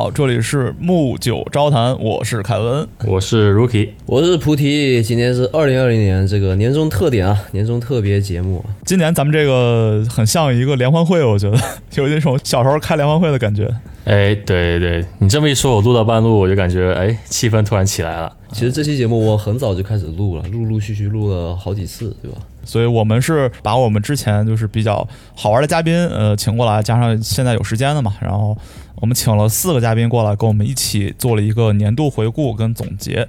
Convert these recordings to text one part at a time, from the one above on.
好，这里是木九招谈，我是凯文，我是 Rookie，我是菩提。今天是二零二零年这个年终特点啊，年终特别节目。今年咱们这个很像一个联欢会，我觉得 有一种小时候开联欢会的感觉。哎，对对，你这么一说，我录到半路，我就感觉哎，气氛突然起来了。其实这期节目我很早就开始录了，陆陆续续录了好几次，对吧？所以我们是把我们之前就是比较好玩的嘉宾，呃，请过来，加上现在有时间的嘛，然后我们请了四个嘉宾过来，跟我们一起做了一个年度回顾跟总结。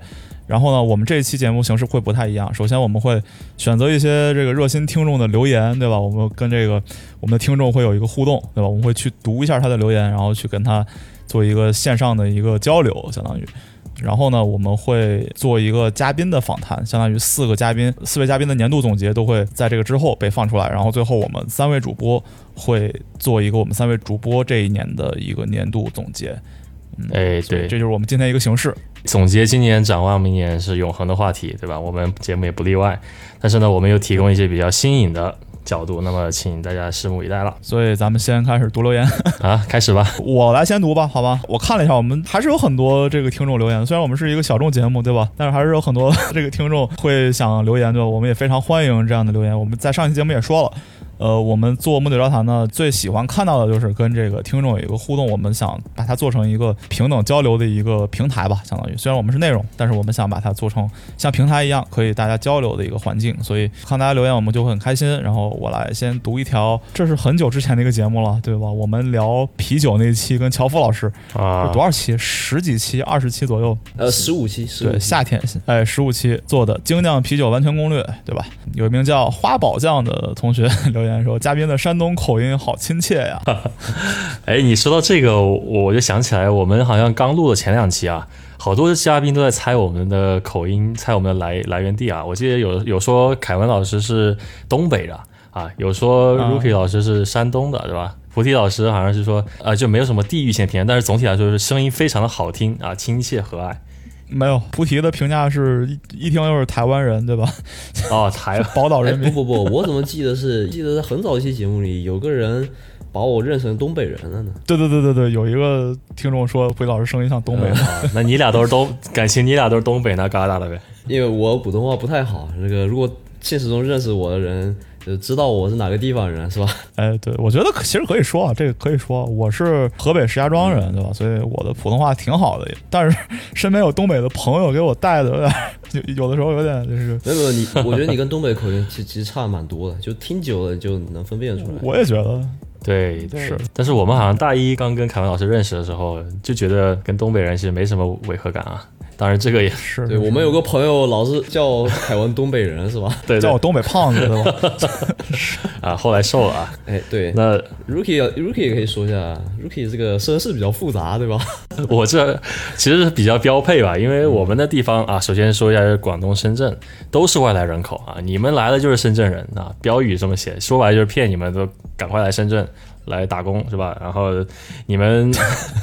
然后呢，我们这一期节目形式会不太一样。首先，我们会选择一些这个热心听众的留言，对吧？我们跟这个我们的听众会有一个互动，对吧？我们会去读一下他的留言，然后去跟他做一个线上的一个交流，相当于。然后呢，我们会做一个嘉宾的访谈，相当于四个嘉宾、四位嘉宾的年度总结都会在这个之后被放出来。然后最后我们三位主播会做一个我们三位主播这一年的一个年度总结。哎，对，这就是我们今天一个形式。总结今年，展望明年是永恒的话题，对吧？我们节目也不例外。但是呢，我们又提供一些比较新颖的。角度，那么请大家拭目以待了。所以咱们先开始读留言 啊，开始吧。我来先读吧，好吧。我看了一下，我们还是有很多这个听众留言。虽然我们是一个小众节目，对吧？但是还是有很多这个听众会想留言，对吧？我们也非常欢迎这样的留言。我们在上期节目也说了。呃，我们做木九交谈呢，最喜欢看到的就是跟这个听众有一个互动。我们想把它做成一个平等交流的一个平台吧，相当于。虽然我们是内容，但是我们想把它做成像平台一样，可以大家交流的一个环境。所以看大家留言，我们就会很开心。然后我来先读一条，这是很久之前的一个节目了，对吧？我们聊啤酒那期，跟乔夫老师啊，多少期？十几期、二十期左右？呃，十五期。对，夏天，哎，十五期做的精酿啤酒完全攻略，对吧？有一名叫花宝酱的同学 留言说，嘉宾的山。山东口音好亲切呀！哎，你说到这个，我就想起来，我们好像刚录的前两期啊，好多嘉宾都在猜我们的口音，猜我们的来来源地啊。我记得有有说凯文老师是东北的啊，有说 Rookie 老师是山东的，对吧？菩提老师好像是说，呃，就没有什么地域性偏，但是总体来说是声音非常的好听啊，亲切和蔼。没有菩提的评价是一一听就是台湾人，对吧？哦，台 宝岛人民。不不不，我怎么记得是记得在很早一期节目里有个人把我认成东北人了呢？对对对对对，有一个听众说回老师声音像东北人，那你俩都是东，感情你俩都是东北那旮瘩的呗？因为我普通话不太好，那个如果现实中认识我的人。就知道我是哪个地方人是吧？哎，对，我觉得其实可以说啊，这个可以说我是河北石家庄人，对吧？所以我的普通话挺好的，但是 身边有东北的朋友给我带的，有点 有有的时候有点就是。没有你，我觉得你跟东北口音其其实差蛮多的，就听久了就能分辨出来。我也觉得，对，是。但是我们好像大一刚跟凯文老师认识的时候，就觉得跟东北人其实没什么违和感啊。当然，这个也是。对我们有个朋友老是叫凯文东北人，是吧？对，叫我东北胖子，对吧？啊，后来瘦了啊。哎，对。那 Rookie Rookie 也可以说一下，Rookie 这个身世比较复杂，对吧？我这其实是比较标配吧，因为我们的地方啊，首先说一下是广东深圳，都是外来人口啊。你们来了就是深圳人啊，标语这么写，说白了就是骗你们，都赶快来深圳。来打工是吧？然后你们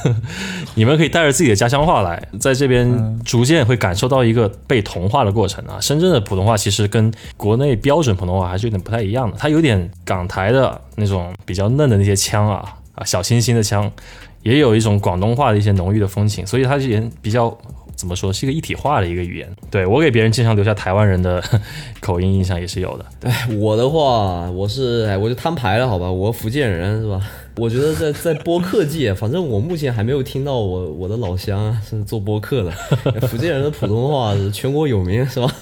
你们可以带着自己的家乡话来，在这边逐渐会感受到一个被同化的过程啊。深圳的普通话其实跟国内标准普通话还是有点不太一样的，它有点港台的那种比较嫩的那些腔啊啊，小清新的腔，也有一种广东话的一些浓郁的风情，所以它也比较。怎么说是一个一体化的一个语言？对我给别人经常留下台湾人的 口音印象也是有的。对，我的话，我是哎，我就摊牌了，好吧，我福建人是吧？我觉得在在播客界，反正我目前还没有听到我我的老乡是做播客的。福建人的普通话是全国有名，是吧？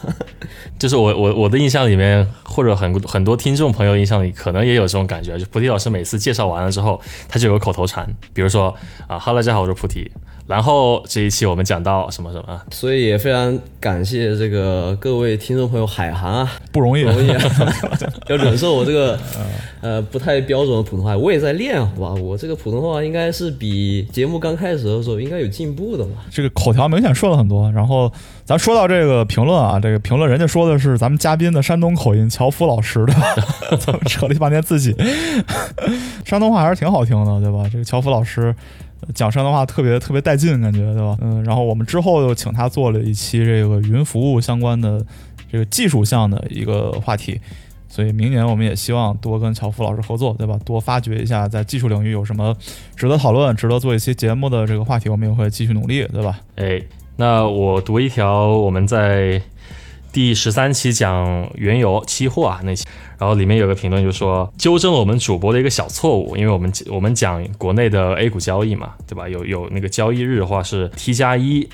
就是我我我的印象里面，或者很很多听众朋友印象里，可能也有这种感觉。就菩提老师每次介绍完了之后，他就有口头禅，比如说啊哈喽，大家好，我是菩提。然后这一期我们讲到什么什么，所以也非常感谢这个各位听众朋友海涵啊，不容易，不容易啊，要忍受我这个 呃不太标准的普通话，我也在练，好吧，我这个普通话应该是比节目刚开始的时候应该有进步的嘛。这个口条明显顺了很多。然后咱说到这个评论啊，这个评论人家说的是咱们嘉宾的山东口音，乔夫老师对吧？咱们扯了一半天自己，山东话还是挺好听的，对吧？这个乔夫老师。讲山的话特别特别带劲，感觉对吧？嗯，然后我们之后又请他做了一期这个云服务相关的这个技术项的一个话题，所以明年我们也希望多跟乔夫老师合作，对吧？多发掘一下在技术领域有什么值得讨论、值得做一期节目的这个话题，我们也会继续努力，对吧？哎，那我读一条我们在第十三期讲原油期货啊那期，然后里面有个评论就说纠正了我们主播的一个小错误，因为我们我们讲国内的 A 股交易嘛，对吧？有有那个交易日的话是 T 加一。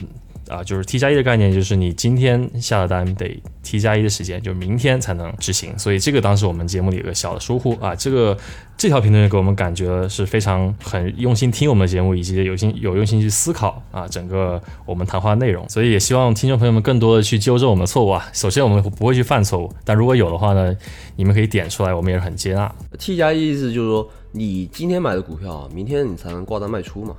啊，就是 T 加一的概念，就是你今天下的单得 T 加一的时间，就明天才能执行。所以这个当时我们节目里有个小的疏忽啊，这个这条评论给我们感觉是非常很用心听我们的节目，以及有心有用心去思考啊整个我们谈话内容。所以也希望听众朋友们更多的去纠正我们的错误啊。首先我们不会去犯错误，但如果有的话呢，你们可以点出来，我们也是很接纳。T 加一意思就是说，你今天买的股票，明天你才能挂单卖出嘛。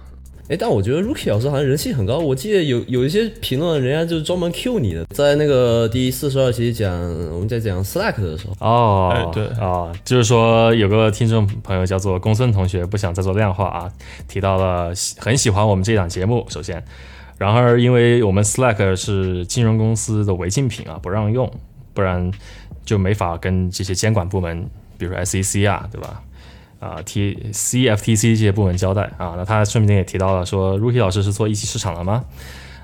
哎，但我觉得 Rookie 老师好像人气很高，我记得有有一些评论，人家就是专门 Q 你的，在那个第四十二期讲我们在讲 Slack 的时候，哦，哎对。啊、就是说有个听众朋友叫做公孙同学，不想再做量化啊，提到了很喜欢我们这档节目，首先，然而因为我们 Slack 是金融公司的违禁品啊，不让用，不然就没法跟这些监管部门，比如说 SEC 啊，对吧？啊，T C F T C 这些部门交代啊，那他顺便也提到了说，Rookie 老师是做一级市场了吗？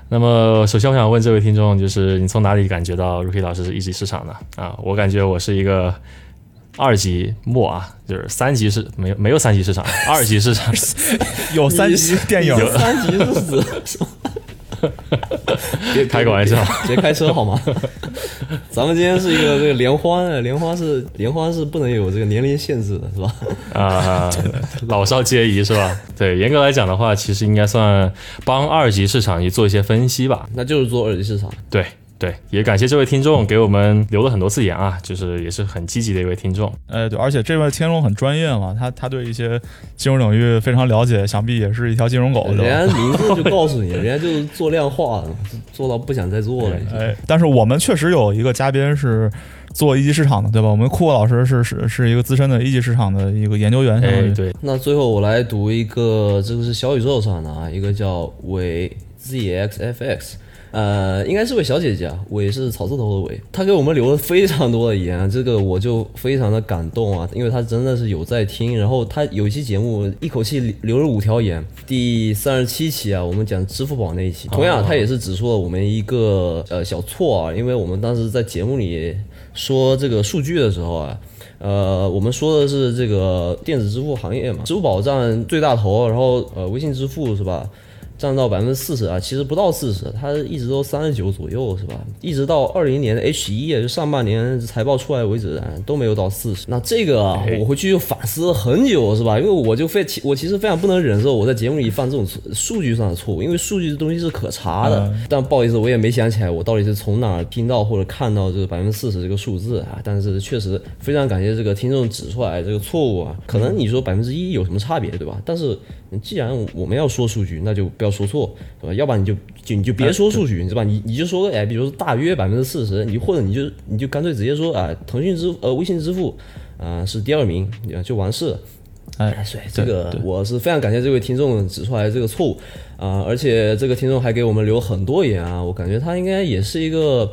那么，首先我想问这位听众，就是你从哪里感觉到 Rookie 老师是一级市场的啊？我感觉我是一个二级末啊，就是三级市没有没有三级市场，二级市场 有三级电影，三级是死，别开个玩笑，别开车好吗？咱们今天是一个这个联欢，联欢是联欢是不能有这个年龄限制的，是吧？啊、老少皆宜是吧？对，严格来讲的话，其实应该算帮二级市场去做一些分析吧。那就是做二级市场。对对，也感谢这位听众给我们留了很多次言啊，就是也是很积极的一位听众。哎，对，而且这位听众很专业嘛，他他对一些金融领域非常了解，想必也是一条金融狗，人家名字就告诉你，人家就是做量化的，做到不想再做了。哎，但是我们确实有一个嘉宾是做一级市场的，对吧？我们库克老师是是是一个资深的一级市场的一个研究员，相当于，哎对，那最后我来读一个，这个是小宇宙上的啊，一个叫伟 zxfx。呃，应该是位小姐姐啊，伟是草字头的伟，她给我们留了非常多的言啊，这个我就非常的感动啊，因为她真的是有在听，然后她有一期节目一口气留了五条言，第三十七期啊，我们讲支付宝那一期，同样她也是指出了我们一个呃小错啊，因为我们当时在节目里说这个数据的时候啊，呃，我们说的是这个电子支付行业嘛，支付宝占最大头，然后呃，微信支付是吧？占到百分之四十啊，其实不到四十，它一直都三十九左右是吧？一直到二零年的 H 一，就上半年财报出来为止啊，都没有到四十。那这个啊，我回去就反思了很久是吧？因为我就非我其实非常不能忍受我在节目里犯这种数据上的错误，因为数据这东西是可查的。但不好意思，我也没想起来我到底是从哪儿听到或者看到这个百分之四十这个数字啊。但是确实非常感谢这个听众指出来这个错误啊。可能你说百分之一有什么差别对吧？但是既然我们要说数据，那就不要说错，对吧？要不然你就就你就别说数据，是吧？你你就说，哎，比如说大约百分之四十，你或者你就你就干脆直接说啊，腾讯支呃微信支付啊、是第二名，就完事了。哎，所以这个我是非常感谢这位听众指出来这个错误啊、而且这个听众还给我们留很多言啊，我感觉他应该也是一个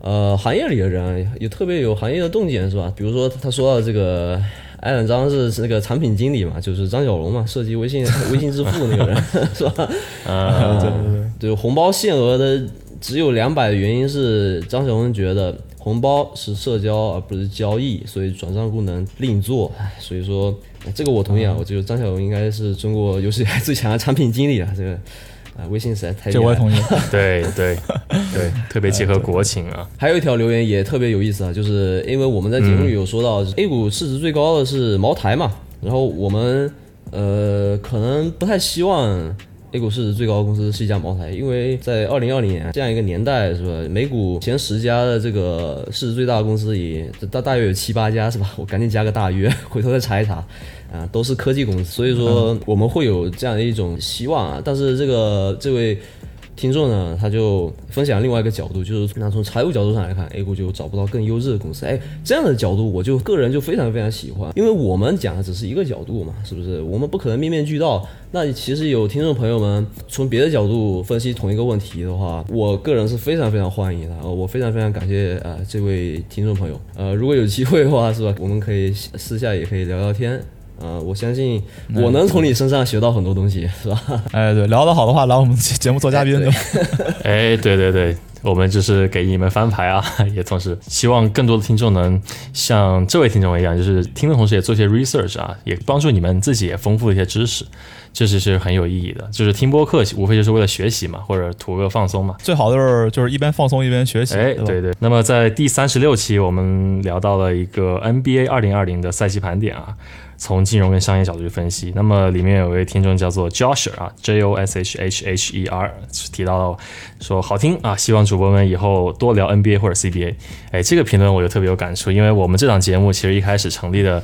呃行业里的人啊，也特别有行业的洞见是吧？比如说他说到这个艾朗张是是那个产品经理嘛，就是张小龙嘛，设计微信 微信支付那个人 是吧？啊、对对对，对红包限额的只有两百的原因是张小龙觉得红包是社交而不是交易，所以转账功能另做。唉所以说哎这个我同意啊，我觉得张小龙应该是中国有史以来最强的产品经理了。这个啊，微信实在太厉害了这我也同意。对对对，特别结合国情啊。还有一条留言也特别有意思啊，就是因为我们在节目里有说到、A 股市值最高的是茅台嘛，然后我们呃可能不太希望 A 股市值最高的公司是一家茅台，因为在二零二零年这样一个年代是吧，美股前十家的这个市值最大的公司也大大约有七八家是吧？我赶紧加个大约，回头再查一查。啊，都是科技公司，所以说我们会有这样的一种希望啊。但是这个这位听众呢，他就分享另外一个角度，就是那从财务角度上来看，A 股就找不到更优质的公司。哎，这样的角度，我就个人就非常非常喜欢，因为我们讲的只是一个角度嘛，是不是？我们不可能面面俱到。那其实有听众朋友们从别的角度分析同一个问题的话，我个人是非常非常欢迎的。呃，我非常非常感谢啊这位听众朋友。呃，如果有机会的话，是吧？我们可以私下也可以聊聊天。呃，我相信我能从你身上学到很多东西，是吧？哎，对，聊得好的话，来我们节目做嘉宾就。哎，对对 对，我们就是给你们翻牌啊，也同时希望更多的听众能像这位听众一样，就是听的同时也做些 research 啊，也帮助你们自己也丰富一些知识。这是是很有意义的，就是听播客，无非就是为了学习嘛，或者图个放松嘛。最好的是就是一边放松一边学习。哎，对对。那么在第三十六期，我们聊到了一个 NBA 二零二零的赛季盘点啊，从金融跟商业角度去分析。那么里面有位听众叫做 Josh 啊，J O S H H H E R，提到了说好听啊，希望主播们以后多聊 NBA 或者 CBA。哎，这个评论我就特别有感触，因为我们这档节目其实一开始成立的。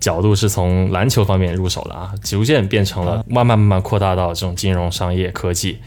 角度是从篮球方面入手的啊，逐渐变成了慢慢慢慢扩大到这种金融、商业、科技，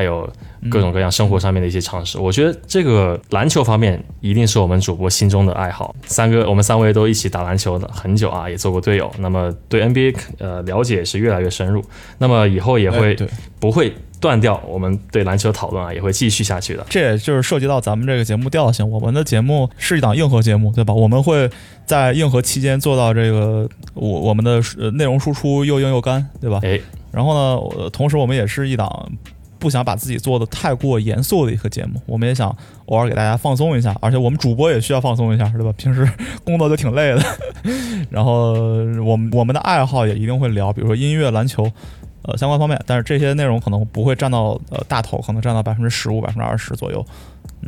还有各种各样生活上面的一些常识。我觉得这个篮球方面一定是我们主播心中的爱好。三个我们三位都一起打篮球的很久啊，也做过队友，那么对 NBA 呃了解是越来越深入。那么以后也会不会？断掉，我们对篮球讨论啊也会继续下去的。这也就是涉及到咱们这个节目调性。我们的节目是一档硬核节目，对吧？我们会在硬核期间做到这个，我我们的内容输出又硬又干，对吧？哎，然后呢，同时我们也是一档不想把自己做的太过严肃的一个节目。我们也想偶尔给大家放松一下，而且我们主播也需要放松一下，对吧？平时工作都挺累的。然后我们我们的爱好也一定会聊，比如说音乐、篮球。呃，相关方面，但是这些内容可能不会占到呃大头，可能占到百分之十五、百分之二十左右。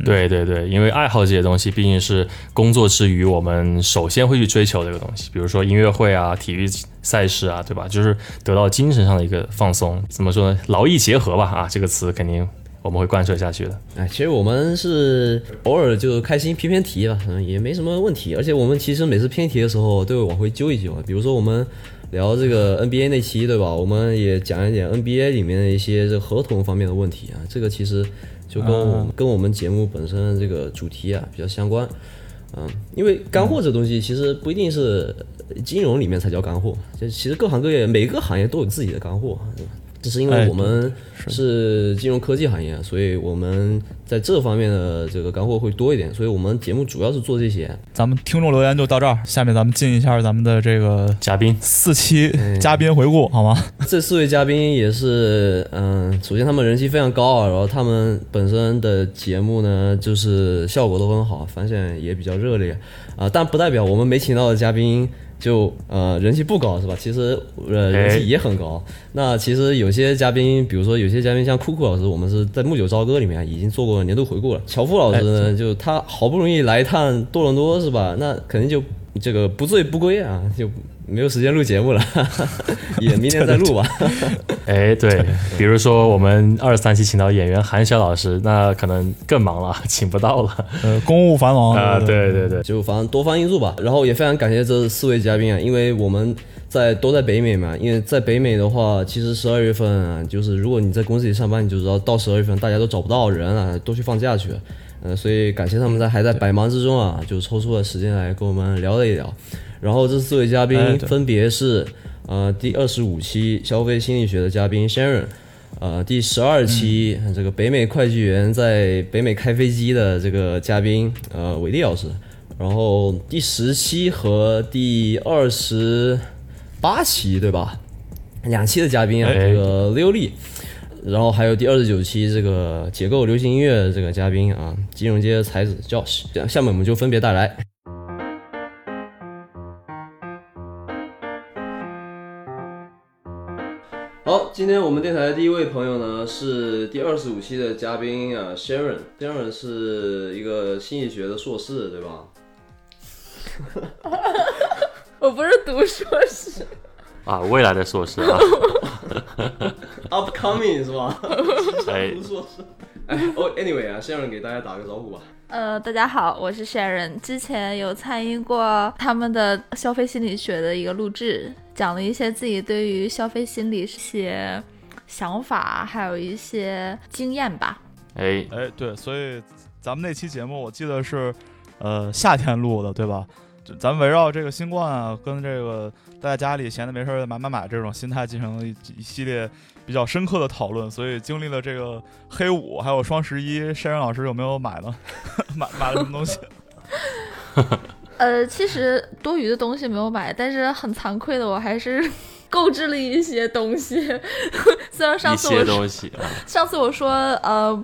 对对对，因为爱好这些东西毕竟是工作之余我们首先会去追求这个东西，比如说音乐会啊、体育赛事啊，对吧？就是得到精神上的一个放松。怎么说呢？劳逸结合吧，啊，这个词肯定我们会贯彻下去的。哎，其实我们是偶尔就开心偏偏题吧，嗯，也没什么问题。而且我们其实每次偏题的时候都会往回揪一揪，比如说我们。聊这个 NBA 那期对吧？我们也讲一点 NBA 里面的一些这个合同方面的问题啊。这个其实就跟我跟我们节目本身这个主题啊比较相关。嗯，因为干货这东西其实不一定是金融里面才叫干货，就其实各行各业每个行业都有自己的干货，对吧？只是因为我们是金融科技行业，所以我们在这方面的这个干货会多一点，所以我们节目主要是做这些。咱们听众留言就到这儿，下面咱们进一下咱们的这个嘉宾四期嘉宾回顾，好吗？这四位嘉宾也是，嗯，首先他们人气非常高啊，然后他们本身的节目呢，就是效果都很好，反响也比较热烈啊，但不代表我们没请到的嘉宾。就呃人气不高是吧？其实呃人气也很高。那其实有些嘉宾，比如说有些嘉宾像酷酷老师，我们是在木九朝歌里面已经做过年度回顾了。乔夫老师呢，就他好不容易来一趟多伦多是吧？那肯定就这个不醉不归啊，就。没有时间录节目了，也明天再录吧。哎，对，比如说我们二三期请到演员韩晓老师，那可能更忙了，请不到了。呃，公务繁忙啊，对对对，就反正多方因素吧。然后也非常感谢这四位嘉宾啊，因为我们在都在北美嘛，因为在北美的话，其实十二月份啊，就是如果你在公司里上班，你就知道到十二月份大家都找不到人啊，都去放假去了。呃，所以感谢他们在还在百忙之中啊，就抽出了时间来跟我们聊了一聊。然后这四位嘉宾分别是，呃，第二十五期消费心理学的嘉宾 Sharon，呃，第十二期这个北美会计员在北美开飞机的这个嘉宾，呃，伟丽老师，然后第十期和第二十八期对吧？两期的嘉宾啊，这个刘丽，然后还有第二十九期这个解构流行音乐这个嘉宾啊，金融街的才子 Josh，下面我们就分别带来。好，今天我们电台的第一位朋友呢是第二十五期的嘉宾啊，Sharon。Sharon 是一个心理学的硕士，对吧？我不是读硕士啊，未来的硕士啊。Upcoming 是吧？哎，读硕士。哎，哦，Anyway 啊，Sharon 给大家打个招呼吧。呃，大家好，我是 Sharon，之前有参与过他们的消费心理学的一个录制，讲了一些自己对于消费心理一些想法，还有一些经验吧。哎，哎，对，所以咱们那期节目我记得是呃夏天录的，对吧？就咱们围绕这个新冠啊，跟这个待在家里闲的没事儿买买买这种心态进行了一一系列比较深刻的讨论。所以经历了这个黑五还有双十一，山人老师有没有买呢？买买了什么东西？呃，其实多余的东西没有买，但是很惭愧的，我还是购置了一些东西。虽然上次我说东西啊，上次我说呃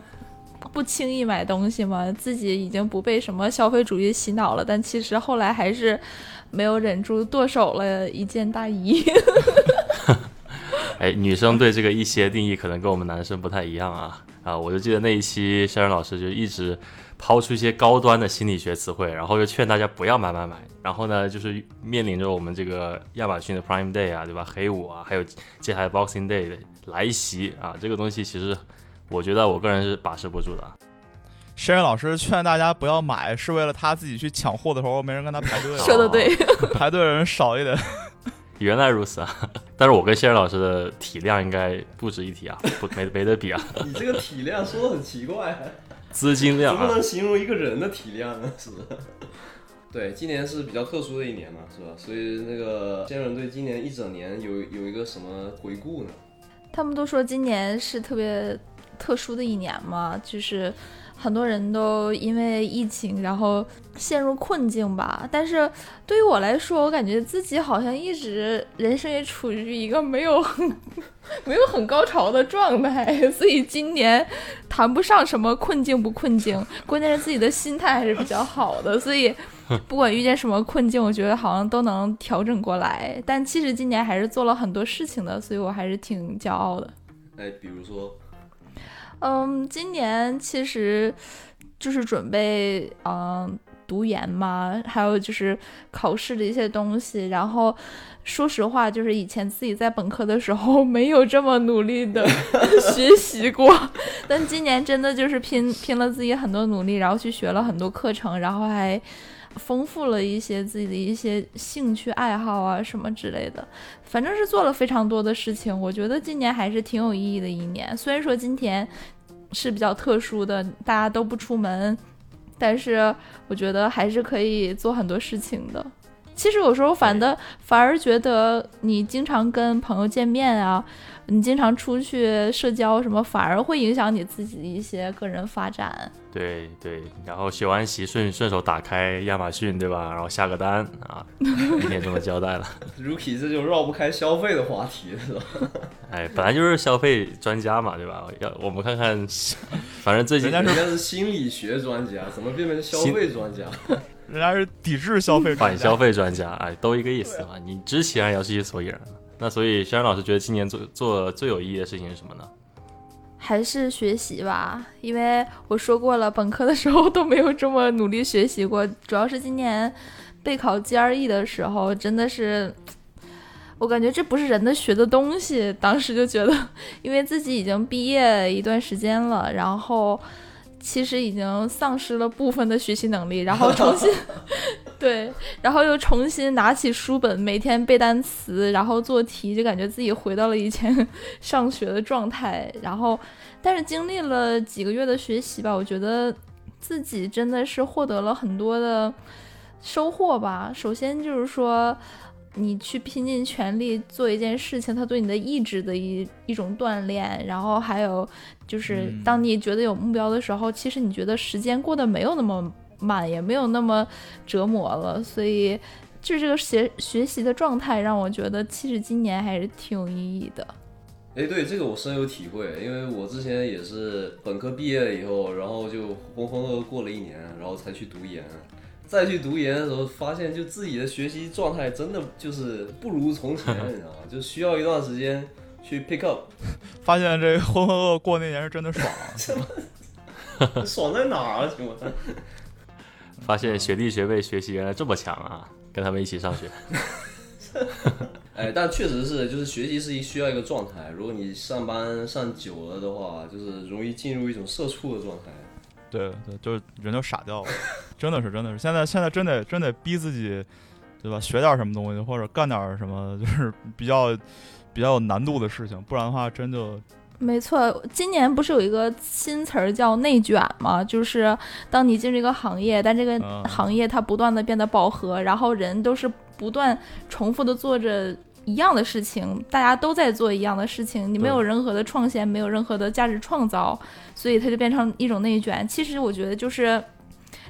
不轻易买东西嘛，自己已经不被什么消费主义洗脑了，但其实后来还是没有忍住剁手了一件大衣。哎，女生对这个一些定义可能跟我们男生不太一样啊啊！我就记得那一期肖然老师就一直抛出一些高端的心理学词汇，然后就劝大家不要买买买。然后呢，就是面临着我们这个亚马逊的 Prime Day 啊，对吧？黑五啊，还有接下来 Boxing Day 的来袭啊，这个东西其实我觉得我个人是把持不住的啊。山人老师劝大家不要买，是为了他自己去抢货的时候没人跟他排队，说的对，排队的人少一点。原来如此啊！但是我跟谢然老师的体量应该不值一提啊，不没没得比啊，你这个体量说的很奇怪，资金量啊怎么能，形容一个人的体量呢？是不是？对，今年是比较特殊的一年嘛，是吧？所以那个仙人对今年一整年有有一个什么回顾呢？他们都说今年是特别特殊的一年嘛，就是很多人都因为疫情然后陷入困境吧。但是对于我来说，我感觉自己好像一直人生也处于一个没有 没有很高潮的状态，所以今年谈不上什么困境不困境，关键是自己的心态还是比较好的，所以。不管遇见什么困境，我觉得好像都能调整过来。但其实今年还是做了很多事情的，所以我还是挺骄傲的。哎，比如说，嗯，今年其实就是准备嗯读研嘛，还有就是考试的一些东西。然后说实话，就是以前自己在本科的时候 没有这么努力的 学习过，但今年真的就是拼拼了自己很多努力，然后去学了很多课程，然后还。丰富了一些自己的一些兴趣爱好啊什么之类的，反正是做了非常多的事情。我觉得今年还是挺有意义的一年。虽然说今天是比较特殊的，大家都不出门，但是我觉得还是可以做很多事情的。其实有时候反的反而觉得你经常跟朋友见面啊，你经常出去社交什么，反而会影响你自己的一些个人发展。对对，然后学完习顺顺手打开亚马逊，对吧？然后下个单啊，一天这么交代了。Rookie 这就绕不开消费的话题，是吧？哎，本来就是消费专家嘛，对吧？要我们看看，反正最近人家人家是心理学专家，怎么变成消费专家？人家是抵制消费反消费专家，哎，都一个意思嘛。你知其然，要知其所以然。那所以，轩然老师觉得今年做做最有意义的事情是什么呢？还是学习吧，因为我说过了，本科的时候都没有这么努力学习过。主要是今年备考 GRE 的时候，真的是，我感觉这不是人的学的东西。当时就觉得，因为自己已经毕业一段时间了，然后其实已经丧失了部分的学习能力，然后重新 对，然后又重新拿起书本，每天背单词，然后做题，就感觉自己回到了以前上学的状态。然后，但是经历了几个月的学习吧，我觉得自己真的是获得了很多的收获吧。首先就是说，你去拼尽全力做一件事情，它对你的意志的一一种锻炼。然后还有就是，嗯当你觉得有目标的时候，其实你觉得时间过得没有那么慢，也没有那么折磨了。所以，就是这个学学习的状态，让我觉得其实今年还是挺有意义的。哎，对这个我深有体会，因为我之前也是本科毕业了以后，然后就浑浑噩噩过了一年，然后才去读研。再去读研的时候，发现就自己的学习状态真的就是不如从前，你知道吗？就需要一段时间去 pick up。发现这浑浑噩噩过那年是真的爽啊。爽在哪儿啊？请问？发现学弟学妹学习原来这么强啊，跟他们一起上学。哎，但确实是，就是学习是一需要一个状态。如果你上班上久了的话，就是容易进入一种社畜的状态。对对，就是人就傻掉了，真的是真的是，现在现在真得真得逼自己对吧？学点什么东西，或者干点什么，就是比较比较有难度的事情，不然的话，真就没错，今年不是有一个新词儿叫内卷吗？就是当你进入一个行业，但这个嗯行业它不断的变得饱和，然后人都是不断重复的做着一样的事情，大家都在做一样的事情，你没有任何的创新，没有任何的价值创造，所以它就变成一种内卷。其实我觉得就是。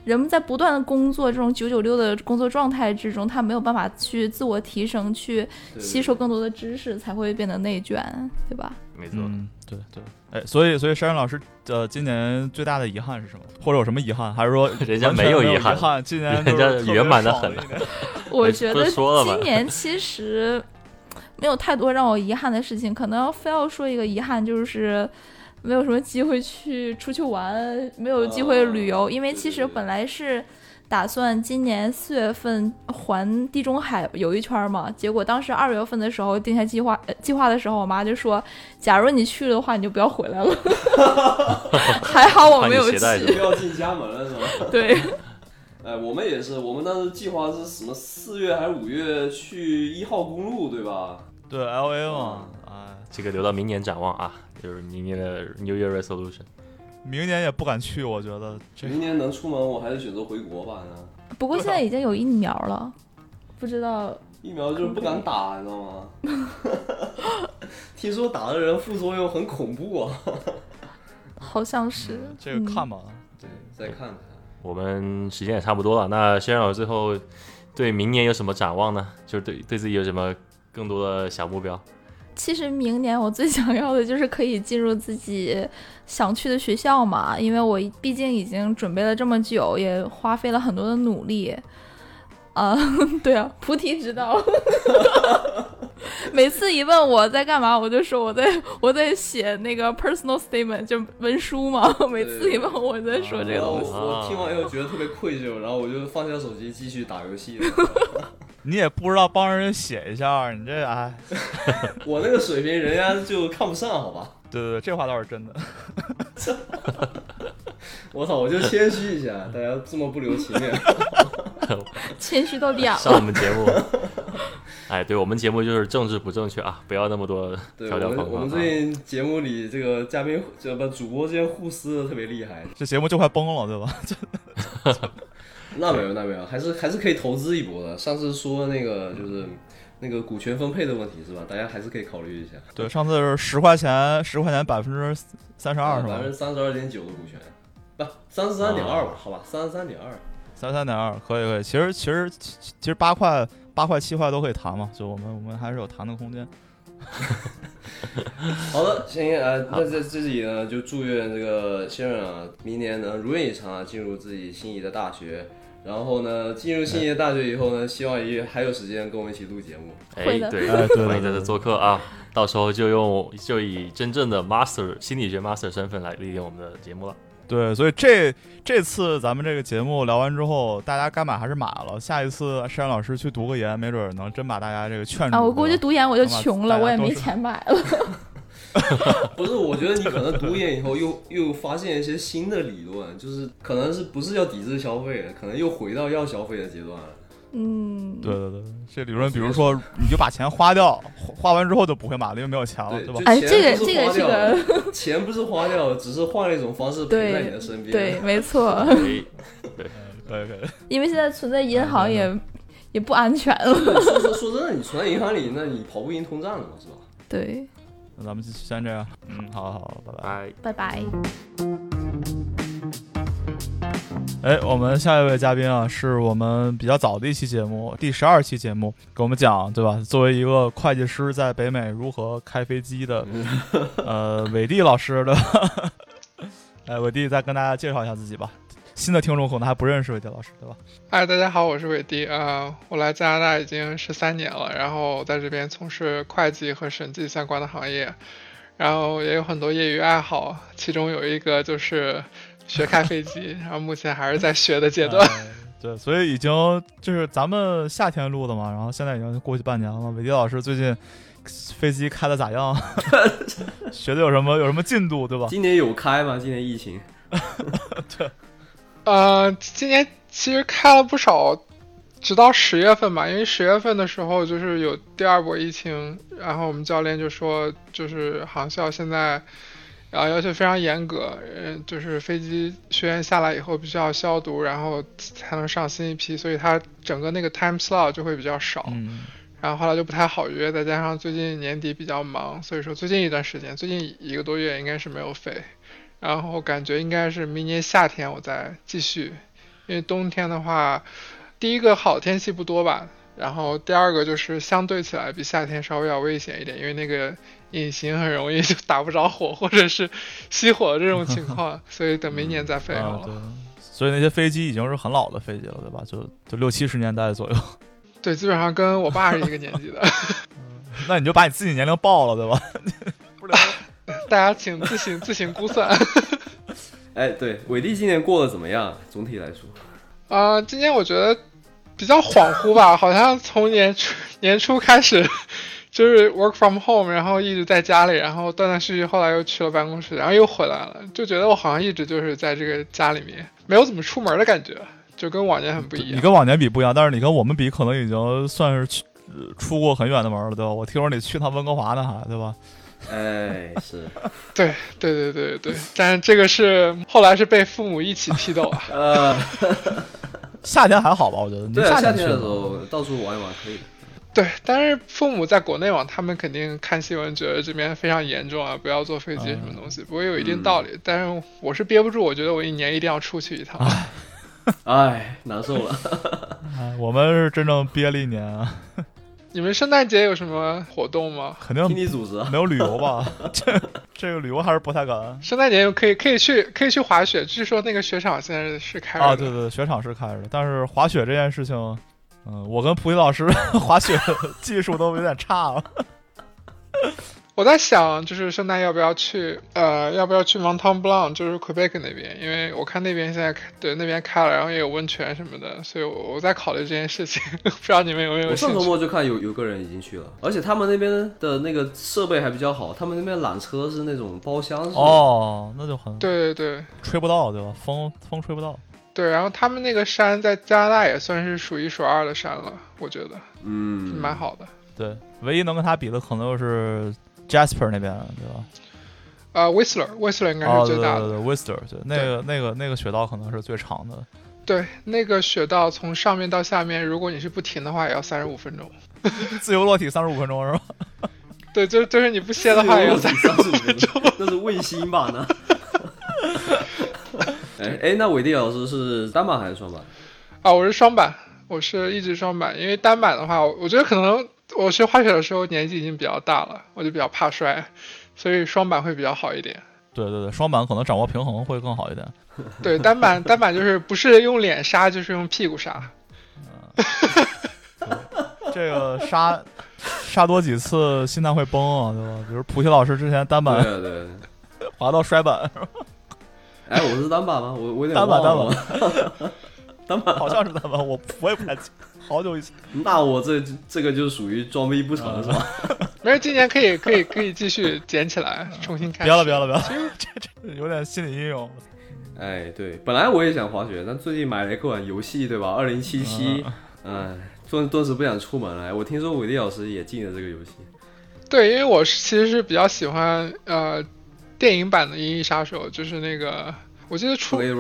人们在不断的工作这种九九六的工作状态之中，他没有办法去自我提升，去吸收更多的知识，才会变得内卷，对吧？没错。嗯，对对。哎，所以所以珊珊老师，呃，今年最大的遗憾是什么？或者有什么遗憾？还是说 人家没遗没有遗憾今年人家圆满的很我觉得今年其实没有太多让我遗憾的事情，可能要非要说一个遗憾，就是没有什么机会去出去玩，没有机会旅游，哦因为其实本来是。打算今年四月份环地中海游一圈嘛，结果当时二月份的时候定下计划，呃计划的时候，我妈就说，假如你去了的话，你就不要回来了。还好我没有去要进家门了是吧？对，哎，我们也是，我们当时计划是什么四月还是五月去一号公路对吧？对 L A 嘛，哎，这个留到明年展望啊，就是明年的 New Year Resolution。明年也不敢去，我觉得这明年能出门，我还是选择回国吧。呢，不过现在已经有疫苗了，不知道疫苗就是不敢打，你知道吗？听说打的人副作用很恐怖啊。好像是、嗯这个看吧。对，再看看。我们时间也差不多了，那先让我最后对明年有什么展望呢？就是对对自己有什么更多的小目标？其实明年我最想要的就是可以进入自己想去的学校嘛，因为我毕竟已经准备了这么久，也花费了很多的努力。啊、对啊，菩提之道。每次一问我在干嘛，我就说我在我在写那个 personal statement，就文书嘛。每次一问我在说这个东西。我听完以后觉得特别愧疚，然后我就放下手机继续打游戏了。你也不知道帮人写一下，你这哎，我那个水平，人家就看不上，好吧？对对对，这话倒是真的。我操，我就谦虚一下，大家这么不留情面。谦虚到点上我。们节目，哎，对我们节目就是政治不正确啊，不要那么多对条条框框、我们我们啊。最近节目里这个嘉宾这不主播之间互撕的特别厉害。这节目就快崩了，对吧？那没有，那没有，还是还是可以投资一波的。上次说那个就是那个股权分配的问题是吧？大家还是可以考虑一下。对，上次是十块钱，十块钱百分之三十二是吧百？分之三十二点九的股权，不三十三点二吧？好吧，三十三点二。三十三点二，可以可以。其实其实其实八块八块七块都可以谈嘛，就我们我们还是有谈的空间。好的，行，呃，那在这里呢，就祝愿这个先生啊，明年能如愿以偿啊，进入自己心仪的大学。然后呢，进入心仪的大学以后呢，希望也还有时间跟我们一起录节目。哎，对，哎对对对欢迎在这做客啊！到时候就用就以真正的 master 心理学 master 身份来历练我们的节目了。对，所以这这次咱们这个节目聊完之后，大家该买还是买了。下一次山老师去读个研，没准儿能真把大家这个劝住。啊，我估计读研我就穷了，我也没钱买了。不是，我觉得你可能读研以后又又发现一些新的理论，就是可能是不是要抵制消费了，可能又回到要消费的阶段了。嗯，对对对，这理论，比如说你就把钱花掉，花 花完之后就不会买了，因为没有钱了，对，对吧？哎，这个这个这个，钱不是花掉，只是换了一种方式陪在你的身边。对，没错。因为现在存在银行也也不安全了。说说说真的，你存在银行里，那你跑不赢通胀了嘛，是吧？对，那咱们就先这样，嗯，好好好，拜拜。拜。拜拜。哎，我们下一位嘉宾啊，是我们比较早的一期节目，第十二期节目，给我们讲，对吧？作为一个会计师在北美如何开飞机的，呃，伟弟老师的，哎，伟弟再跟大家介绍一下自己吧。新的听众可能还不认识伟迪老师，对吧？嗨，大家好，我是伟迪啊、呃我来加拿大已经十三年了，然后在这边从事会计和审计相关的行业，然后也有很多业余爱好，其中有一个就是学开飞机，然后目前还是在学的阶段。哎对，所以已经就是咱们夏天录的嘛，然后现在已经过去半年了。伟迪老师最近飞机开的咋样？学的有什么有什么进度，对吧？今年有开吗？今年疫情？呃，今年其实开了不少直到十月份吧，因为十月份的时候就是有第二波疫情，然后我们教练就说，就是航校现在，然后要求非常严格，嗯，就是飞机学员下来以后必须要消毒，然后才能上新一批，所以它整个那个 time slot 就会比较少，嗯，然后后来就不太好约，再加上最近年底比较忙，所以说最近一段时间，最近一个多月应该是没有飞，然后感觉应该是明年夏天我再继续，因为冬天的话。第一个好天气不多吧，然后第二个就是相对起来比夏天稍微要危险一点，因为那个隐形很容易就打不着火或者是熄火这种情况，所以等明年再飞好了。对，所以那些飞机已经是很老的飞机了，对吧？就就六七十年代左右。对，基本上跟我爸是一个年纪的。那你就把你自己年龄报了，对吧？不知道，大家请自行自行估算。哎，对，伟弟今年过得怎么样？总体来说，啊，今年我觉得。比较恍惚吧，好像从年初 年初开始 就是 work from home，然后一直在家里，然后断断续续，后来又去了办公室，然后又回来了，就觉得我好像一直就是在这个家里面，没有怎么出门的感觉，就跟往年很不一样。你跟往年比不一样，但是你跟我们比，可能已经算是去出过很远的门了，对吧？我听说你去趟温哥华呢，还对吧？哎，是对对对对对，但是这个是后来是被父母一起批斗啊。呃。夏天还好吧？我觉得对夏天的时候到处玩一玩可以。对，但是父母在国内嘛，他们肯定看新闻觉得这边非常严重啊，不要坐飞机什么东西，不过有一定道理。但是我是憋不住，我觉得我一年一定要出去一趟。哎，难受了。我们是真正憋了一年啊。你们圣诞节有什么活动吗？肯定听你组织，没有旅游吧？这这个旅游还是不太敢。圣诞节可以可以去可以去滑雪，据说那个雪场现在是开着啊，对对，雪场是开着的。但是滑雪这件事情，嗯，我跟菩提老师 滑雪技术都有点差了。我在想，就是圣诞要不要去？呃，要不要去 Mont Blanc，就是 Quebec 那边？因为我看那边现在开，对那边开了，然后也有温泉什么的，所以我我在考虑这件事情。不知道你们有没有？我上周末就看有有个人已经去了，而且他们那边的那个设备还比较好，他们那边缆车是那种包厢式。哦，那就很对对对，吹不到对吧？风风吹不到。对，然后他们那个山在加拿大也算是数一数二的山了，我觉得，嗯，蛮好的。对，唯一能跟他比的可能就是。Jasper 那边对吧？呃，Whistler，Whistler 应该是最大的。对对对，Whistler 对那个那个那个雪道可能是最长的。对，那个雪道从上面到下面，如果你是不停的话，也要三十五分钟。自由落体三十五分钟是吧？对，就就是你不歇的话，也要三十五分钟。那是卫星吧？那？哎哎，那伟弟老师是单板还是双板？啊，我是双板，我是一直双板，因为单板的话，我觉得可能。我学滑雪的时候年纪已经比较大了，我就比较怕摔，所以双板会比较好一点。对对对，双板可能掌握平衡会更好一点。对，单板单板就是不是用脸刹，就是用屁股刹。这个刹刹多几次心态会崩啊，对吧？比如普希老师之前单板对对滑到摔板。哎，我是单板吗？我我有点单板单板单板好像是他们，我我也不太清。好久以前，那我这这个就属于装逼不成了是吧？没事，今年可以可以可以继续捡起来，重新开。不要了不要了不要了，这这 有点心理阴影。哎，对，本来我也想滑雪，但最近买了一款游戏，对吧？二零七七，哎，顿顿时不想出门了。我听说伟力老师也进了这个游戏。对，因为我是其实是比较喜欢呃电影版的《银翼杀手》，就是那个。我记得出对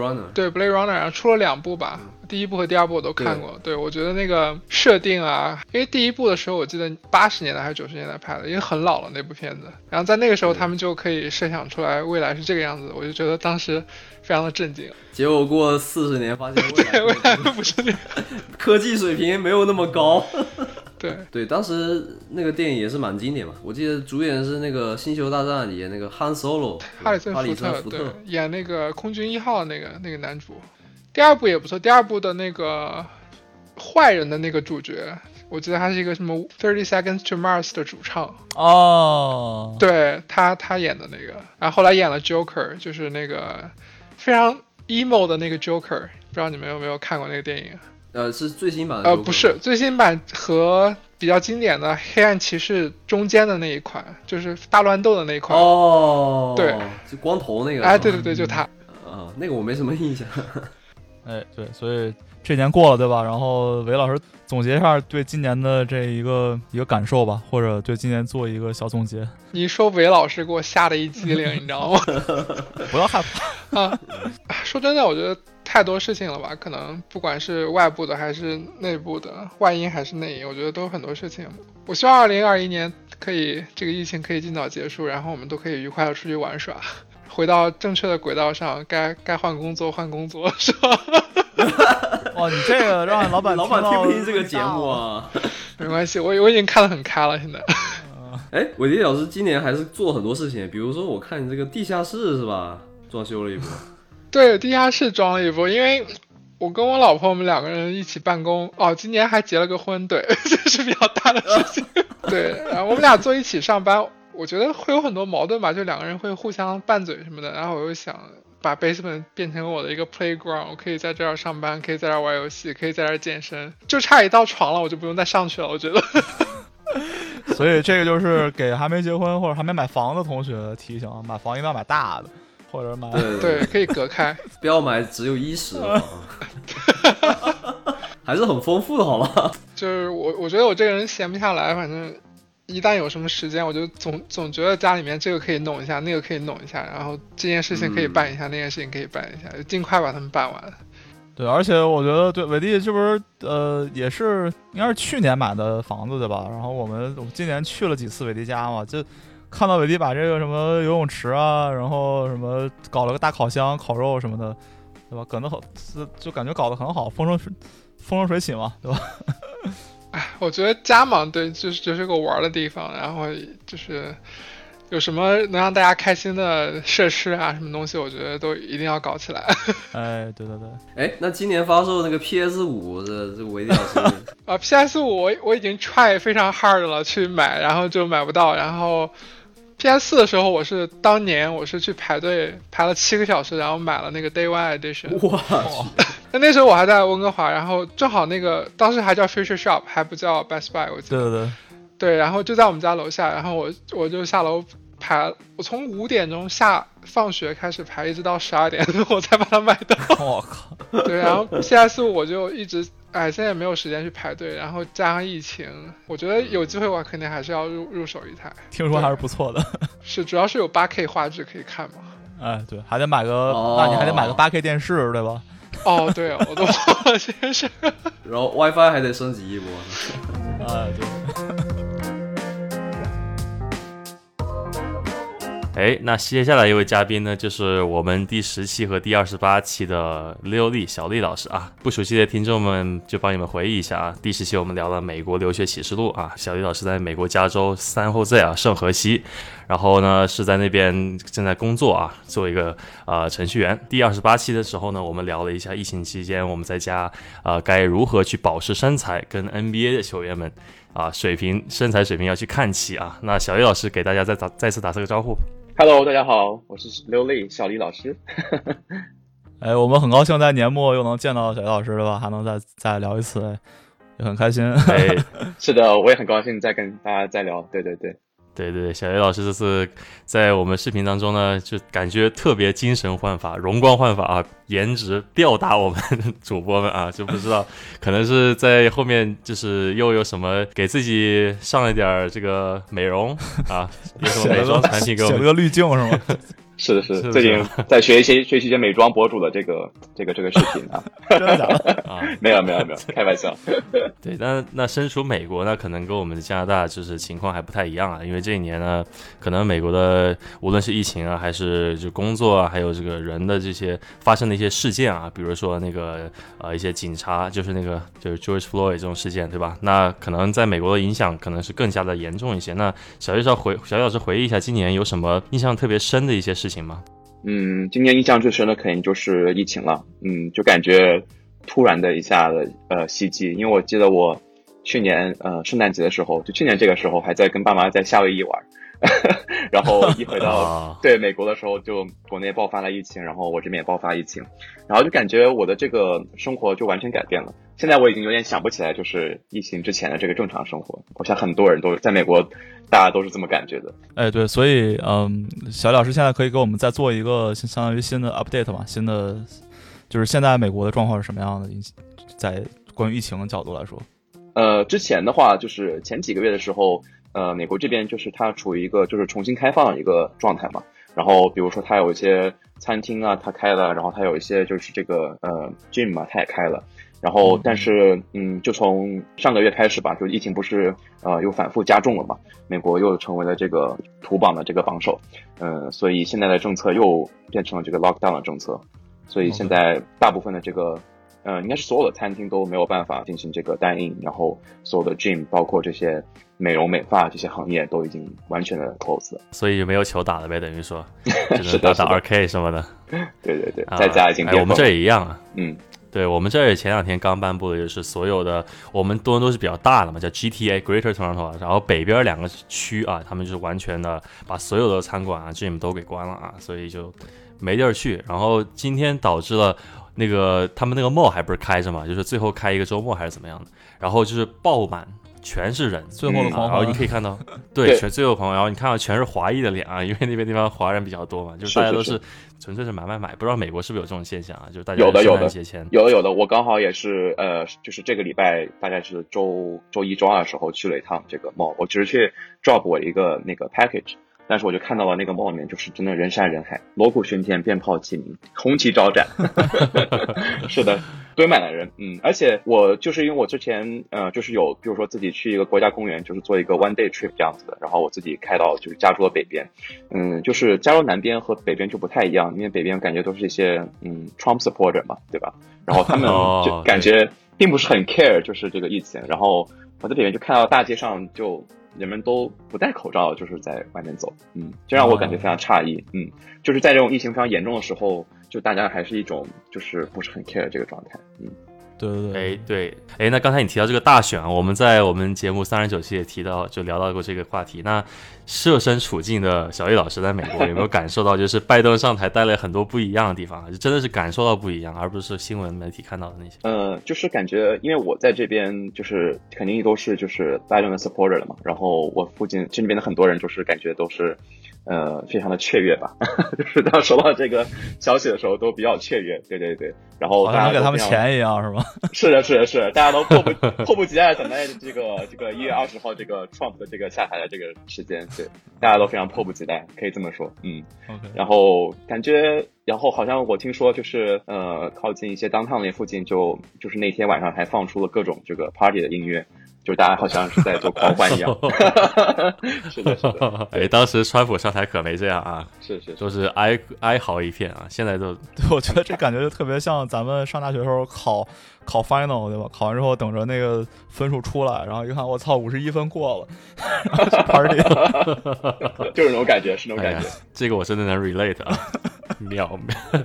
Blade Runner，然后出了两部吧，第一部和第二部我都看过。对我觉得那个设定啊，因为第一部的时候我记得八十年代还是九十年代拍的，因为很老了那部片子。然后在那个时候他们就可以设想出来未来是这个样子，我就觉得当时非常的震惊。结果过四十年发现未来不是那个 科技水平没有那么高。对对，当时那个电影也是蛮经典嘛。我记得主演是那个《星球大战》里那个 Han Solo，哈里森福特，对，演那个空军一号那个那个男主。第二部也不错，第二部的那个坏人的那个主角，我记得他是一个什么 Thirty Seconds to Mars 的主唱哦，对他他演的那个，然后后来演了 Joker，就是那个非常 emo 的那个 Joker，不知道你们有没有看过那个电影？呃，是最新版的。呃，不是最新版和比较经典的《黑暗骑士》中间的那一款，就是大乱斗的那一款。哦，对，就光头那个。哎，对对对，就他。啊，那个我没什么印象。哎，对，所以这年过了，对吧？然后韦老师总结一下对今年的这一个一个感受吧，或者对今年做一个小总结。你说韦老师给我吓得一激灵，你知道吗？不要害怕啊！说真的，我觉得太多事情了吧？可能不管是外部的还是内部的，外因还是内因，我觉得都有很多事情。我希望二零二一年可以这个疫情可以尽早结束，然后我们都可以愉快的出去玩耍，回到正确的轨道上。该该换工作换工作 是吧？哇，你这个让老板老板听不听这个节目啊？没关系，我我已经看得很开了。现在，哎，伟迪老师今年还是做很多事情，比如说我看你这个地下室是吧，装修了一波。对，地下室装了一波，因为我跟我老婆我们两个人一起办公。哦，今年还结了个婚，对，这是比较大的事情。对，然后我们俩坐一起上班，我觉得会有很多矛盾吧，就两个人会互相拌嘴什么的。然后我又想。把 basement 变成我的一个 playground，我可以在这儿上班，可以在这儿玩游戏，可以在这儿健身，就差一道床了，我就不用再上去了。我觉得，所以这个就是给还没结婚或者还没买房的同学提醒：买房一定要买大的，或者买 对，可以隔开，不要买只有一室的房，还是很丰富的，好吗？就是我，我觉得我这个人闲不下来，反正。一旦有什么时间，我就总总觉得家里面这个可以弄一下，那个可以弄一下，然后这件事情可以办一下，那件事情可以办一下，就尽快把它们办完。对，而且我觉得，对伟弟，这不是呃，也是应该是去年买的房子对吧？然后我们我们今年去了几次伟弟家嘛，就看到伟弟把这个什么游泳池啊，然后什么搞了个大烤箱烤肉什么的，对吧？搞得好，就感觉搞得很好，风生水风生水起嘛，对吧？哎，我觉得家嘛，对，就是就是个玩的地方，然后就是有什么能让大家开心的设施啊，什么东西，我觉得都一定要搞起来。哎，对对对，哎，那今年发售那个 PS 五，这这我一定要说啊，PS 五我我已经 try 非常 hard 了去买，然后就买不到，然后。P.S. 四的时候，我是当年我是去排队排了七个小时，然后买了那个 Day One Edition。哇！那那时候我还在温哥华，然后正好那个当时还叫 Future Shop，还不叫 Best Buy。我记得。对对对。对，然后就在我们家楼下，然后我我就下楼排，我从五点钟下放学开始排，一直到十二点 我才把它买到。我靠！对，然后 P.S. 五我就一直。哎，现在也没有时间去排队，然后加上疫情，我觉得有机会我肯定还是要入入手一台。听说还是不错的，是主要是有八 K 画质可以看嘛？哎，对，还得买个，那你还得买个八 K 电视，对吧？哦，对，我都忘了这件事。然后 WiFi 还得升级一波。哎，对。哎，那接下来一位嘉宾呢，就是我们第十期和第二十八期的六丽小丽老师啊。不熟悉的听众们就帮你们回忆一下啊。第十期我们聊了美国留学启示录啊，小丽老师在美国加州三后 Z 啊圣荷西，然后呢是在那边正在工作啊，做一个呃程序员。第二十八期的时候呢，我们聊了一下疫情期间我们在家啊该如何去保持身材，跟 NBA 的球员们啊水平身材水平要去看齐啊。那小李老师给大家再打再次打这个招呼。Hello，大家好，我是刘丽小李老师。哎，我们很高兴在年末又能见到小李老师，了吧？还能再再聊一次，也很开心。哎，是的，我也很高兴再跟大家再聊。对对对。对对，小叶老师这次在我们视频当中呢，就感觉特别精神焕发、容光焕发啊，颜值吊打我们 主播们啊，就不知道可能是在后面就是又有什么给自己上了点这个美容啊，有什么美妆产品给我们个滤镜是吗？是的，是的，最近在学一些学习一些美妆博主的这个这个这个视频啊，真的假的 啊？没有没有没有，开玩笑。对，那那身处美国，那可能跟我们的加拿大就是情况还不太一样啊，因为这一年呢，可能美国的无论是疫情啊，还是就工作啊，还有这个人的这些发生的一些事件啊，比如说那个呃一些警察，就是那个就是 George Floyd 这种事件，对吧？那可能在美国的影响可能是更加的严重一些。那小叶少回小叶老师回忆一下，今年有什么印象特别深的一些事？行吗？嗯，今年印象最深的肯定就是疫情了。嗯，就感觉突然的一下子呃袭击，因为我记得我去年呃圣诞节的时候，就去年这个时候还在跟爸妈在夏威夷玩。然后 一回到对美国的时候，就国内爆发了疫情，然后我这边也爆发疫情，然后就感觉我的这个生活就完全改变了。现在我已经有点想不起来，就是疫情之前的这个正常生活。我想很多人都在美国，大家都是这么感觉的。哎，对，所以嗯，小李老师现在可以给我们再做一个相当于新的 update 嘛？新的就是现在美国的状况是什么样的？在关于疫情的角度来说？呃，之前的话就是前几个月的时候，呃，美国这边就是它处于一个就是重新开放的一个状态嘛。然后比如说它有一些餐厅啊，它开了，然后它有一些就是这个呃 gym 嘛，它也开了。然后但是嗯，就从上个月开始吧，就疫情不是呃又反复加重了嘛，美国又成为了这个土榜的这个榜首，嗯，所以现在的政策又变成了这个 lockdown 的政策，所以现在大部分的这个。嗯，应该是所有的餐厅都没有办法进行这个单印，然后所有的 gym，包括这些美容美发这些行业都已经完全的 close 了，所以就没有球打了呗，等于说 是打打二 K 什么的。对对对，在家已经。我们这也一样啊。嗯，对我们这也前两天刚颁布的，就是所有的我们多伦多是比较大的嘛，叫 GTA Greater Toronto，然后北边两个区啊，他们就是完全的把所有的餐馆啊 gym 都给关了啊，所以就没地儿去。然后今天导致了。那个他们那个 mall 还不是开着嘛，就是最后开一个周末还是怎么样的，然后就是爆满，全是人，最后的然后你可以看到，对，全最后朋友，然后你看到全是华裔的脸啊，因为那边地方华人比较多嘛，就是大家都是纯粹是买买买，不知道美国是不是有这种现象啊？就是大家有的有的。节前有的有的，我刚好也是呃，就是这个礼拜大概是周周一周二的时候去了一趟这个 mall，我只是去 drop 我一个那个 package。但是我就看到了那个梦里面，就是真的人山人海，锣鼓喧天，鞭炮齐鸣，红旗招展。是的，堆满了人。嗯，而且我就是因为我之前呃，就是有比如说自己去一个国家公园，就是做一个 one day trip 这样子的，然后我自己开到就是加州的北边。嗯，就是加州南边和北边就不太一样，因为北边感觉都是一些嗯 Trump supporter 嘛，对吧？然后他们就感觉并不是很 care 就是这个疫情。然后我在里面就看到大街上就。人们都不戴口罩，就是在外面走，嗯，这让我感觉非常诧异，嗯，就是在这种疫情非常严重的时候，就大家还是一种就是不是很 care 这个状态，嗯。对对对，哎对，哎，那刚才你提到这个大选啊，我们在我们节目三十九期也提到，就聊到过这个话题。那设身处境的小易老师在美国有没有感受到，就是拜登上台带来很多不一样的地方，就真的是感受到不一样，而不是新闻媒体看到的那些。呃，就是感觉，因为我在这边就是肯定都是就是拜登的 supporter 了嘛，然后我附近这边的很多人就是感觉都是。呃，非常的雀跃吧，就是当收到这个消息的时候都比较雀跃，对对对，然后大家给他们钱一样是吗？是的，是的，是，大家都迫不 迫不及待等待这个这个一月二十号这个 Trump 的这个下台的这个时间，对，大家都非常迫不及待，可以这么说，嗯，OK，然后感觉，然后好像我听说就是呃，靠近一些 downtown 那附近，就就是那天晚上还放出了各种这个 party 的音乐。就大家好像是在做狂欢一样，是的，是的。哎，当时川普上台可没这样啊，是是，都是哀哀嚎一片啊。现在都，我觉得这感觉就特别像咱们上大学时候考考 final 对吧？考完之后等着那个分数出来，然后一看，我操，五十一分过了，party，就是那种感觉，是那种感觉。这个我真的能 relate 啊，秒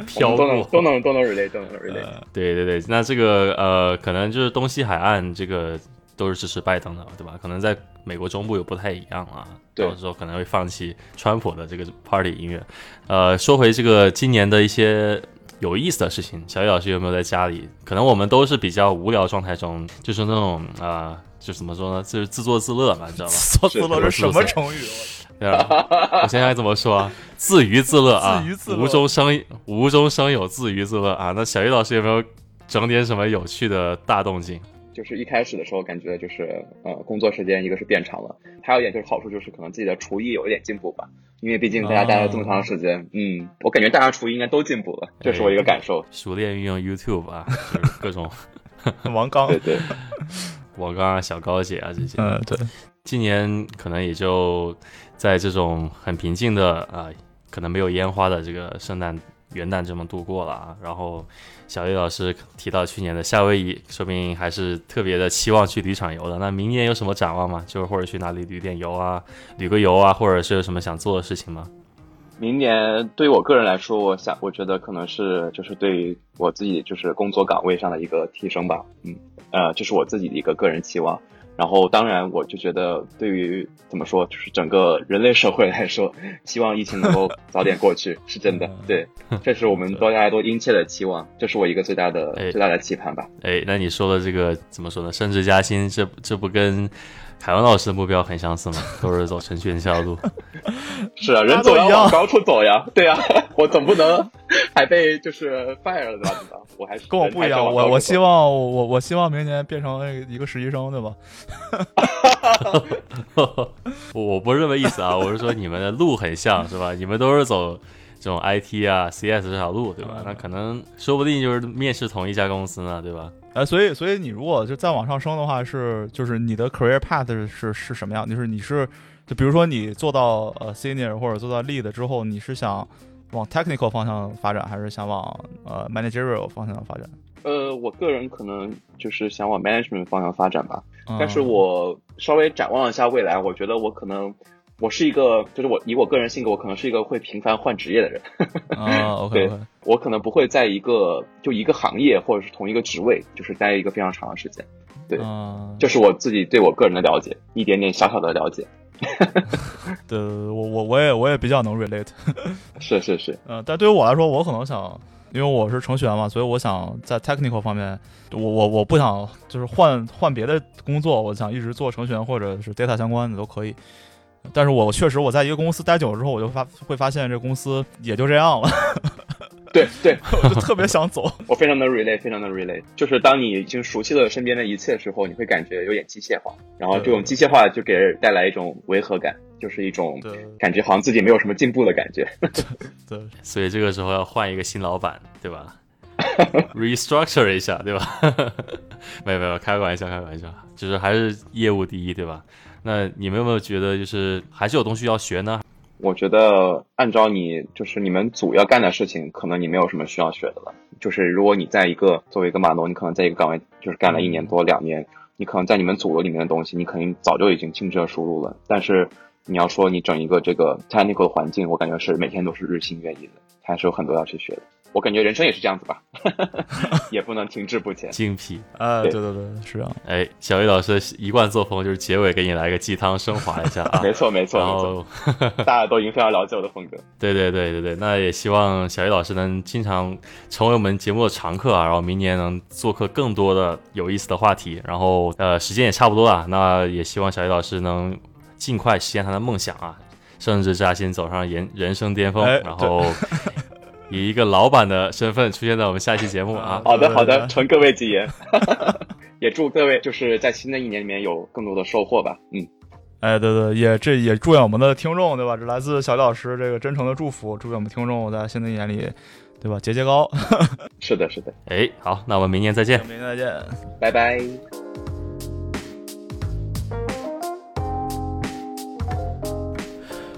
飘都能都能都能 relate，都能 relate。对对对，那这个呃，可能就是东西海岸这个。都是支持拜登的，对吧？可能在美国中部又不太一样啊，到时候可能会放弃川普的这个 party 音乐。呃，说回这个今年的一些有意思的事情，小雨老师有没有在家里？可能我们都是比较无聊状态中，就是那种啊，就怎么说呢？就是自作自乐嘛，你知道吧？自作自乐是什么成语？对啊，我现在怎么说？自娱自乐啊，无中生无中生有，自娱自乐啊。那小雨老师有没有整点什么有趣的大动静？就是一开始的时候，感觉就是呃，工作时间一个是变长了，还有一点就是好处就是可能自己的厨艺有一点进步吧，因为毕竟大家待了这么长时间，嗯，我感觉大家厨艺应该都进步了，这是我一个感受。熟练运用 YouTube 啊，各种 王刚，对对，王刚啊，小高姐啊这些，嗯对。今年可能也就在这种很平静的啊，可能没有烟花的这个圣诞元旦这么度过了啊，然后。小叶老师提到去年的夏威夷，说明还是特别的期望去旅场游的。那明年有什么展望吗？就是或者去哪里旅点游啊，旅个游啊，或者是有什么想做的事情吗？明年对于我个人来说，我想我觉得可能是就是对于我自己就是工作岗位上的一个提升吧。嗯，呃，这是我自己的一个个人期望。然后，当然，我就觉得，对于怎么说，就是整个人类社会来说，希望疫情能够早点过去，是真的。对，这是我们大家都殷切的期望，这是我一个最大的最大的期盼吧。哎，那你说的这个怎么说呢？升职加薪，这这不跟凯文老师的目标很相似嘛，都是走程序员这条路。是啊，人总要往高处走呀，对呀，我总不能还被就是 fire 了对吧？我还是跟我不一样，我我希望我我希望明年变成一个实习生，对吧？我我不是这么意思啊，我是说你们的路很像是吧？你们都是走这种 IT 啊 CS 这条路对吧？那可能说不定就是面试同一家公司呢，对吧？呃，所以所以你如果就再往上升的话，是就是你的 career path 是是什么样？就是你是就比如说你做到呃 senior 或者做到 lead 之后，你是想往 technical 方向发展，还是想往呃 managerial 方向发展？呃，我个人可能就是想往 management 方向发展吧，嗯但是我稍微展望一下未来，我觉得我可能我是一个，就是我以我个人性格，我可能是一个会频繁换职业的人。啊，OK 我可能不会在一个就一个行业或者是同一个职位，就是待一个非常长的时间。对嗯，这是我自己对我个人的了解，一点点小小的了解。对我我我也我也比较能 relate，是 是是，呃，但对于我来说，我可能想，因为我是程序员嘛，所以我想在 technical 方面，我我我不想就是换换别的工作，我想一直做程序员或者是 data 相关的都可以。但是我确实我在一个公司待久了之后，我就发会发现这公司也就这样了，对对，我就特别想走。我非常的 relate，非常的 relate。就是当你已经熟悉了身边的一切的时候，你会感觉有点机械化，然后这种机械化就给人带来一种违和感，就是一种感觉好像自己没有什么进步的感觉。对，所以这个时候要换一个新老板，对吧？restructure 一下，对吧？没有没有，开个玩笑，开个玩笑，就是还是业务第一，对吧？那你们有没有觉得就是还是有东西要学呢？我觉得按照你就是你们组要干的事情，可能你没有什么需要学的了。就是如果你在一个作为一个码农，你可能在一个岗位就是干了一年多两年，你可能在你们组里面的东西，你肯定早就已经轻车熟路了。但是你要说你整一个这个 technical 的环境，我感觉是每天都是日新月异的，还是有很多要去学的。我感觉人生也是这样子吧，也不能停滞不前。精辟。啊，对对对对，是这样。哎，小雨老师的一贯作风就是结尾给你来个鸡汤升华一下啊。没错没错然后，大家都已经非常了解我的风格。对对对对对，那也希望小雨老师能经常成为我们节目的常客啊，然后明年能做客更多的有意思的话题。然后呃，时间也差不多了，那也希望小雨老师能尽快实现他的梦想啊，甚至扎心走上人人生巅峰，哎然后以一个老板的身份出现在我们下期节目啊。好 的好的，承各位吉言，也祝各位就是在新的一年里面有更多的收获吧。嗯，哎，对对，也这也祝愿我们的听众，对吧？这来自小李老师这个真诚的祝福，祝愿我们听众在新的一年里，对吧？节节高。是的是的，哎，好，那我们明年再见。明年再见。拜拜。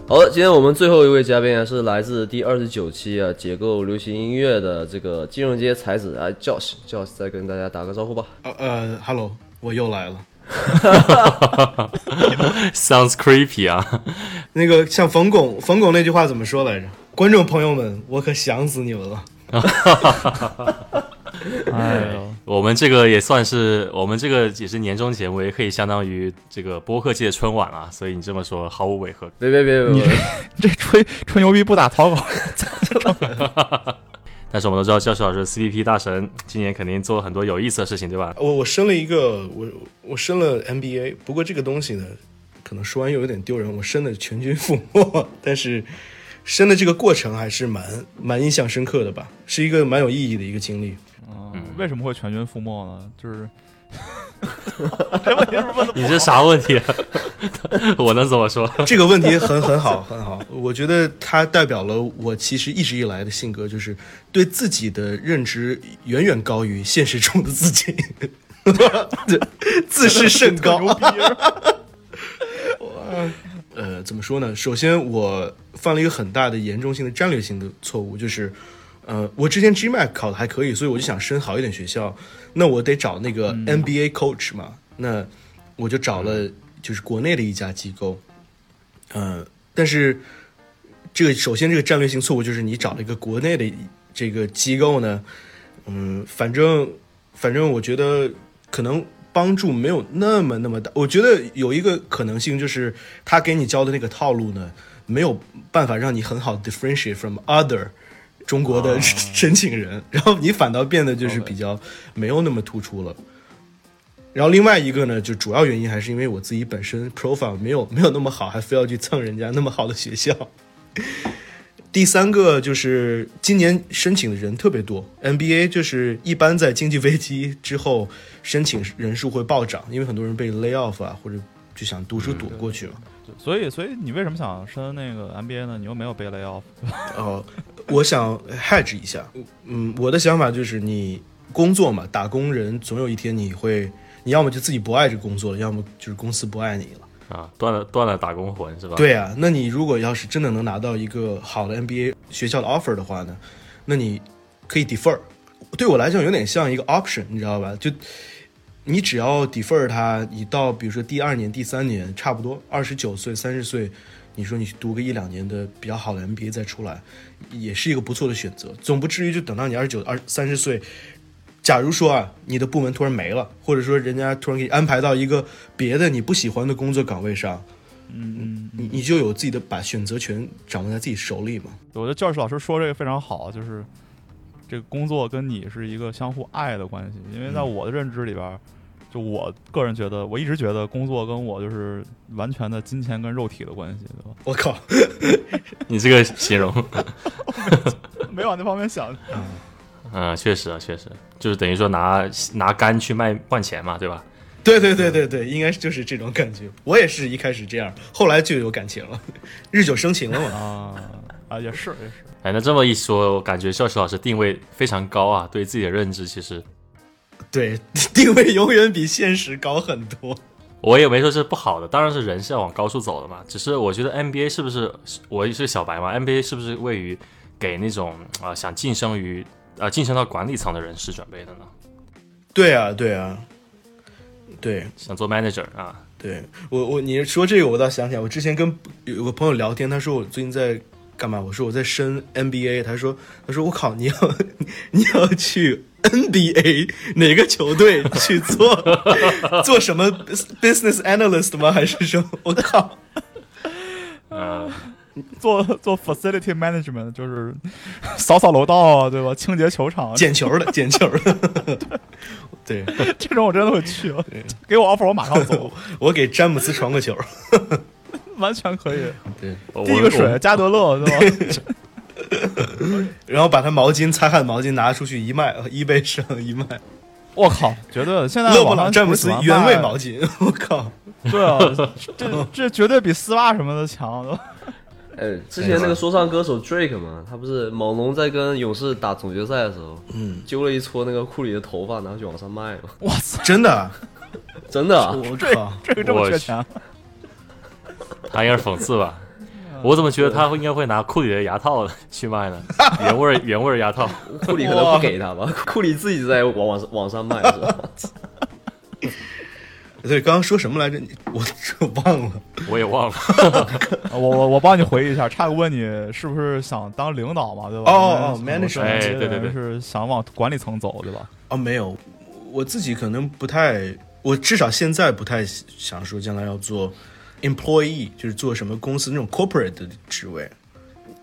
好的，今天我们最后一位嘉宾啊，是来自第二十九期啊解构流行音乐的这个金融街才子啊，Josh，Josh 再跟大家打个招呼吧。呃呃，Hello，我又来了。Sounds creepy 啊！那个像冯巩，冯巩那句话怎么说来着？观众朋友们，我可想死你们了。哎呦，我们这个也算是我们这个也是年终节目，也可以相当于这个播客界的春晚啊。所以你这么说毫无违和。别别别别，别这 吹吹牛逼不打草稿。但是我们都知道，教授老师 CPP 大神，今年肯定做了很多有意思的事情，对吧？我我升了一个，我我升了 MBA，不过这个东西呢，可能说完又有点丢人。我升的全军覆没，但是升的这个过程还是蛮蛮印象深刻的吧，是一个蛮有意义的一个经历。嗯，为什么会全军覆没呢？就是 这问题是不是问的你这啥问题、啊？我能怎么说？这个问题很很好，很好。我觉得它代表了我其实一直以来的性格，就是对自己的认知远远高于现实中的自己，自视甚高。呃，怎么说呢？首先，我犯了一个很大的严重性的战略性的错误，就是，呃，我之前 GMAT 考的还可以，所以我就想升好一点学校，那我得找那个 MBA coach 嘛，那我就找了就是国内的一家机构，呃、但是这个首先这个战略性错误就是你找了一个国内的这个机构呢，嗯，反正反正我觉得可能帮助没有那么那么大。我觉得有一个可能性就是他给你教的那个套路呢，没有办法让你很好的 differentiate from other 中国的申请人，然后你反倒变得就是比较没有那么突出了。然后另外一个呢，就主要原因还是因为我自己本身 profile 没有没有那么好，还非要去蹭人家那么好的学校。第三个就是今年申请的人特别多，MBA 就是一般在经济危机之后申请人数会暴涨，因为很多人被 lay off 啊，或者就想读书躲过去了。所以，所以你为什么想申那个 MBA 呢？你又没有被 lay off。哦，我想 hedge 一下。嗯，我的想法就是，你工作嘛，打工人总有一天你会，你要么就自己不爱这工作了，要么就是公司不爱你了。啊，断了断了打工魂是吧？对啊，那你如果要是真的能拿到一个好的 MBA 学校的 offer 的话呢，那你可以 defer。对我来讲有点像一个 option，你知道吧？就你只要 defer 它，你到比如说第二年、第三年，差不多二十九岁、三十岁，你说你去读个一两年的比较好的 MBA 再出来，也是一个不错的选择。总不至于就等到你二十九、二三十岁。假如说啊，你的部门突然没了，或者说人家突然给你安排到一个别的你不喜欢的工作岗位上，嗯嗯，你你就有自己的把选择权掌握在自己手里嘛。我觉得教室老师说这个非常好，就是这个工作跟你是一个相互爱的关系。因为在我的认知里边，就我个人觉得，我一直觉得工作跟我就是完全的金钱跟肉体的关系，对吧？我靠，你这个形容，没往那方面想。嗯，确实啊，确实就是等于说拿拿肝去卖换钱嘛，对吧？对对对对对，应该就是这种感觉。我也是一开始这样，后来就有感情了，日久生情了嘛。啊啊，也是也是。哎，那这么一说，我感觉笑石老师定位非常高啊，对自己的认知其实对 定位永远比现实高很多。我也没说是不好的，当然是人是要往高处走的嘛。只是我觉得 NBA 是不是我是小白嘛？NBA 是不是位于给那种啊、想晋升于呃晋升到管理层的人士准备的呢？对啊，对啊，对想做 manager 啊？对，我我你说这个，我倒想起来，我之前跟有个朋友聊天，他说我最近在干嘛？我说我在申 NBA，他说他说我靠，你要 你要去 NBA 哪个球队去做 做什么 business analyst 吗？还是什么？我靠！呃，做做 facility management 就是扫扫楼道啊，对吧？清洁球场，捡球的，捡球的。对，这种我真的会去。给我 offer，我马上走，我给詹姆斯传个球。完全可以。对，我第一个水，加德勒，是吧？然后把他毛巾擦汗毛巾拿出去一卖，一倍上一卖。我靠，绝对的！现在勒布网上朗詹姆斯原味毛巾，我靠！对啊，这这绝对比丝袜什么的强。对吧哎，之前那个说唱歌手 Drake 嘛，他不是猛龙在跟勇士打总决赛的时候，嗯，揪了一撮那个库里的头发，然后去往上卖嘛，我操，真的啊，真的、啊。我这靠！这个这么缺钱，他应该是讽刺吧？我怎么觉得他会应该会拿库里的牙套去卖呢？原味儿原味儿牙套。库里可能不给他吧，库里自己在往往往上卖是吧？对，刚刚说什么来着？你我我忘了。我也忘了。我我我帮你回忆一下，差个问你是不是想当领导嘛，对吧？哦哦 manager 哎对对对是想往管理层走，对吧？哦，没有，我自己可能不太，我至少现在不太想说将来要做 employee，就是做什么公司那种 corporate 的职位。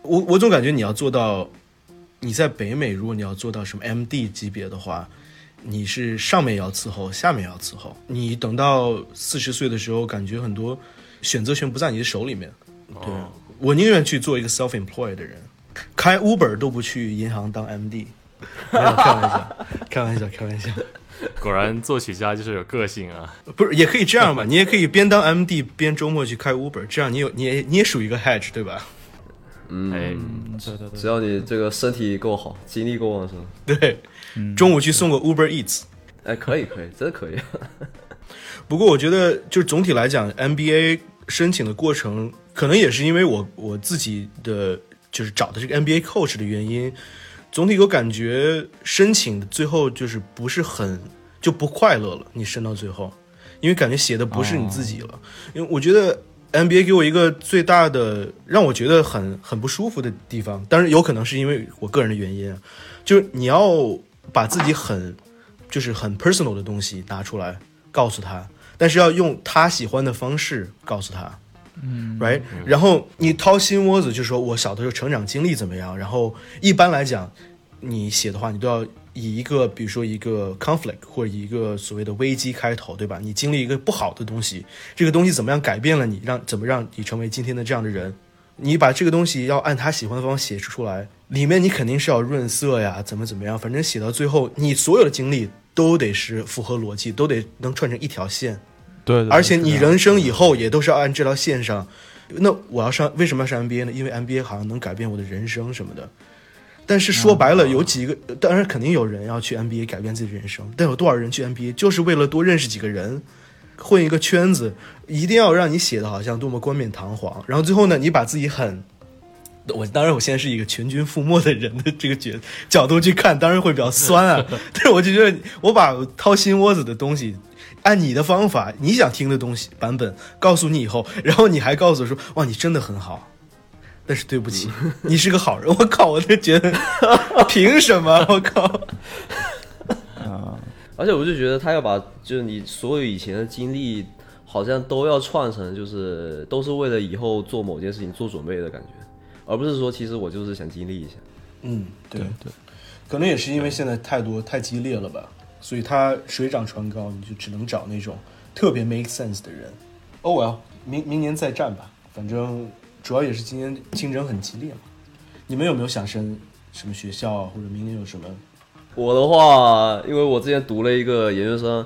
我我总感觉你要做到，你在北美，如果你要做到什么 MD 级别的话，你是上面要伺候，下面要伺候。你等到四十岁的时候，感觉很多选择权不在你的手里面。对、我宁愿去做一个 self employed 的人，开 Uber 都不去银行当 MD。没有开玩笑，开玩笑，开玩笑。果然作曲家就是有个性啊。不是，也可以这样吧？你也可以边当 MD 边周末去开 Uber，这样你有你也你也属于一个 hedge 对吧？嗯，对对对，只要你这个身体够好，精力够旺盛，对，嗯中午去送个 Uber Eats。哎，可以可以，真的可以。不过我觉得，就是总体来讲，MBA 申请的过程，可能也是因为我我自己的就是找的这个 MBA coach 的原因，总体给我感觉申请的最后就是不是很就不快乐了。你申到最后，因为感觉写的不是你自己了。因为我觉得 MBA 给我一个最大的让我觉得很很不舒服的地方，当然有可能是因为我个人的原因啊，就是你要把自己很就是很 personal 的东西拿出来告诉他，但是要用他喜欢的方式告诉他。嗯，right，然后你掏心窝子就说我小的时候成长经历怎么样，然后一般来讲，你写的话，你都要以一个比如说一个 conflict 或者一个所谓的危机开头，对吧？你经历一个不好的东西，这个东西怎么样改变了你，让怎么让你成为今天的这样的人？你把这个东西要按他喜欢的方法写出来，里面你肯定是要润色呀，怎么怎么样，反正写到最后，你所有的经历都得是符合逻辑，都得能串成一条线。对，对而且你人生以后也都是要按这条线上。那我要上为什么要上 MBA 呢？因为 MBA 好像能改变我的人生什么的。但是说白了，有几个，当然肯定有人要去 MBA 改变自己的人生，但有多少人去 MBA 就是为了多认识几个人，混一个圈子，一定要让你写的好像多么冠冕堂皇，然后最后呢，你把自己很。我当然，我现在是一个全军覆没的人的这个角角度去看，当然会比较酸啊。但是我就觉得，我把掏心窝子的东西，按你的方法，你想听的东西版本告诉你以后，然后你还告诉我说，哇，你真的很好。但是对不起，你是个好人。我靠，我就觉得 凭什么？我靠！啊而且我就觉得他要把就是你所有以前的经历，好像都要串成，就是都是为了以后做某件事情做准备的感觉，而不是说其实我就是想经历一下。嗯，对对，可能也是因为现在太多太激烈了吧，所以他水涨船高，你就只能找那种特别 make sense 的人。哦，我要明明年再战吧，反正主要也是今年竞争很激烈嘛。你们有没有想升什么学校啊，或者明年有什么？我的话，因为我之前读了一个研究生，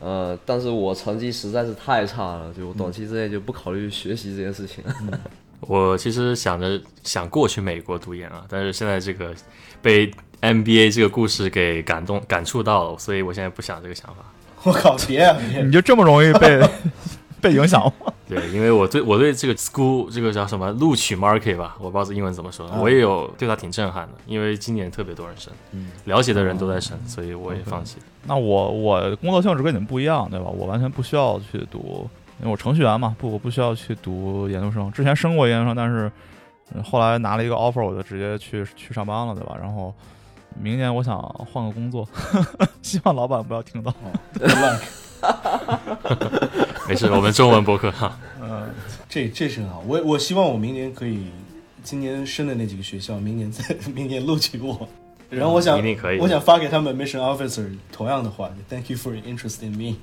呃，但是我成绩实在是太差了，就我短期之内就不考虑学习这件事情。我其实想着想过去美国读研啊，但是现在这个被 NBA 这个故事给感动感触到了，所以我现在不想这个想法。我靠，别！你就这么容易被 被影响吗？对，因为我对我对这个 school 这个叫什么录取 market 吧，我不知道这英文怎么说，我也有对它挺震撼的，因为今年特别多人申，了解的人都在申，所以我也放弃了。那我我工作性质跟你们不一样，对吧？我完全不需要去读，因为我程序员嘛，不，我不需要去读研究生。之前升过研究生，但是、呃后来拿了一个 offer，我就直接去去上班了，对吧？然后明年我想换个工作，希望老板不要听到。没事，我们中文博客哈，嗯这这是很好，我我希望我明年可以，今年申的那几个学校，明年再 明年录取我。然后我想，一定可以我想发给他们 mission officer 同样的话，Thank you for your interest in me，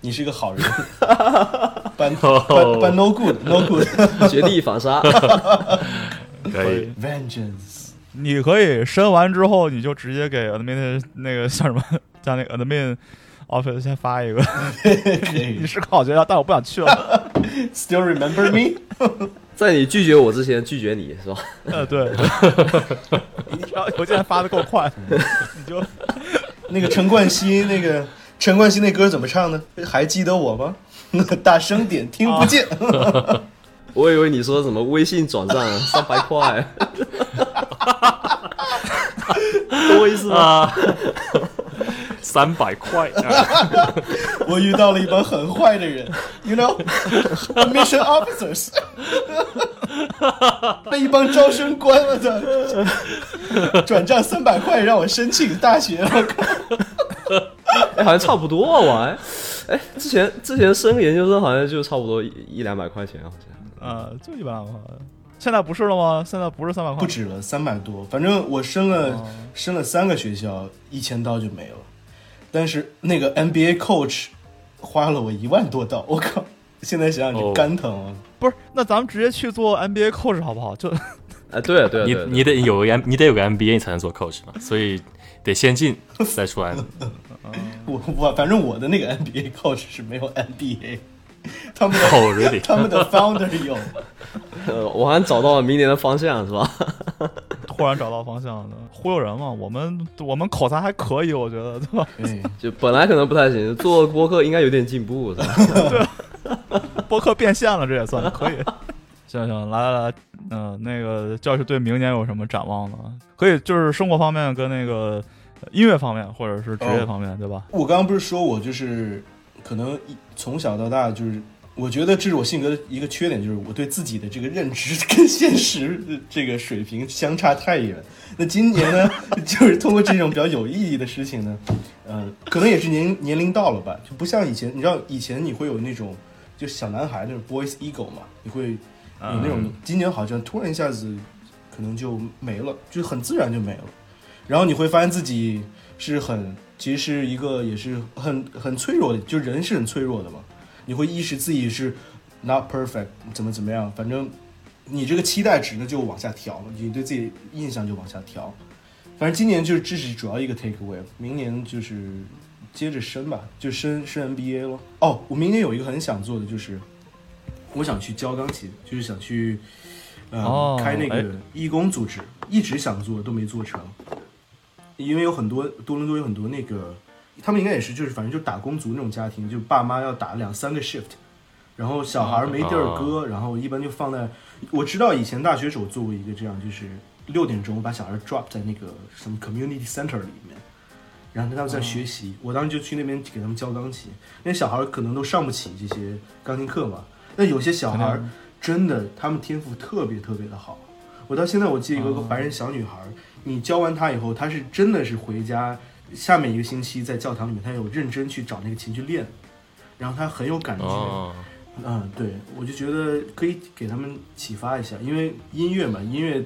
你是个好人。but but but no good no good 绝地反杀，可以。vengeance。你可以申完之后，你就直接给 admin 那个像什么，叫那个 admin office 先发一个。你是个好学校，但我不想去了。Still remember me？在你拒绝我之前拒绝你是吧？呃，对，你只要邮件发的够快，你就那个陈冠希那个陈冠希那歌怎么唱的？还记得我吗？大声点，听不见。我以为你说什么微信转账三百块，懂我意思吗？啊，三百块，啊。我遇到了一帮很坏的人，you know，mission officers，被一帮招生官我操，转账三百块让我申请大学，我靠，哎，好像差不多啊，我还，哎，之前之前升研究生好像就差不多一一两百块钱，好像。呃，就一百万块。现在不是了吗？现在不是三百块，不止了，三百多，反正我升了升了三个学校，一千刀就没了，但是那个 NBA coach 花了我一万多刀，我靠，现在想想就哦肝疼啊。不是？那咱们直接去做 NBA coach 好不好？就哎，对啊，对啊，你你得有个 M，你得有个 MBA 你才能做 coach 嘛，所以得先进再出来。我我反正我的那个 NBA coach 是没有 NBA，他们的、Oh, really？他们的 founder 有，呃，我还找到了明年的方向，是吧？突然找到方向了，忽悠人嘛。我们我们口才还可以，我觉得，对吧？嗯，就本来可能不太行，做播客应该有点进步，是吧？播客变现了，这也算可以。行行，来来来，嗯、那个教师对明年有什么展望呢？可以就是生活方面跟那个呃音乐方面，或者是职业方面，对吧？我刚刚不是说我就是可能一从小到大就是。我觉得这是我性格的一个缺点，就是我对自己的这个认知跟现实这个水平相差太远。那今年呢，就是通过这种比较有意义的事情呢，呃，可能也是年年龄到了吧，就不像以前，你知道以前你会有那种就小男孩那种 boys ego 嘛，你会有那种，今年好像突然一下子可能就没了，就很自然就没了。然后你会发现自己是很，其实是一个也是很很脆弱的，就人是很脆弱的嘛。你会意识自己是 not perfect，怎么怎么样，反正你这个期待值呢就往下调，你对自己印象就往下调。反正今年就是这是主要一个 take away，明年就是接着升吧，就升升 NBA 咯。哦，我明年有一个很想做的就是，我想去教钢琴，就是想去呃、哦开那哎个义工组织，一直想做都没做成，因为有很多多伦多有很多那个，他们应该也是就是反正就打工族那种家庭，就爸妈要打两三个 shift。然后小孩没地儿搁，然后一般就放在。我知道以前大学时候做过一个这样，就是六点钟把小孩 drop 在那个什么 community center 里面，然后他们在学习。我当时就去那边给他们教钢琴，那小孩可能都上不起这些钢琴课嘛。那有些小孩真的，他们天赋特别特别的好。我到现在我记得有个白人小女孩，你教完他以后，他是真的是回家下面一个星期在教堂里面，他有认真去找那个琴去练，然后他很有感觉。哦，嗯，对，我就觉得可以给他们启发一下，因为音乐嘛，音乐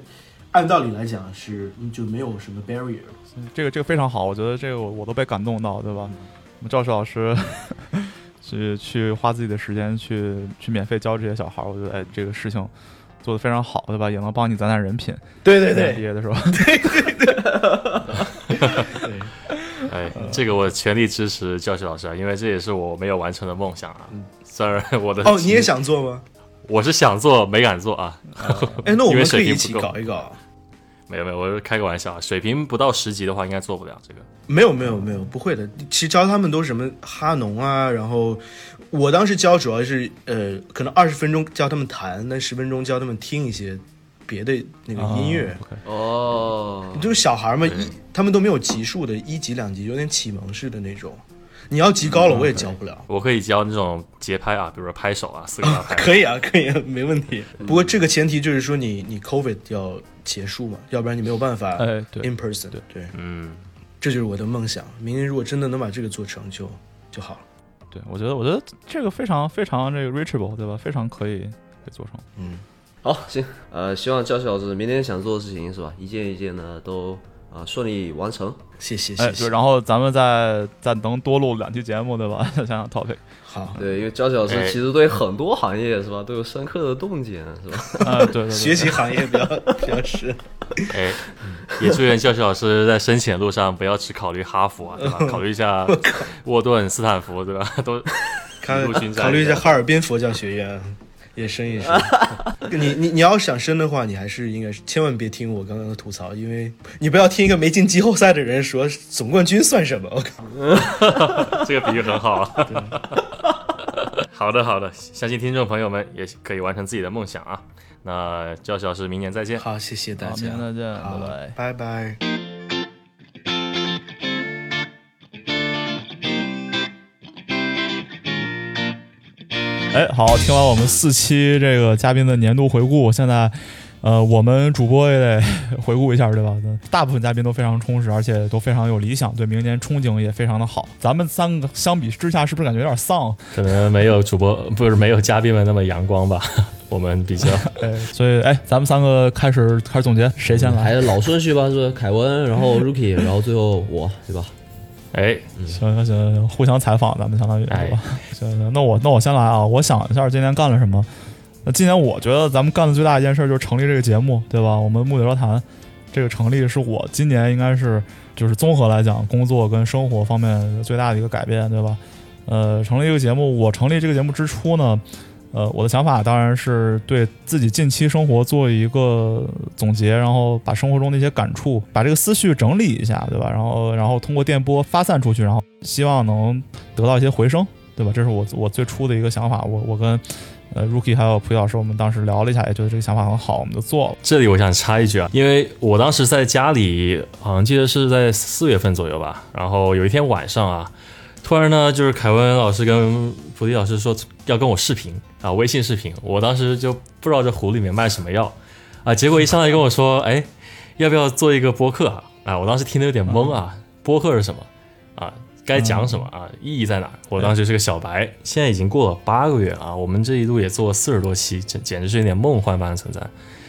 按道理来讲是就没有什么 barrier。这个这个非常好，我觉得这个我我都被感动到，对吧？我们赵石老师去去花自己的时间去去免费教这些小孩儿，我觉得哎这个事情做的非常好，对吧？也能帮你攒攒人品。对对对毕，业的时候，哎，这个我全力支持教学老师啊，因为这也是我没有完成的梦想啊。虽然我的哦，你也，想做吗？我是想做，没敢做啊。哎，那我们可以一起搞一搞。没有没有，我是开个玩笑啊，水平不到十级的话，应该做不了这个。没有没有没有，不会的。其实教他们都是什么哈农啊，然后我当时教主要是呃，可能二十分钟教他们弹，那十分钟教他们听一些别的那个音乐。哦，就是小孩嘛，一他们都没有级数的，一级两级，有点启蒙式的那种。你要级高了，我也教不了。我可以教那种节拍啊，比如说拍手啊，四个大拍。可以啊，可以啊，没问题。不过这个前提就是说你你 COVID 要结束嘛，要不然你没有办法哎对 in person。对对，嗯，这就是我的梦想。明年如果真的能把这个做成就就好了。对我觉得我觉得这个非常非常这个 reachable，对吧？非常可以可以做成。嗯，好，行，呃，希望教学老师明天想做的事情是吧，一件一件的都啊、顺利完成。谢谢哎，谢谢。哎，然后咱们再再能多录两期节目，对吧？想想 topic，好，对，因为教学老师哎其实对很多行业是吧都有深刻的洞见是吧？啊，对对对，学习行业比较比较深。哎，也祝愿教学老师在申请的路上不要只考虑哈佛啊，对吧？考虑一下 沃顿、斯坦福，对吧？都陆军在考虑一下哈尔滨佛教学院，也升一升。你你你要想升的话，你还是应该是千万别听我刚刚的吐槽，因为你不要听一个没进季后赛的人说总冠军算什么。我靠，这个比喻很好 啊。好的，好的，相信听众朋友们也可以完成自己的梦想啊。那教学老师，明年再见。好，谢谢大，家再见，好拜拜。拜拜。哎，好，听完我们四期这个嘉宾的年度回顾，现在，呃，我们主播也得 回顾一下，对吧？大部分嘉宾都非常充实，而且都非常有理想，对明年憧憬也非常的好。咱们三个相比之下，是不是感觉有点丧？可能没有主播不是没有嘉宾们那么阳光吧，我们比较 哎，所以，哎，咱们三个开始开始总结，谁先来？还是老顺序吧，是？凯文，然后 Rookie，然后最后我，对吧？哎，行行行行，互相采访，咱们相当于哎是吧？行行，那我那我先来啊，我想一下今年干了什么。那今年我觉得咱们干的最大一件事就是成立这个节目，对吧？我们木有聊谈这个成立是我今年应该是就是综合来讲，工作跟生活方面最大的一个改变，对吧？呃，成立一个节目，我成立这个节目之初呢，呃，我的想法当然是对自己近期生活做一个总结，然后把生活中的一些感触，把这个思绪整理一下，对吧？然后，然后通过电波发散出去，然后希望能得到一些回声，对吧？这是我我最初的一个想法。我我跟呃 Rookie 还有蒲老师，我们当时聊了一下，也觉得这个想法很好，我们就做了。这里我想插一句啊，因为我当时在家里，好像记得是在四月份左右吧，然后有一天晚上啊，突然呢，就是凯文老师跟菩提老师说要跟我视频啊，微信视频，我当时就不知道这壶里面卖什么药啊，结果一上来跟我说，哎，要不要做一个播客啊？啊，我当时听得有点懵啊，播客是什么啊？该讲什么啊？意义在哪儿？我当时是个小白，现在已经过了八个月啊，我们这一路也做了四十多期，简简直是有点梦幻般的存在。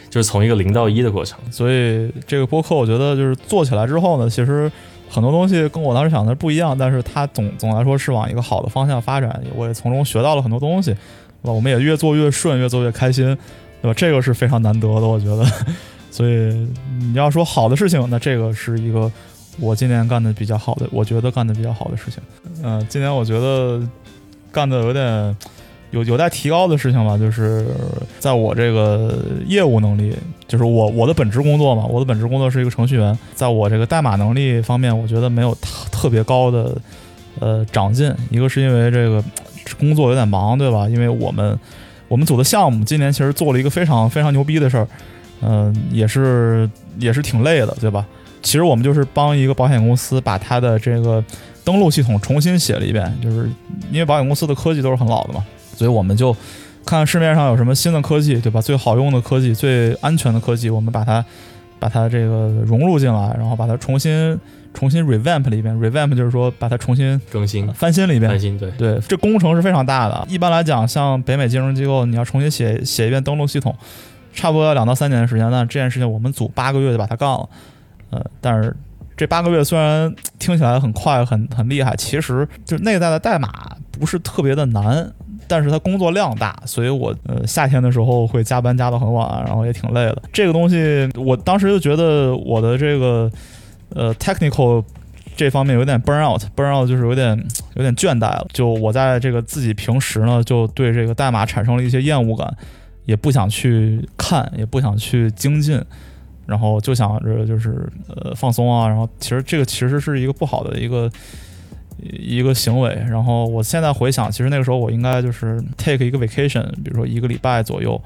就是从一个零到一的过程。所以这个播客，我觉得就是做起来之后呢，其实很多东西跟我当时想的不一样，但是它总总来说是往一个好的方向发展，我也从中学到了很多东西，对吧？我们也越做越顺，越做越开心，对吧？这个是非常难得的，我觉得。所以你要说好的事情，那这个是一个我今年干的比较好的，我觉得干的比较好的事情。嗯、今年我觉得干的有点有有待提高的事情吧，就是在我这个业务能力，就是我我的本职工作嘛，我的本职工作是一个程序员，在我这个代码能力方面，我觉得没有特特别高的呃长进。一个是因为这个工作有点忙，对吧？因为我们我们组的项目今年其实做了一个非常非常牛逼的事儿，嗯、也是也是挺累的，对吧？其实我们就是帮一个保险公司把它的这个登录系统重新写了一遍，就是因为保险公司的科技都是很老的嘛，所以我们就看看市面上有什么新的科技，对吧？最好用的科技、最安全的科技，我们把它把它这个融入进来，然后把它重新重新 revamp 了一遍。revamp 就是说把它重新更新、翻新了一遍翻。新，对，对，这工程是非常大的。一般来讲，像北美金融机构，你要重新写写一遍登录系统，差不多要两到三年的时间。那这件事情我们组八个月就把它干了。呃，但是这八个月虽然听起来很快、很很厉害，其实就是内在的代码不是特别的难，但是它工作量大，所以我呃夏天的时候会加班加到很晚，然后也挺累的。这个东西，我当时就觉得我的这个呃 technical 这方面有点 burn out，burn out 就是有点有点倦怠了。就我在这个自己平时呢，就对这个代码产生了一些厌恶感，也不想去看，也不想去精进。然后就想着就是呃放松啊，然后其实这个其实是一个不好的一个一个行为。然后我现在回想，其实那个时候我应该就是 take 一个 vacation，比如说一个礼拜左右，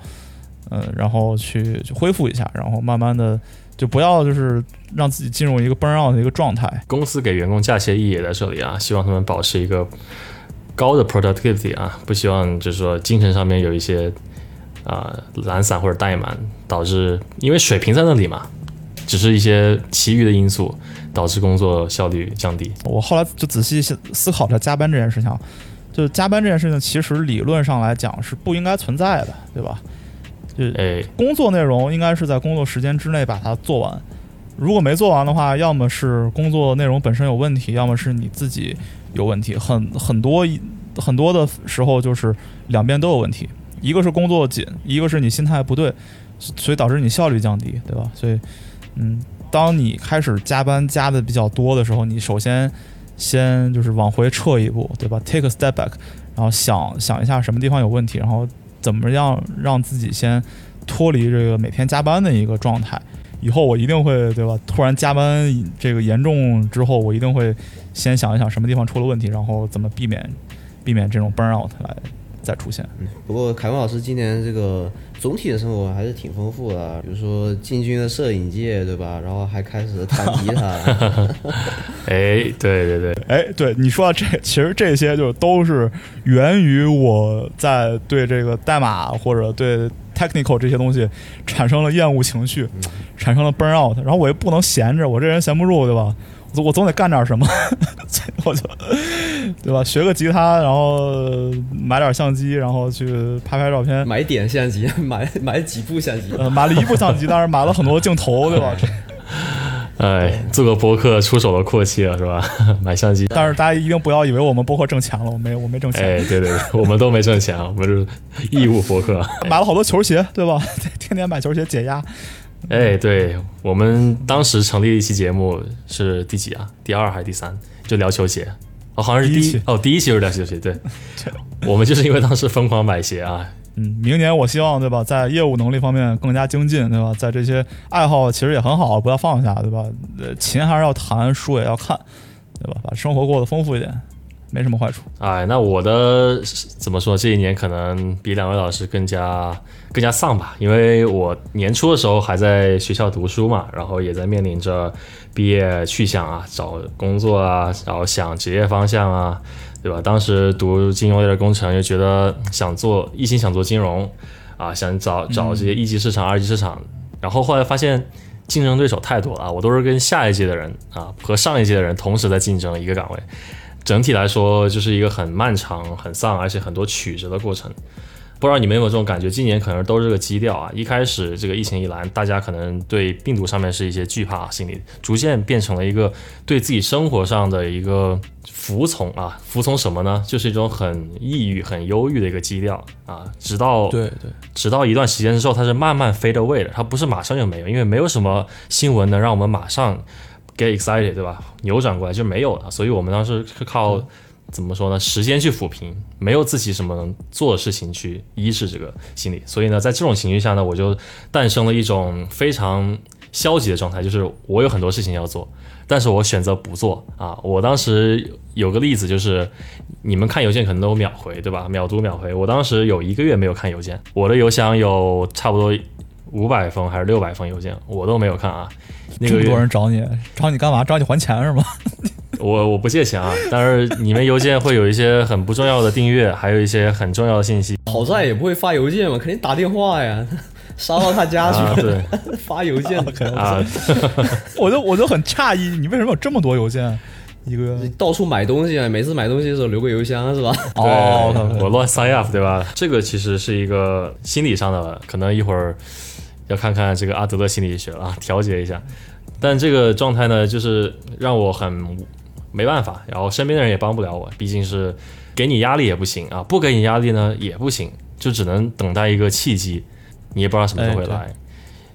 嗯、然后去去恢复一下，然后慢慢的就不要就是让自己进入一个 burn out 的一个状态。公司给员工假期的意义也在这里啊，希望他们保持一个高的 productivity 啊，不希望就是说精神上面有一些啊、懒散或者怠慢，导致因为水平在那里嘛，只是一些其余的因素导致工作效率降低。我后来就仔细思思考着加班这件事情，就加班这件事情，其实理论上来讲是不应该存在的，对吧？就哎，工作内容应该是在工作时间之内把它做完。如果没做完的话，要么是工作内容本身有问题，要么是你自己有问题。很很多很多的时候就是两边都有问题，一个是工作紧，一个是你心态不对，所以导致你效率降低，对吧？所以，嗯，当你开始加班加的比较多的时候，你首先先就是往回撤一步，对吧？Take a step back，然后想想一下什么地方有问题，然后怎么样让自己先脱离这个每天加班的一个状态。以后我一定会，对吧？突然加班这个严重之后，我一定会先想一想什么地方出了问题，然后怎么避免避免这种 burn out 来再出现。不过凯文老师今年这个总体的生活还是挺丰富的，比如说进军了摄影界，对吧？然后还开始弹吉他，哎，对对对，哎，对你说到这，其实这些就都是源于我在对这个代码或者对 technical 这些东西产生了厌恶情绪，产生了 burn out，然后我又不能闲着，我这人闲不住，对吧？我总得干点什么，所以我就对吧？学个吉他，然后买点相机，然后去拍拍照片。买点相机，买买几部相机，呃，买了一部相机，但是买了很多镜头，对吧？哎，做个博客出手的阔气了是吧？买相机，但是大家一定不要以为我们博客挣钱了，我没我没挣钱。哎，对对对，我们都没挣钱啊，我们是义务博客。买了好多球鞋，对吧？天天买球鞋解压。哎，对我们当时成立一期节目是第几啊？第二还是第三？就聊球鞋。哦，好像是第第一期哦，第一期就是聊球鞋。对，我们就是因为当时疯狂买鞋啊，嗯，明年我希望对吧，在业务能力方面更加精进，对吧？在这些爱好其实也很好，不要放下，对吧？呃，琴还是要弹，书也要看，对吧？把生活过得丰富一点，没什么坏处。哎，那我的怎么说？这一年可能比两位老师更加更加丧吧，因为我年初的时候还在学校读书嘛，然后也在面临着毕业去向啊，找工作啊，然后想职业方向啊，对吧？当时读金融类的工程，又觉得想做，一心想做金融啊，想找找这些一级市场、二级市场，然后后来发现。竞争对手太多了啊！我都是跟下一届的人啊和上一届的人同时在竞争一个岗位，整体来说就是一个很漫长、很丧，而且很多曲折的过程不知道你们有没有这种感觉？今年可能都是这个基调啊。一开始这个疫情一来，大家可能对病毒上面是一些惧怕心理，逐渐变成了一个对自己生活上的一个服从啊。服从什么呢？就是一种很抑郁、很忧郁的一个基调啊。直到对对，直到一段时间之后，它是慢慢 fade away 的，它不是马上就没有，因为没有什么新闻能让我们马上 get excited，对吧？扭转过来就没有了，所以我们当时是靠。怎么说呢？时间去抚平，没有自己什么能做的事情去医治这个心理，所以呢，在这种情绪下呢，我就诞生了一种非常消极的状态，就是我有很多事情要做，但是我选择不做啊。我当时有个例子，就是你们看邮件可能都秒回，对吧？秒读秒回。我当时有一个月没有看邮件，我的邮箱有差不多五百封还是六百封邮件，我都没有看啊。这么多人找你，找你干嘛？找你还钱是吗？我我不借钱啊，但是你们邮件会有一些很不重要的订阅，还有一些很重要的信息。好在也不会发邮件嘛，肯定打电话呀，杀到他家去。对，发邮件可能啊，我就我就很诧异，你为什么有这么多邮件？一个到处买东西啊，每次买东西的时候留个邮箱是吧？哦，我乱 sign up 对吧？这个其实是一个心理上的，可能一会儿要看看这个阿德勒心理学了，调节一下。但这个状态呢，就是让我很。没办法，然后身边的人也帮不了我，毕竟是给你压力也不行啊，不给你压力呢也不行，就只能等待一个契机，你也不知道什么时候会来。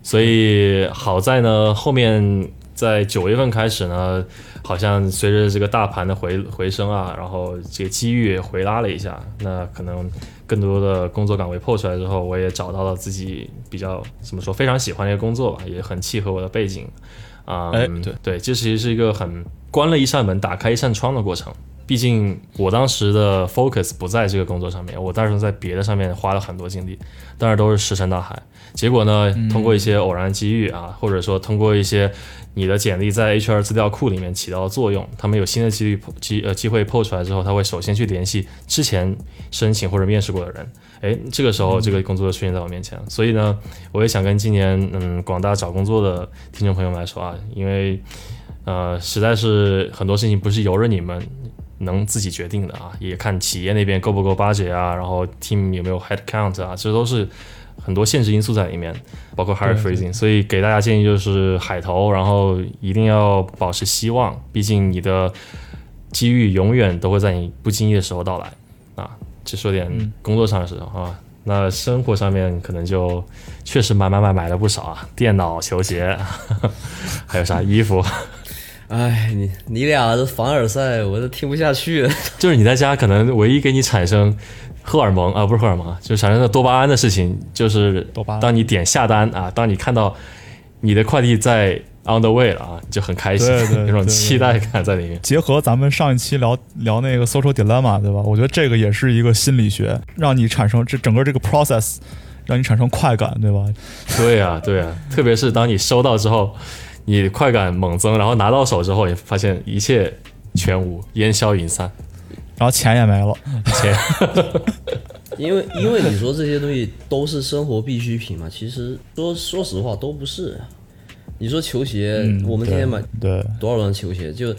所以好在呢，后面在九月份开始呢，好像随着这个大盘的回回升啊，然后这个机遇回拉了一下，那可能更多的工作岗位破出来之后，我也找到了自己比较怎么说非常喜欢的一个工作吧，也很契合我的背景啊。哎，对对，这其实是一个很。关了一扇门，打开一扇窗的过程。毕竟我当时的 focus 不在这个工作上面，我当时在别的上面花了很多精力，但是都是石沉大海。结果呢，通过一些偶然机遇啊，或者说通过一些你的简历在 HR 资料库里面起到了作用，他们有新的机率机呃机会 PO 出来之后，他会首先去联系之前申请或者面试过的人。哎，这个时候这个工作就出现在我面前。所以呢，我也想跟今年嗯广大找工作的听众朋友们来说啊，因为。呃，实在是很多事情不是由着你们能自己决定的啊，也看企业那边够不够 budget 啊，然后 team 有没有 head count 啊，这都是很多限制因素在里面，包括 hire freezing。所以给大家建议就是海投，然后一定要保持希望，毕竟你的机遇永远都会在你不经意的时候到来啊。就说点工作上的事啊，那生活上面可能就确实买买买买了不少啊，电脑、球鞋，还有啥衣服。哎，你你俩这凡尔赛，我都听不下去了。就是你在家可能唯一给你产生荷尔蒙啊，不是荷尔蒙啊，就产生的多巴胺的事情，就是。当你点下单啊，当你看到你的快递在 on the way 了啊，就很开心，那 种期待感在里面。结合咱们上一期聊聊那个 social dilemma，对吧？我觉得这个也是一个心理学，让你产生这整个这个 process，让你产生快感，对吧？对呀，对呀，特别是当你收到之后。你快感猛增，然后拿到手之后，也发现一切全无，烟消云散，然后钱也没了。钱，因为因为你说这些东西都是生活必需品嘛，其实说说实话都不是。你说球鞋，我们今天买对多少双球鞋？就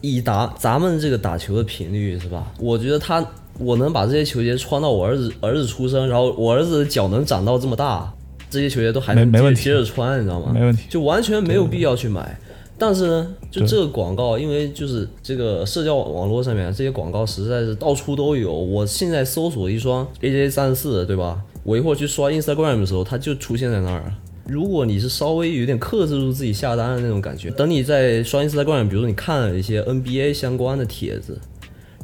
以打咱们这个打球的频率是吧？我觉得他我能把这些球鞋穿到我儿子儿子出生，然后我儿子的脚能长到这么大。这些球鞋都还能接接着穿，你知道吗？没问题，就完全没有必要去买。但是呢，就这个广告，因为就是这个社交网络上面这些广告实在是到处都有。我现在搜索一双 AJ 三十四，对吧？我一会儿去刷 Instagram 的时候，它就出现在那儿。如果你是稍微有点克制住自己下单的那种感觉，等你在刷 Instagram，比如说你看了一些 NBA 相关的帖子，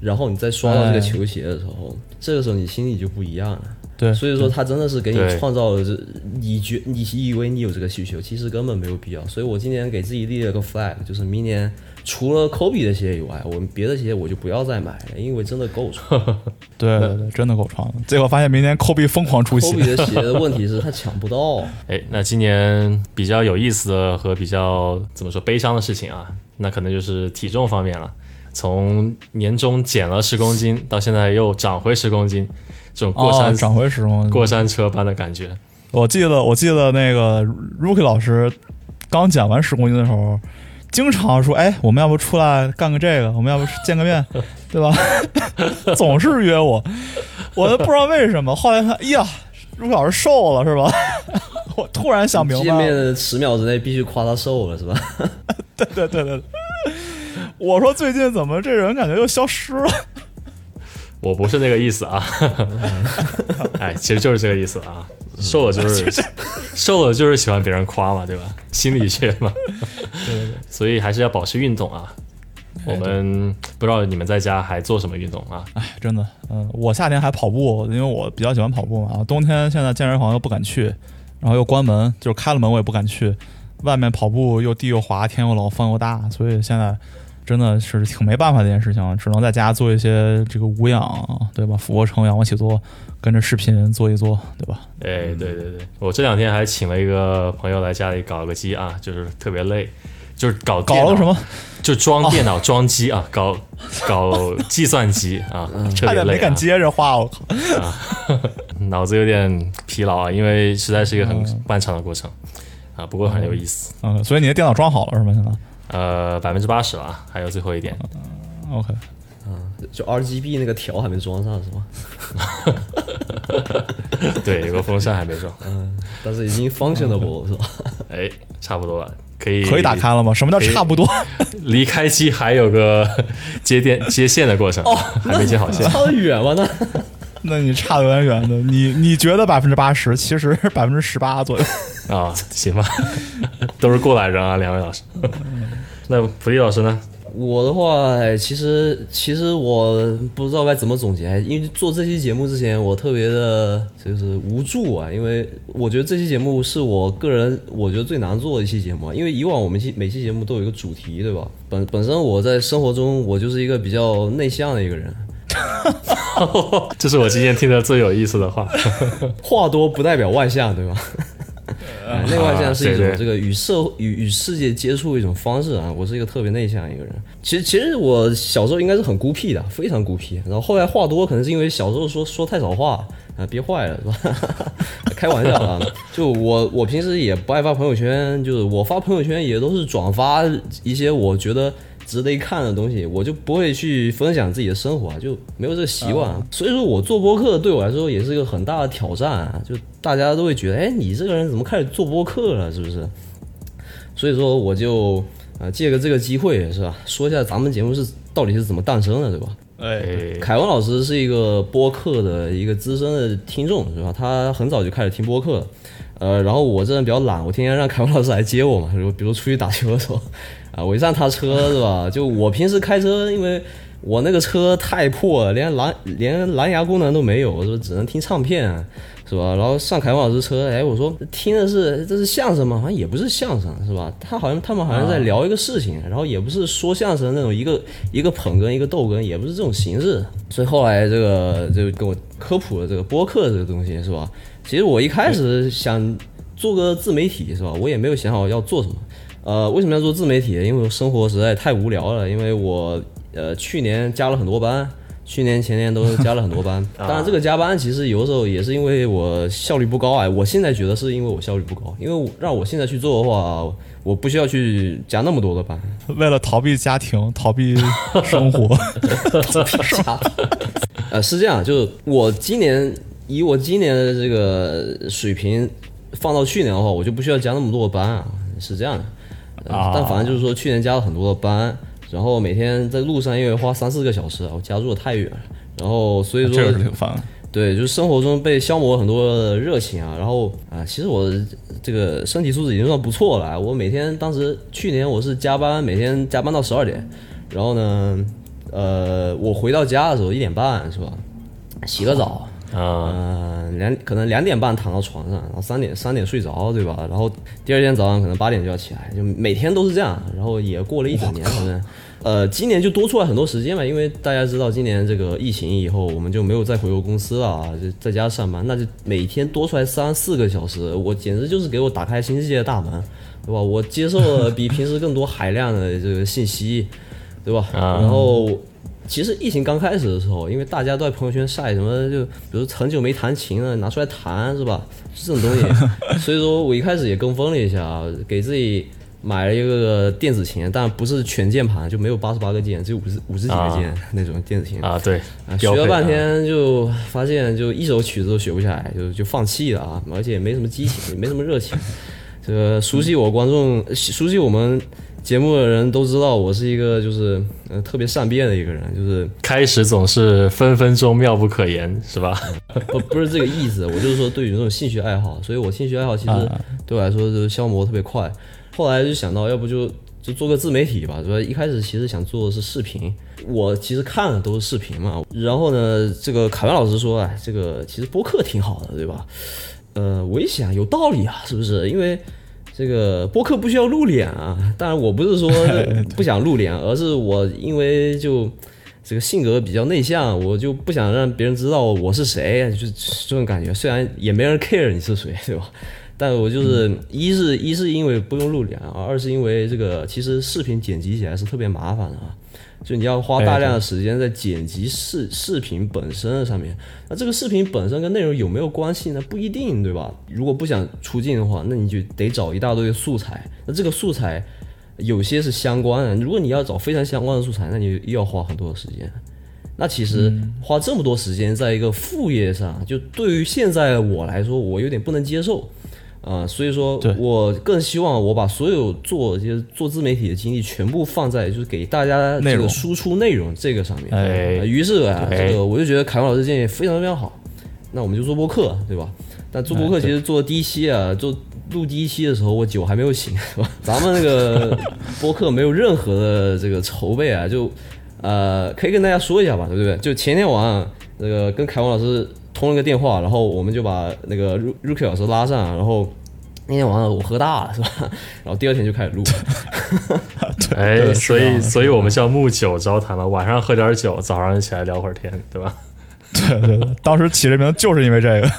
然后你再刷到这个球鞋的时候，这个时候你心里就不一样了。对，所以说他真的是给你创造了这，你觉你以为你有这个需求，其实根本没有必要。所以我今年给自己立了个 flag，就是明年除了 Kobe 的鞋以外，我们别的鞋我就不要再买了，因为真的够穿。对对对，真的够穿了。结果发现明年 Kobe 疯狂出鞋。Kobe 的 鞋的问题是他抢不到。哎，那今年比较有意思的和比较怎么说悲伤的事情啊，那可能就是体重方面了。从年终减了十公斤，到现在又长回十公斤。这种过山涨回时光过山车般的感觉。我记得，我记得那个 Rookie 老师刚减完十公斤的时候，经常说，哎，我们要不出来干个这个？我们要不见个面，对吧？总是约我，我都不知道为什么。后来看，哎呀，，Rookie 老师瘦了是吧？我突然想明白了，面十秒之内必须夸他瘦了是吧？对对对对。我说最近怎么这人感觉又消失了？我不是那个意思啊，哎，其实就是这个意思啊。瘦了就是 瘦了就是喜欢别人夸嘛，对吧？心理学嘛，对对对，所以还是要保持运动啊。我们不知道你们在家还做什么运动啊？哎，真的，嗯、我夏天还跑步，因为我比较喜欢跑步嘛。冬天现在健身房又不敢去，然后又关门，就是开了门我也不敢去。外面跑步又地又滑，天又冷，风又大，所以现在真的是挺没办法的一件事情，只能在家做一些这个无氧，对吧？俯卧撑、仰卧起坐，跟着视频做一做，对吧？哎，对对对，我这两天还请了一个朋友来家里搞了个机啊，就是特别累，就是搞搞了什么？就装电脑、装机啊，搞搞计算机啊，差点没敢。接着话，我靠！脑子有点疲劳啊，因为实在是一个很漫长的过程啊，不过很有意思。嗯，所以你的电脑装好了是吗？现在呃，百分之八十了啊，还有最后一点。？OK，就 RGB 那个条还没装上是吧？对，有个风扇还没装，嗯但是已经 functionable 是吧？哎，差不多了，可以可以打开了吗？什么叫差不多？离开机还有个接电 接线的过程，还没接好线。差得远吗？那 那你差得有点远的。你你觉得百分之八十，其实百分之十八左右。啊，行吧，都是过来人啊，两位老师。那普利老师呢？我的话，哎其实其实我不知道该怎么总结，因为做这期节目之前，我特别的就是无助啊，因为我觉得这期节目是我个人我觉得最难做的一期节目啊，因为以往我们期每期节目都有一个主题，对吧？本本身我在生活中我就是一个比较内向的一个人，这是我今天听的最有意思的话。话多不代表外向，对吧？哎内外向是一种这个与社与与世界接触的一种方式啊。我是一个特别内向的一个人。其实其实我小时候应该是很孤僻的，非常孤僻。然后后来话多，可能是因为小时候说说太少话啊，憋坏了是吧？开玩笑啊，就我我平时也不爱发朋友圈，就是我发朋友圈也都是转发一些我觉得。值得一看的东西，我就不会去分享自己的生活啊，就没有这个习惯啊。所以说我做播客对我来说也是一个很大的挑战啊，就大家都会觉得，哎，你这个人怎么开始做播客了，是不是？所以说我就呃借个这个机会是吧，说一下咱们节目是到底是怎么诞生的，对吧？哎，凯文老师是一个播客的一个资深的听众，是吧？他很早就开始听播客了，呃，然后我这人比较懒，我天天让凯文老师来接我嘛，比如比如出去打球的时候，啊，我一上他车是吧？就我平时开车，因为我那个车太破了，连蓝连蓝牙功能都没有，我说只能听唱片，是吧？然后上凯文老师车，哎，我说听的是这是相声吗？好像也不是相声，是吧？他好像他们好像在聊一个事情，然后也不是说相声那种一个一个捧哏一个逗哏，也不是这种形式。所以后来这个就给我科普了这个播客这个东西，是吧？其实我一开始想做个自媒体，是吧？我也没有想好要做什么。呃，为什么要做自媒体？因为我生活实在太无聊了。因为我呃去年加了很多班，去年前年都加了很多班。当然，这个加班其实有的时候也是因为我效率不高啊。我现在觉得是因为我效率不高，因为我让我现在去做的话，我不需要去加那么多的班。为了逃避家庭，逃避生活，呃，是这样，就是我今年以我今年的这个水平放到去年的话，我就不需要加那么多的班啊，是这样的。但反正就是说，去年加了很多的班，然后每天在路上因为花三四个小时啊，我家住的太远了，然后所以说这个是挺烦。对，就是生活中被消磨很多的热情啊，然后啊，其实我这个身体素质已经算不错了啊。我每天当时去年我是加班，每天加班到十二点，然后呢，呃，我回到家的时候一点半是吧？洗个澡，啊，嗯，两可能两点半躺到床上，然后三点三点睡着，对吧？然后第二天早上可能八点就要起来，就每天都是这样，然后也过了一整年，反正，呃，今年就多出来很多时间嘛，因为大家知道今年这个疫情以后，我们就没有再回过公司了啊，就在家上班，那就每天多出来三四个小时，我简直就是给我打开新世界的大门，对吧？我接受了比平时更多海量的这个信息，对吧？啊然后。其实疫情刚开始的时候，因为大家都在朋友圈晒什么，就比如很久没弹琴了，拿出来弹是吧？这种东西，所以说我一开始也跟风了一下啊，给自己买了一个电子琴，但不是全键盘，就没有八十八个键，只有五十五十几个键、那种电子琴。啊，对，啊，学了半啊天就发现就一首曲子都学不下来，就就放弃了啊，而且也没什么激情，也没什么热情。这个熟悉我观众、熟悉我们节目的人都知道，我是一个就是呃特别善变的一个人，就是开始总是分分钟妙不可言，是吧？不不是这个意思，我就是说对于这种兴趣爱好，所以我兴趣爱好其实啊对我来说就是消磨特别快。后来就想到，要不就就做个自媒体吧，主要一开始其实想做的是视频，我其实看的都是视频嘛。然后呢，这个凯文老师说，哎，这个其实播客挺好的，对吧？呃，我一想有道理啊，是不是？因为这个播客不需要露脸啊。当然，我不是说 不想露脸，而是我因为就这个性格比较内向，我就不想让别人知道我是谁，就这种感觉。虽然也没人 care 你是谁，对吧？但我就是一是一是因为不用露脸啊，二是因为这个其实视频剪辑起来是特别麻烦的啊。就你要花大量的时间在剪辑视视频本身上面，那这个视频本身跟内容有没有关系呢？不一定，对吧？如果不想出镜的话，那你就得找一大堆的素材，那这个素材有些是相关的，如果你要找非常相关的素材，那你又要花很多的时间。那其实花这么多时间在一个副业上，就对于现在我来说，我有点不能接受。啊、所以说我更希望我把所有做就是做自媒体的精力全部放在就是给大家这个输出内容这个上面。哎呃于是啊，这个我就觉得凯文老师建议非常非常好，那我们就做播客，对吧？但做播客其实做第一期啊，做录第一期的时候，我酒还没有醒，是吧？咱们那个播客没有任何的这个筹备啊，就呃，可以跟大家说一下吧，对不对？就前天晚上那个跟凯文老师通了个电话，然后我们就把那个 Ru- Rookie 老师拉上，然后那天晚上我喝大了，是吧？然后第二天就开始录。哎，对所以所以我们叫木酒招谈嘛，晚上喝点酒，早上起来聊会儿天，对吧？对对对，当时起这名就是因为这个。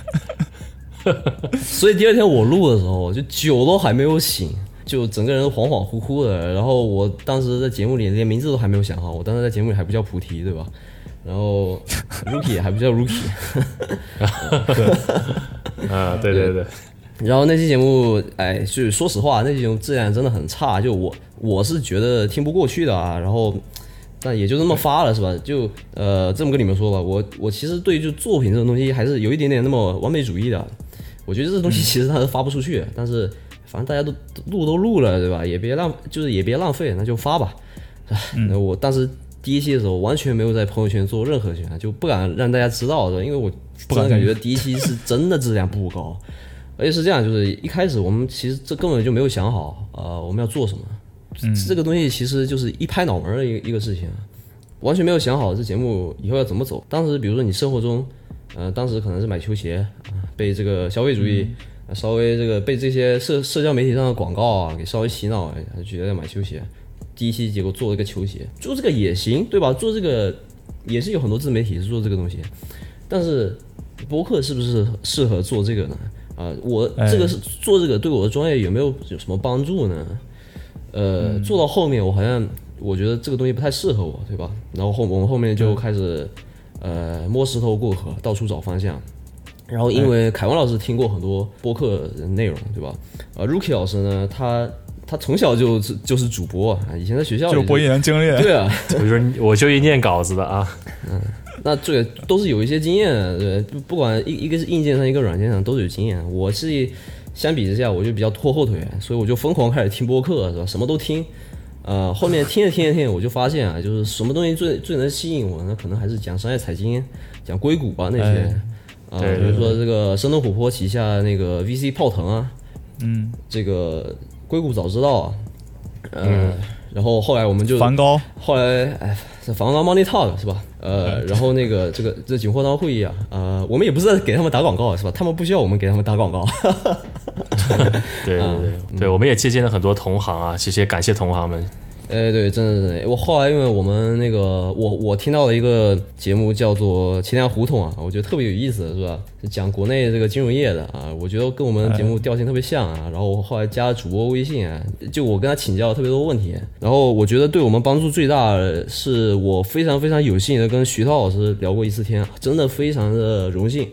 所以第二天我录的时候，就酒都还没有醒，就整个人恍恍惚惚的。然后我当时在节目里连名字都还没有想好，我当时在节目里还不叫菩提，对吧？然后 Rookie 还不叫 Rookie。啊，对对对，然后那期节目，哎，就是说实话，那期节目质量真的很差，就我我是觉得听不过去的啊。然后，但也就这么发了，是吧？就呃，这么跟你们说吧，我我其实对就作品这种东西还是有一点点那么完美主义的。我觉得这东西其实它是发不出去，但是反正大家都录都录了，对吧？也别浪，就是也别浪费，那就发吧。唉那我当时第一期的时候完全没有在朋友圈做任何宣传，就不敢让大家知道的，因为我真的感觉第一期是真的质量不高。而且是这样，就是一开始我们其实这根本就没有想好，呃，我们要做什么。这个东西其实就是一拍脑门儿的一个一个事情，完全没有想好这节目以后要怎么走。当时比如说你生活中，呃，当时可能是买球鞋，啊被这个消费主义、呃稍微这个被这些社社交媒体上的广告啊给稍微洗脑，哎，就觉得要买球鞋。第一期结果做了个球鞋，做这个也行，对吧？做这个也是有很多自媒体是做这个东西，但是博客是不是适合做这个呢？啊、我哎这个是做这个对我的专业有没有有什么帮助呢？呃，做到后面我好像我觉得这个东西不太适合我，对吧？然后后我们后面就开始呃摸石头过河，到处找方向。然后因为凯文老师听过很多播客的内容，对吧？呃，Rookie 老师呢，他他从小就是就是主播啊，以前在学校里就是播音员经历，对啊，我就是我就一念稿子的啊，嗯 那这个都是有一些经验的，对，不不管一一个是硬件上，一个软件上都是有经验。我是相比之下，我就比较拖后腿，所以我就疯狂开始听播客，是吧？什么都听。呃，后面听着听着听着，我就发现啊，就是什么东西最最能吸引我呢？可能还是讲商业财经、讲硅谷啊那些。哎啊、对比如说这个生动活泼旗下那个 VC 泡腾啊，嗯，这个硅谷早知道啊，呃，然后后来我们就梵高，后来，哎，这防狼 Money Talk 是吧？呃，嗯然后那个 这个这景货商会议啊，呃，我们也不是在给他们打广告是吧？他们不需要我们给他们打广告。对对对 对，我们也借鉴了很多同行啊，其实也感谢同行们。哎，对，真的真的，我后来因为我们那个我我听到了一个节目叫做《钱粮胡同》啊，我觉得特别有意思，是吧？是讲国内这个金融业的啊，我觉得跟我们节目调性特别像啊。然后我后来加了主播微信啊，就我跟他请教了特别多问题，然后我觉得对我们帮助最大的是我非常非常有幸的跟徐涛老师聊过一次天，真的非常的荣幸。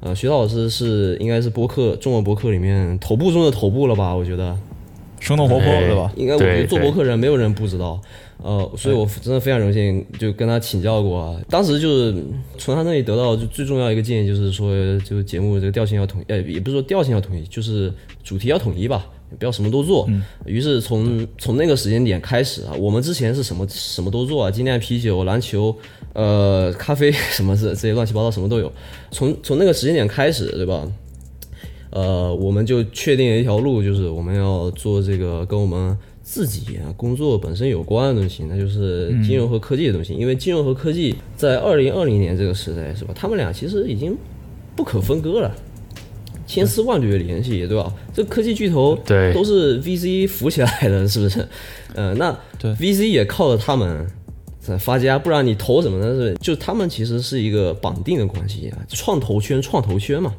呃，徐涛老师是应该是播客中文播客里面头部中的头部了吧？我觉得。生动活泼，哎对吧？应该我觉得做博客人没有人不知道，呃，所以我真的非常荣幸就跟他请教过啊。当时就是从他那里得到就最重要一个建议，就是说这个节目这个调性要统一，呃，也不是说调性要统一，就是主题要统一吧，不要什么都做。于是从从那个时间点开始啊，我们之前是什么什么都做啊，精酿啤酒、篮球。呃，咖啡 什么这这些乱七八糟什么都有，从从那个时间点开始，对吧？呃，我们就确定了一条路，就是我们要做这个跟我们自己啊工作本身有关的东西，那就是金融和科技的东西。因为金融和科技在二零二零年这个时代，是吧？他们俩其实已经不可分割了，千丝万缕的联系，对吧？这科技巨头对都是 VC 扶起来的，是不是？呃，那对 VC 也靠着他们在发家，不然你投什么呢？是就他们其实是一个绑定的关系啊，创投圈，创投圈嘛。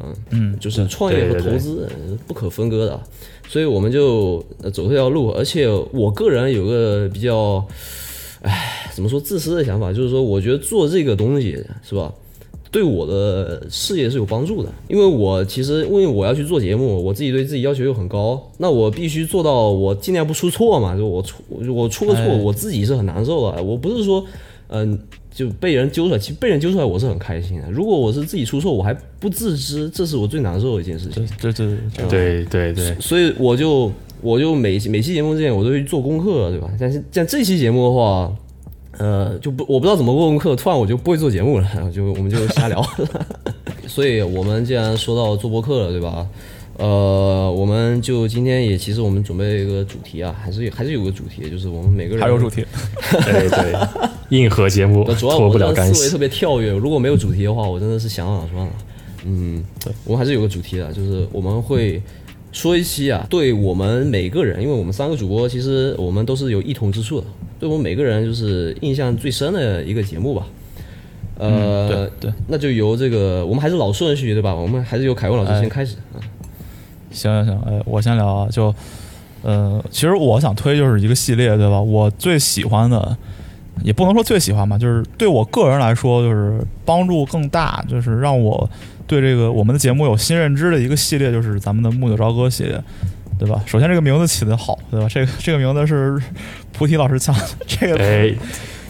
嗯嗯，就是创业和投资呃不可分割的，所以我们就呃走这条路。而且我个人有个比较，唉，怎么说自私的想法，就是说，我觉得做这个东西是吧，对我的事业是有帮助的。因为我其实因为我要去做节目，我自己对自己要求又很高，那我必须做到我尽量不出错嘛。就我出我出个错，哎我自己是很难受的。我不是说嗯。就被人揪出来，其实被人揪出来我是很开心的。如果我是自己出错，我还不自知，这是我最难受的一件事情。对对对对，对所以我就我就每每期节目之前我都会做功课，对吧？但是像这期节目的话，呃，就不我不知道怎么做功课，突然我就不会做节目了，然 后就我们就瞎聊。所以我们既然说到做播客了，对吧？呃，我们就今天也其实我们准备一个主题啊，还是还是有个主题，就是我们每个人还有主题，对对，硬核节目呃主要脱我不了干系。思维特别跳跃，如果没有主题的话，我真的是想想算了。嗯，我们还是有个主题的，就是我们会说一期啊，对我们每个人，因为我们三个主播其实我们都是有异同之处的，对我们每个人就是印象最深的一个节目吧。呃，嗯对对，那就由这个我们还是老顺序对吧？我们还是由凯文老师哎先开始。嗯行行行，哎，我先聊啊，就，呃，其实我想推就是一个系列，对吧？我最喜欢的，也不能说最喜欢吧，就是对我个人来说，就是帮助更大，就是让我对这个我们的节目有新认知的一个系列，就是咱们的木九朝歌系列，对吧？首先这个名字起得好，对吧？这个这个名字是菩提老师想，这个、哎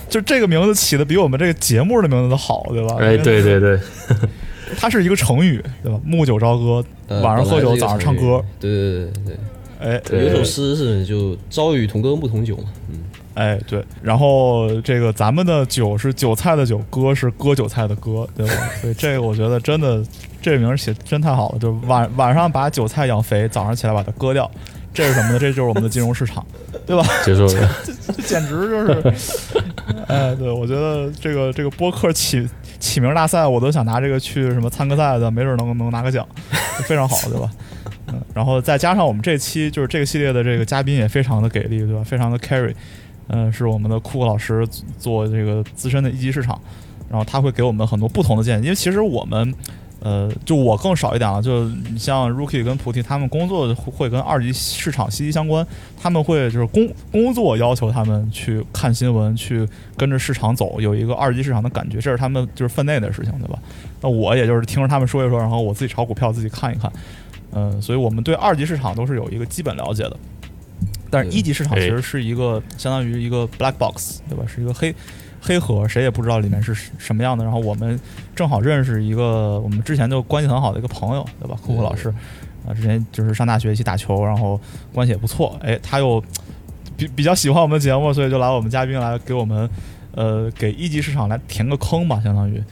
就这个名字起的比我们这个节目的名字都好，对吧？哎，对对对，它是一个成语，对吧？木九朝歌，呃晚上喝酒，早上唱歌，对对对对哎，对，有一首诗是就朝与同歌暮同酒嘛。嗯，哎，对，然后这个咱们的酒是韭菜的酒，歌是割韭菜的割，对吧？所以这个我觉得真的这名儿起真太好了，就是晚晚上把韭菜养肥，早上起来把它割掉，这是什么呢？这就是我们的金融市场，对吧？就说 这简直就是，哎，对我觉得这个这个播客起起名大赛，我都想拿这个去什么参个赛的，没准能能拿个奖，非常好，对吧？嗯，然后再加上我们这期就是这个系列的这个嘉宾也非常的给力，对吧？非常的 carry，嗯、是我们的库克老师做这个资深的一级市场，然后他会给我们很多不同的建议，因为其实我们。呃，就我更少一点啊，就你像 Rookie 跟菩提他们工作会会跟二级市场息息相关，他们会就是工工作要求他们去看新闻，去跟着市场走，有一个二级市场的感觉，这是他们就是分内的事情，对吧？那我也就是听着他们说一说，然后我自己炒股票自己看一看，嗯、所以我们对二级市场都是有一个基本了解的。但是一级市场其实是一个相当于一个 black box，对吧？是一个黑黑盒，谁也不知道里面是什么样的。然后我们正好认识一个我们之前就关系很好的一个朋友，对吧？酷酷老师，啊，之前就是上大学一起打球，然后关系也不错。哎，他又比比较喜欢我们的节目，所以就来我们嘉宾来给我们呃给一级市场来填个坑吧，相当于。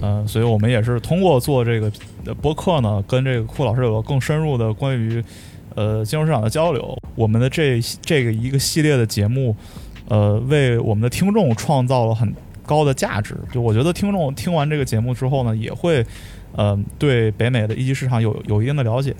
呃，所以我们也是通过做这个呃播客呢，跟这个库老师有了更深入的关于呃金融市场的交流。我们的这这个一个系列的节目，呃，为我们的听众创造了很高的价值。就我觉得听众听完这个节目之后呢，也会呃对北美的一级市场有有一定的了解，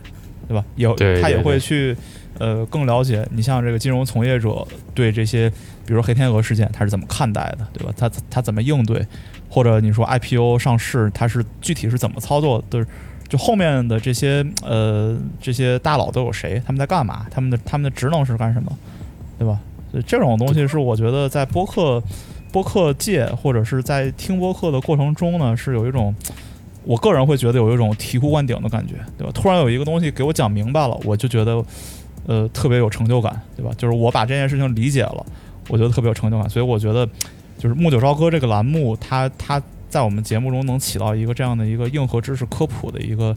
对吧？也对对对会去呃更了解你像这个金融从业者对这些，比如说黑天鹅事件他是怎么看待的，对吧？他他怎么应对？或者你说 IPO 上市，他是具体是怎么操作的？就后面的这些呃这些大佬都有谁？他们在干嘛？他们的他们的职能是干什么？对吧？这种东西是我觉得在播客播客界或者是在听播客的过程中呢，是有一种我个人会觉得有一种醍醐灌顶的感觉，对吧？突然有一个东西给我讲明白了，我就觉得呃特别有成就感，对吧？就是我把这件事情理解了，我觉得特别有成就感，所以我觉得就是木九朝歌这个栏目，它它在我们节目中能起到一个这样的一个硬核知识科普的一个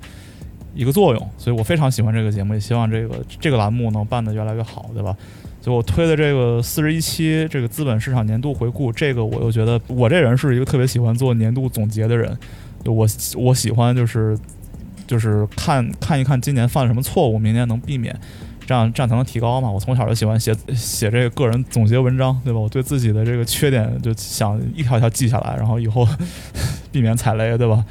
一个作用，所以我非常喜欢这个节目，也希望这个这个栏目能办得越来越好，对吧？就我推的这个四十一期这个资本市场年度回顾，这个我又觉得我这人是一个特别喜欢做年度总结的人，就我我喜欢就是就是看看一看今年犯了什么错误，明年能避免，这样这样才能提高嘛。我从小就喜欢写写这个个人总结文章，对吧？我对自己的这个缺点就想一条条记下来，然后以后 避免踩雷，对吧？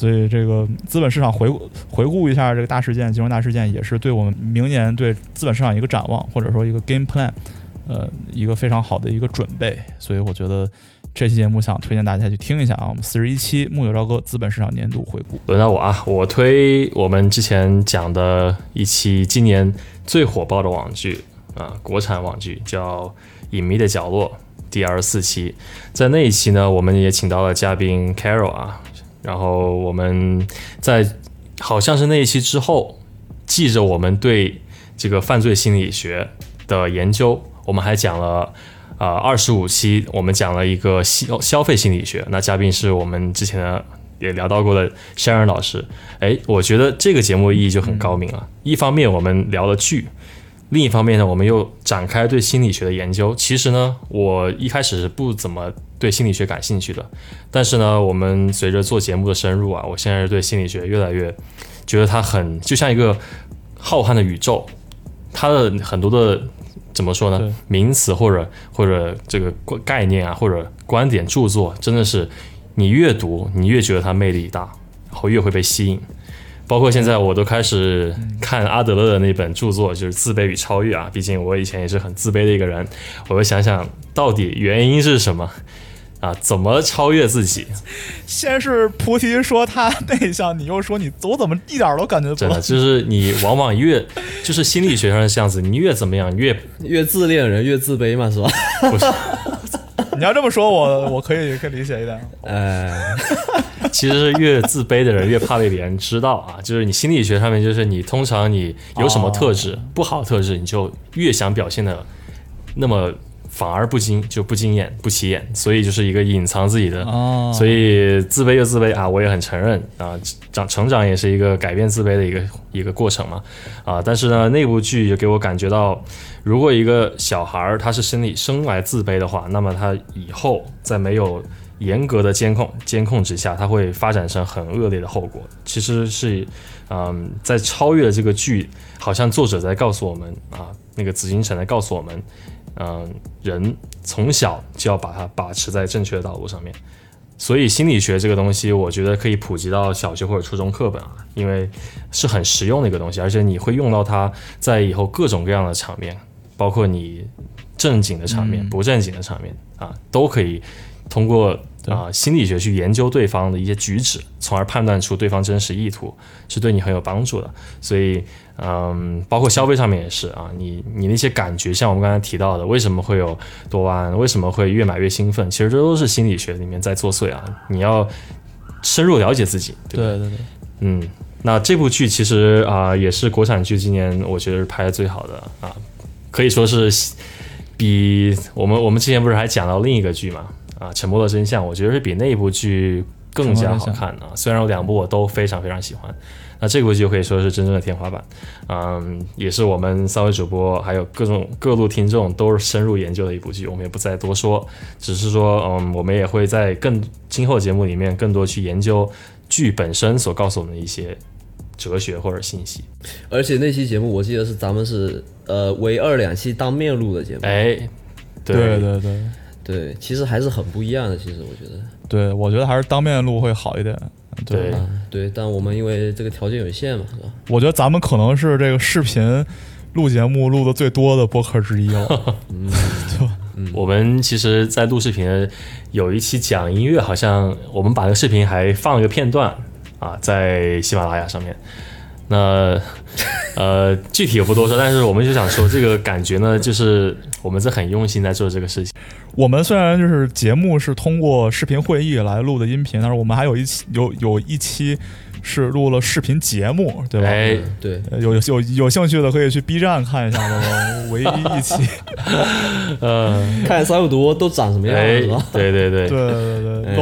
所以这个资本市场回顾回顾一下这个大事件、金融大事件，也是对我们明年对资本市场一个展望，或者说一个 game plan，呃，一个非常好的一个准备。所以我觉得这期节目想推荐大家去听一下啊，我们四十一期木有朝歌资本市场年度回顾。轮到我啊，我推我们之前讲的一期今年最火爆的网剧啊，国产网剧叫《隐秘的角落》第二十四期，在那一期呢，我们也请到了嘉宾 Carol 啊。然后我们在好像是那一期之后，记着我们对这个犯罪心理学的研究，我们还讲了啊二十五期，我们讲了一个消消费心理学。那嘉宾是我们之前的也聊到过的山人老师。哎，我觉得这个节目意义就很高明了。一方面我们聊了剧，另一方面呢，我们又展开对心理学的研究。其实呢，我一开始是不怎么。对心理学感兴趣的，但是呢，我们随着做节目的深入啊，我现在是对心理学越来越觉得它很就像一个浩瀚的宇宙，它的很多的怎么说呢？名词或者或者这个概念啊，或者观点著作，真的是你越读，你越觉得它魅力大，然后越会被吸引。包括现在我都开始看阿德勒的那本著作，就是《自卑与超越》啊。毕竟我以前也是很自卑的一个人，我会想想到底原因是什么。啊，怎么超越自己？先是菩提说他内向，你又说你，我怎么一点都感觉不真的就是你往往越 就是心理学上的这样子，你越怎么样越越自恋人越自卑嘛，是吧？不是，你要这么说，我我可以可以理解一点。哎，其实是越自卑的人越怕被别人知道啊。就是你心理学上面，就是你通常你有什么特质不好的特质，你就越想表现的那么。反而不惊就不惊艳不起眼，所以就是一个隐藏自己的，所以自卑又自卑啊，我也很承认啊，长成长也是一个改变自卑的一个一个过程嘛，啊，但是呢，那部剧就给我感觉到，如果一个小孩儿他是生理生来自卑的话，那么他以后在没有严格的监控监控之下，他会发展成很恶劣的后果。其实是，嗯，在超越这个剧，好像作者在告诉我们啊，那个紫禁城在告诉我们。嗯，人从小就要把它把持在正确的道路上面，所以心理学这个东西，我觉得可以普及到小学或者初中课本啊，因为是很实用的一个东西，而且你会用到它在以后各种各样的场面，包括你正经的场面、不正经的场面啊，都可以通过啊心理学去研究对方的一些举止，从而判断出对方真实意图，是对你很有帮助的，所以。嗯，包括消费上面也是啊，你你那些感觉，像我们刚才提到的，为什么会有多巴胺？为什么会越买越兴奋？其实这都是心理学里面在作祟啊！你要深入了解自己。对对对，嗯，那这部剧其实啊，也是国产剧今年我觉得是拍的最好的啊，可以说是比我们我们之前不是还讲到另一个剧嘛啊，《沉默的真相》，我觉得是比那部剧更加好看的。虽然有两部我都非常非常喜欢。那这部剧可以说是真正的天花板，嗯，也是我们三位主播还有各种各路听众都是深入研究的一部剧，我们也不再多说，只是说，嗯，我们也会在更今后节目里面更多去研究剧本身所告诉我们的一些哲学或者信息。而且那期节目我记得是咱们是呃唯二两期当面录的节目，哎，对对对对，其实还是很不一样的，其实我觉得，对我觉得还是当面录会好一点。对对，但我们因为这个条件有限嘛，是吧？我觉得咱们可能是这个视频录节目录的最多的播客之一了。嗯，就我们其实，在录视频有一期讲音乐，好像我们把那个视频还放了一个片段啊，在喜马拉雅上面。那呃，具体也不多说，但是我们就想说，这个感觉呢，就是我们是很用心在做这个事情。我们虽然就是节目是通过视频会议来录的音频，但是我们还有一期有有一期是录了视频节目，对吧？哎，对，呃有有有有兴趣的可以去 B 站看一下这个唯一一期。呃，看三五毒都长什么样哎是吧？，对对对对对对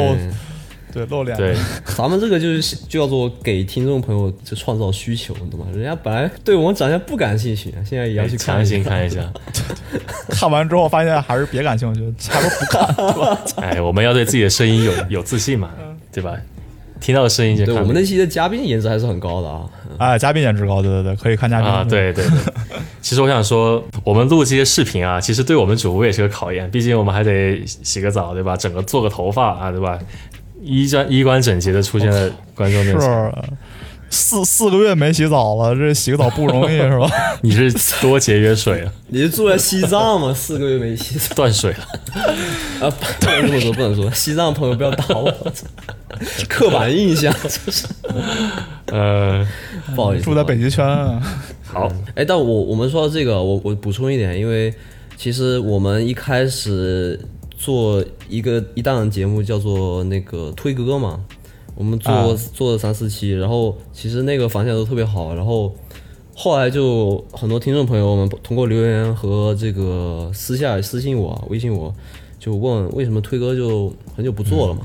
对露脸。对，咱们这个就是就叫做给听众朋友就创造需求，你懂吗？人家本来对我们长相不感兴趣，现在也要去看强行看一下。看完之后发现还是别感兴趣，还不如不看。哎，我们要对自己的声音有有自信嘛，对吧？听到声音就我们那期的嘉宾颜值还是很高的啊。哎，嘉宾颜值高，对对对，可以看嘉宾啊，对对对。其实我想说，我们录这些视频啊，其实对我们主播也是个考验，毕竟我们还得洗个澡，对吧？整个做个头发啊，对吧？衣冠衣冠整洁的出现在观众面前。是四四个月没洗澡了，这洗个澡不容易 是吧？你是多节约水啊？你是住在西藏吗？四个月没洗澡断水了。啊？不能这么说，不能说。西藏朋友不要打我，刻板印象，就是呃，不好意思。住在北极圈啊，好，哎，但我我们说到这个，我我补充一点，因为其实我们一开始做一个一档节目叫做那个推歌嘛，我们做、啊做了三四期，然后其实那个反响都特别好，然后后来就很多听众朋友们通过留言和这个私下私信我、微信我，就问为什么推歌就很久不做了嘛。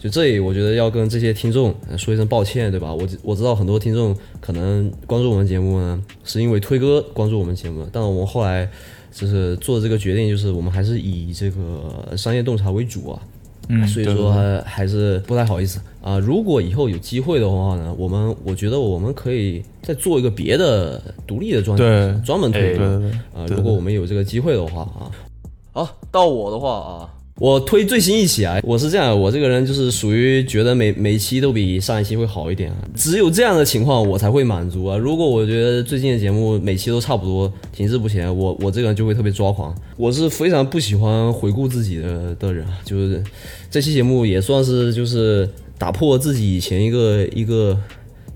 就这里，我觉得要跟这些听众呃说一声抱歉，对吧？我我知道很多听众可能关注我们节目呢，是因为推歌关注我们节目，但我们后来就是做这个决定，就是我们还是以这个商业洞察为主啊。嗯，所以说还还是不太好意思啊、如果以后有机会的话呢，我们我觉得我们可以再做一个别的独立的专题，专门推哎歌。对对对啊，如果我们有这个机会的话啊，好，到我的话啊，我推最新一期啊，我是这样，我这个人就是属于觉得每每期都比上一期会好一点啊，只有这样的情况我才会满足啊。如果我觉得最近的节目每期都差不多，停滞不前，我我这个人就会特别抓狂。我是非常不喜欢回顾自己的的人啊，就是这期节目也算是就是打破自己以前一个一个。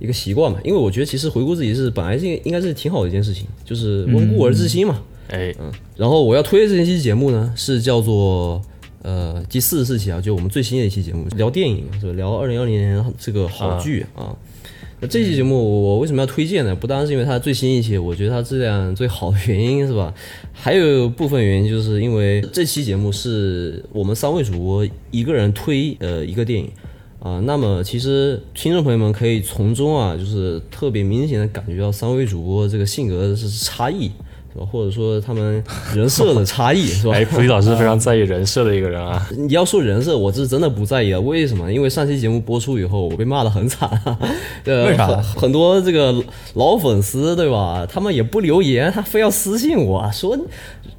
一个习惯嘛，因为我觉得其实回顾自己是本来是应该是挺好的一件事情，就是温故而知新嘛。哎，嗯然后我要推的这期节目呢，是叫做呃第四十四期啊，就我们最新的一期节目，聊电影，是吧聊二零二零年这个好剧啊。那这期节目我为什么要推荐呢？不单是因为它最新一期，我觉得它质量最好的原因是吧？还有部分原因就是因为这期节目是我们三位主播一个人推呃一个电影。啊，那么其实听众朋友们可以从中啊，就是特别明显的感觉到三位主播这个性格是差异，是吧？或者说他们人设的差异，是吧？哎，普利老师非常在意人设的一个人啊。你要说人设，我是真的不在意啊。为什么？因为上期节目播出以后，我被骂得很惨、啊。呃，为啥很很多这个老粉丝，对吧？他们也不留言，他非要私信我啊说，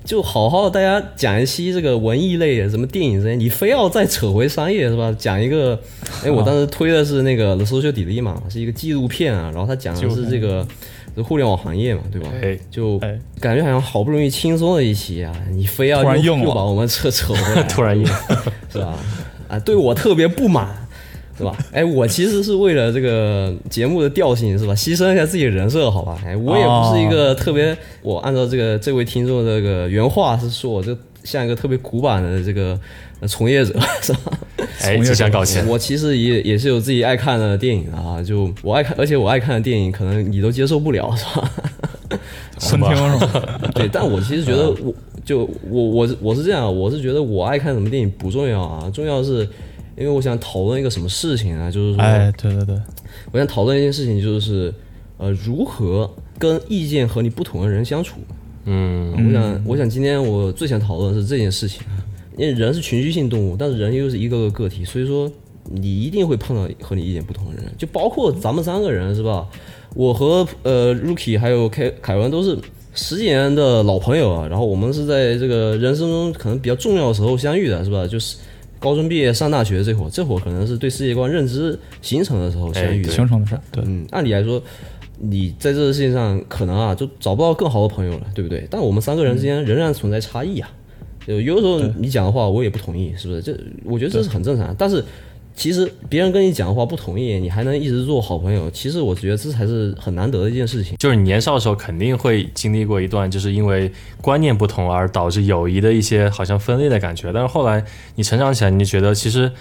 就好好大家讲一期这个文艺类的，什么电影之类，你非要再扯回商业是吧？讲一个，哎，我当时推的是那个《The Social Dilemma》，是一个纪录片啊，然后他讲的是这个这互联网行业嘛，对吧？哎，就哎感觉好像好不容易轻松的一期啊，你非要又突然硬了又把我们扯扯回来，突然硬，是吧？啊，对我特别不满，是吧？哎，我其实是为了这个节目的调性，是吧？牺牲一下自己人设，好吧？哎，我也不是一个特别，我按照这个这位听众的这个原话是说，我这像一个特别古板的这个呃从业者，是吧？哎，只想搞钱。我其实也也是有自己爱看的电影的啊，就我爱看，而且我爱看的电影可能你都接受不了，是吧？昆汀是吧？对，但我其实觉得我就我我我是这样，我是觉得我爱看什么电影不重要啊，重要的是因为我想讨论一个什么事情啊，就是说，哎，对对对，我想讨论一件事情，就是呃，如何跟意见和你不同的人相处。嗯，我想，我想今天我最想讨论的是这件事情，因为人是群居性动物，但是人又是一个个个体，所以说你一定会碰到和你意见不同的人，就包括咱们三个人是吧？我和呃 Rookie 还有凯凯文都是十几年的老朋友啊，然后我们是在这个人生中可能比较重要的时候相遇的，是吧？就是高中毕业上大学这会儿，这会儿可能是对世界观认知形成的时候相遇形成的事儿，对，嗯，按理来说，你在这个世界上可能啊，就找不到更好的朋友了，对不对？但我们三个人之间仍然存在差异啊。有有的时候你讲的话我也不同意，是不是？这我觉得这是很正常。但是其实别人跟你讲的话不同意，你还能一直做好朋友，其实我觉得这才是很难得的一件事情。就是你年少的时候肯定会经历过一段，就是因为观念不同而导致友谊的一些好像分裂的感觉。但是后来你成长起来，你就觉得其实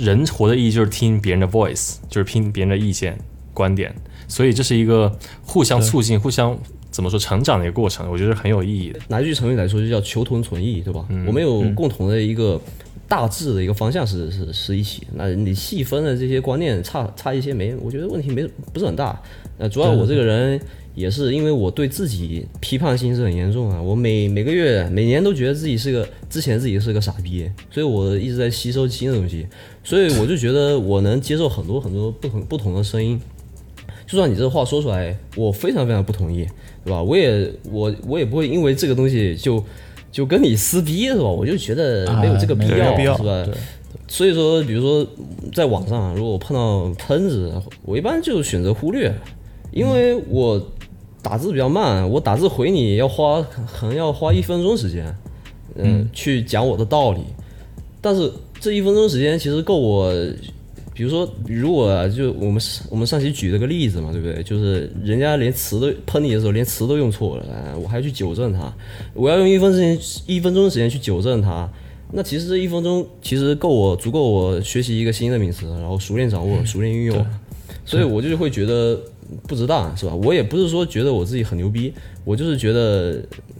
人活的意义就是听别人的 voice，就是听别人的意见、观点。所以这是一个互相促进、互相怎么说成长的一个过程，我觉得很有意义的。拿一句成语来说，就叫求同存异，对吧？我们有共同的一个大致的一个方向是是是一起，那你细分的这些观念差差一些没，我觉得问题没不是很大。那，主要我这个人也是因为我对自己批判性是很严重啊，我每每个月每年都觉得自己是个之前自己是个傻逼，所以我一直在吸收新的东西，所以我就觉得我能接受很多很多不同不同的声音。就算你这话说出来，我非常非常不同意，对吧？我也我我也不会因为这个东西就就跟你撕逼，是吧？我就觉得没有这个必要，是吧？所以说，比如说在网上，如果我碰到喷子，我一般就选择忽略，因为我打字比较慢，我打字回你要花可能要花一分钟时间，嗯，去讲我的道理，但是这一分钟时间其实够我。比如说，如果啊就我们我们上期举了个例子嘛，对不对？就是人家连词都喷你的时候，连词都用错了，哎我还要去纠正他，我要用一分时间一分钟的时间去纠正他。那其实这一分钟其实够我足够我学习一个新的名词，然后熟练掌握、熟练运用。所以我就会觉得不值当，是吧？我也不是说觉得我自己很牛逼，我就是觉得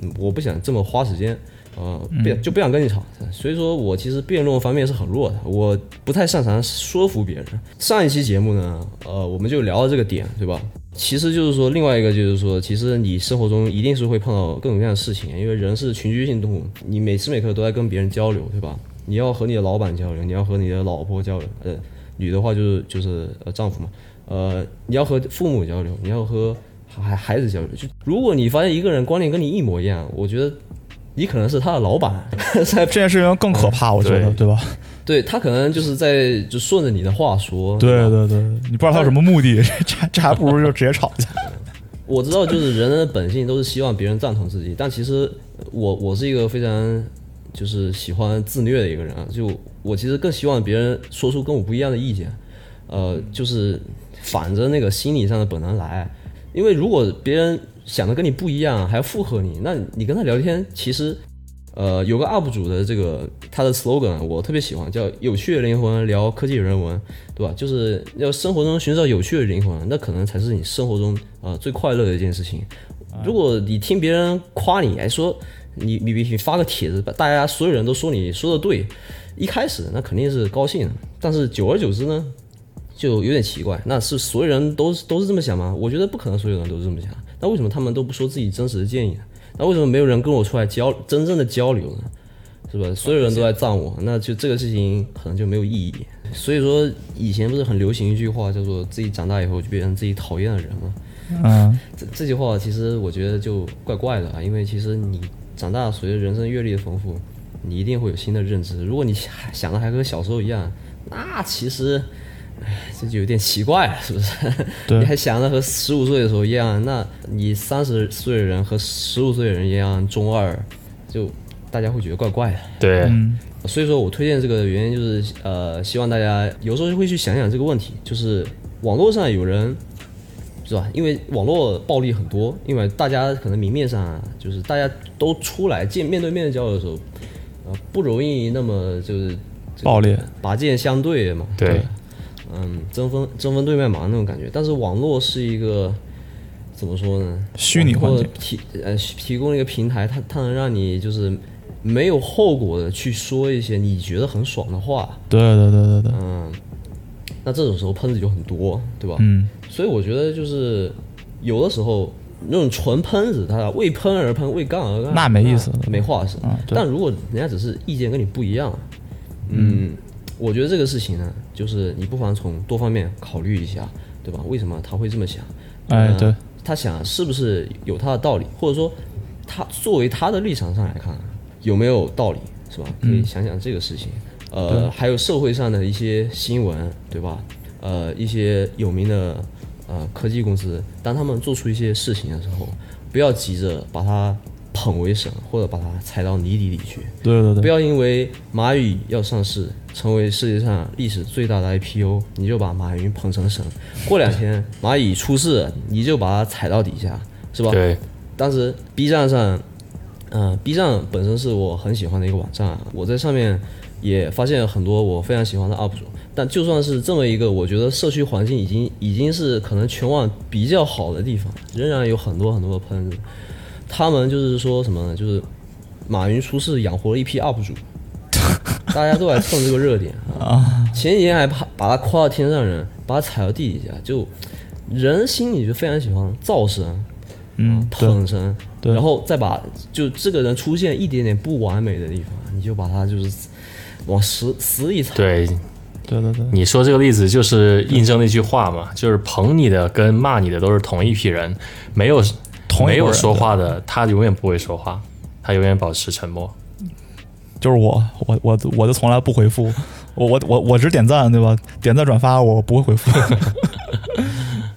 嗯我不想这么花时间。呃，不就不想跟你吵，所以说我其实辩论方面是很弱的，我不太擅长说服别人。上一期节目呢，呃，我们就聊到这个点，对吧？其实就是说，另外一个就是说，其实你生活中一定是会碰到各种各样的事情，因为人是群居性动物，你每时每刻都在跟别人交流，对吧？你要和你的老板交流，你要和你的老婆交流，呃，女的话就是就是呃丈夫嘛，呃，你要和父母交流，你要和孩孩子交流。就如果你发现一个人观念跟你一模一样，我觉得你可能是他的老板，在这件事情更可怕，我觉得，对对吧？对他可能就是在就顺着你的话说。对对对，你不知道他有什么目的，这这还不如就直接吵架。我知道，就是人的本性都是希望别人赞同自己，但其实我我是一个非常就是喜欢自虐的一个人啊，就我其实更希望别人说出跟我不一样的意见，呃，就是反着那个心理上的本能来，因为如果别人想的跟你不一样，还要附和你，那你跟他聊天，其实呃有个 UP 主的这个他的 slogan 我特别喜欢，叫有趣的灵魂聊科技人文，对吧？就是要生活中寻找有趣的灵魂，那可能才是你生活中啊、呃最快乐的一件事情。如果你听别人夸你，哎说你你你发个帖子，大家所有人都说你说的对，一开始那肯定是高兴，但是久而久之呢，就有点奇怪。那是所有人都都是这么想吗？我觉得不可能所有人都是这么想。那为什么他们都不说自己真实的建议呢？那为什么没有人跟我出来交真正的交流呢？是吧？所有人都在赞我，那就这个事情可能就没有意义。所以说，以前不是很流行一句话，叫做“自己长大以后就变成自己讨厌的人”吗？嗯，这这句话其实我觉得就怪怪的啊，因为其实你长大随着人生阅历的丰富，你一定会有新的认知。如果你想想的还跟小时候一样，那其实，哎，这就有点奇怪了，是不是？你还想着和十五岁的时候一样，那你三十岁的人和十五岁的人一样中二，就大家会觉得怪怪的。对，嗯所以说我推荐这个原因就是，呃，希望大家有时候会去想想这个问题，就是网络上有人，是吧？因为网络暴力很多，因为大家可能明面上啊就是大家都出来见面对面的交流的时候，呃，不容易那么就是这个暴力，拔剑相对嘛，对，嗯，争锋争锋对麦芒那种感觉。但是网络是一个怎么说呢？虚拟环境提呃提供一个平台，它它能让你就是没有后果的去说一些你觉得很爽的话，对对对对对，嗯，那这种时候喷子就很多，对吧？嗯，所以我觉得就是有的时候那种纯喷子，他为喷而喷，为杠而杠，那没意思那没话说。啊但如果人家只是意见跟你不一样，嗯，我觉得这个事情呢，就是你不妨从多方面考虑一下，对吧？为什么他会这么想？呃哎对，他想是不是有他的道理，或者说他作为他的立场上来看有没有道理，是吧？可以想想这个事情。呃，还有社会上的一些新闻，对吧？呃，一些有名的呃科技公司，当他们做出一些事情的时候，不要急着把它捧为神，或者把它踩到泥底里去。对对对，不要因为蚂蚁要上市，成为世界上历史最大的 IPO，你就把马云捧成神。过两天蚂蚁出事，你就把它踩到底下，是吧？对，当时 B 站上，嗯、b 站本身是我很喜欢的一个网站，我在上面也发现了很多我非常喜欢的 UP 主。但就算是这么一个，我觉得社区环境已经已经是可能全网比较好的地方，仍然有很多很多的喷子。他们就是说什么呢？就是马云出事养活了一批 UP 主，大家都来蹭这个热点啊。前几天还把把他夸到天上人，把他踩到地底下，就人心里就非常喜欢造神，嗯，捧神，对然后再把就这个人出现一点点不完美的地方，你就把他就是往死死里踩。对，对对对，你说这个例子就是印证那句话嘛，就是捧你的跟骂你的都是同一批人，没有没有说话的，他永远不会说话，他永远保持沉默。就是我，我我我就从来不回复，我我我我只点赞，对吧？点赞转发我不会回复。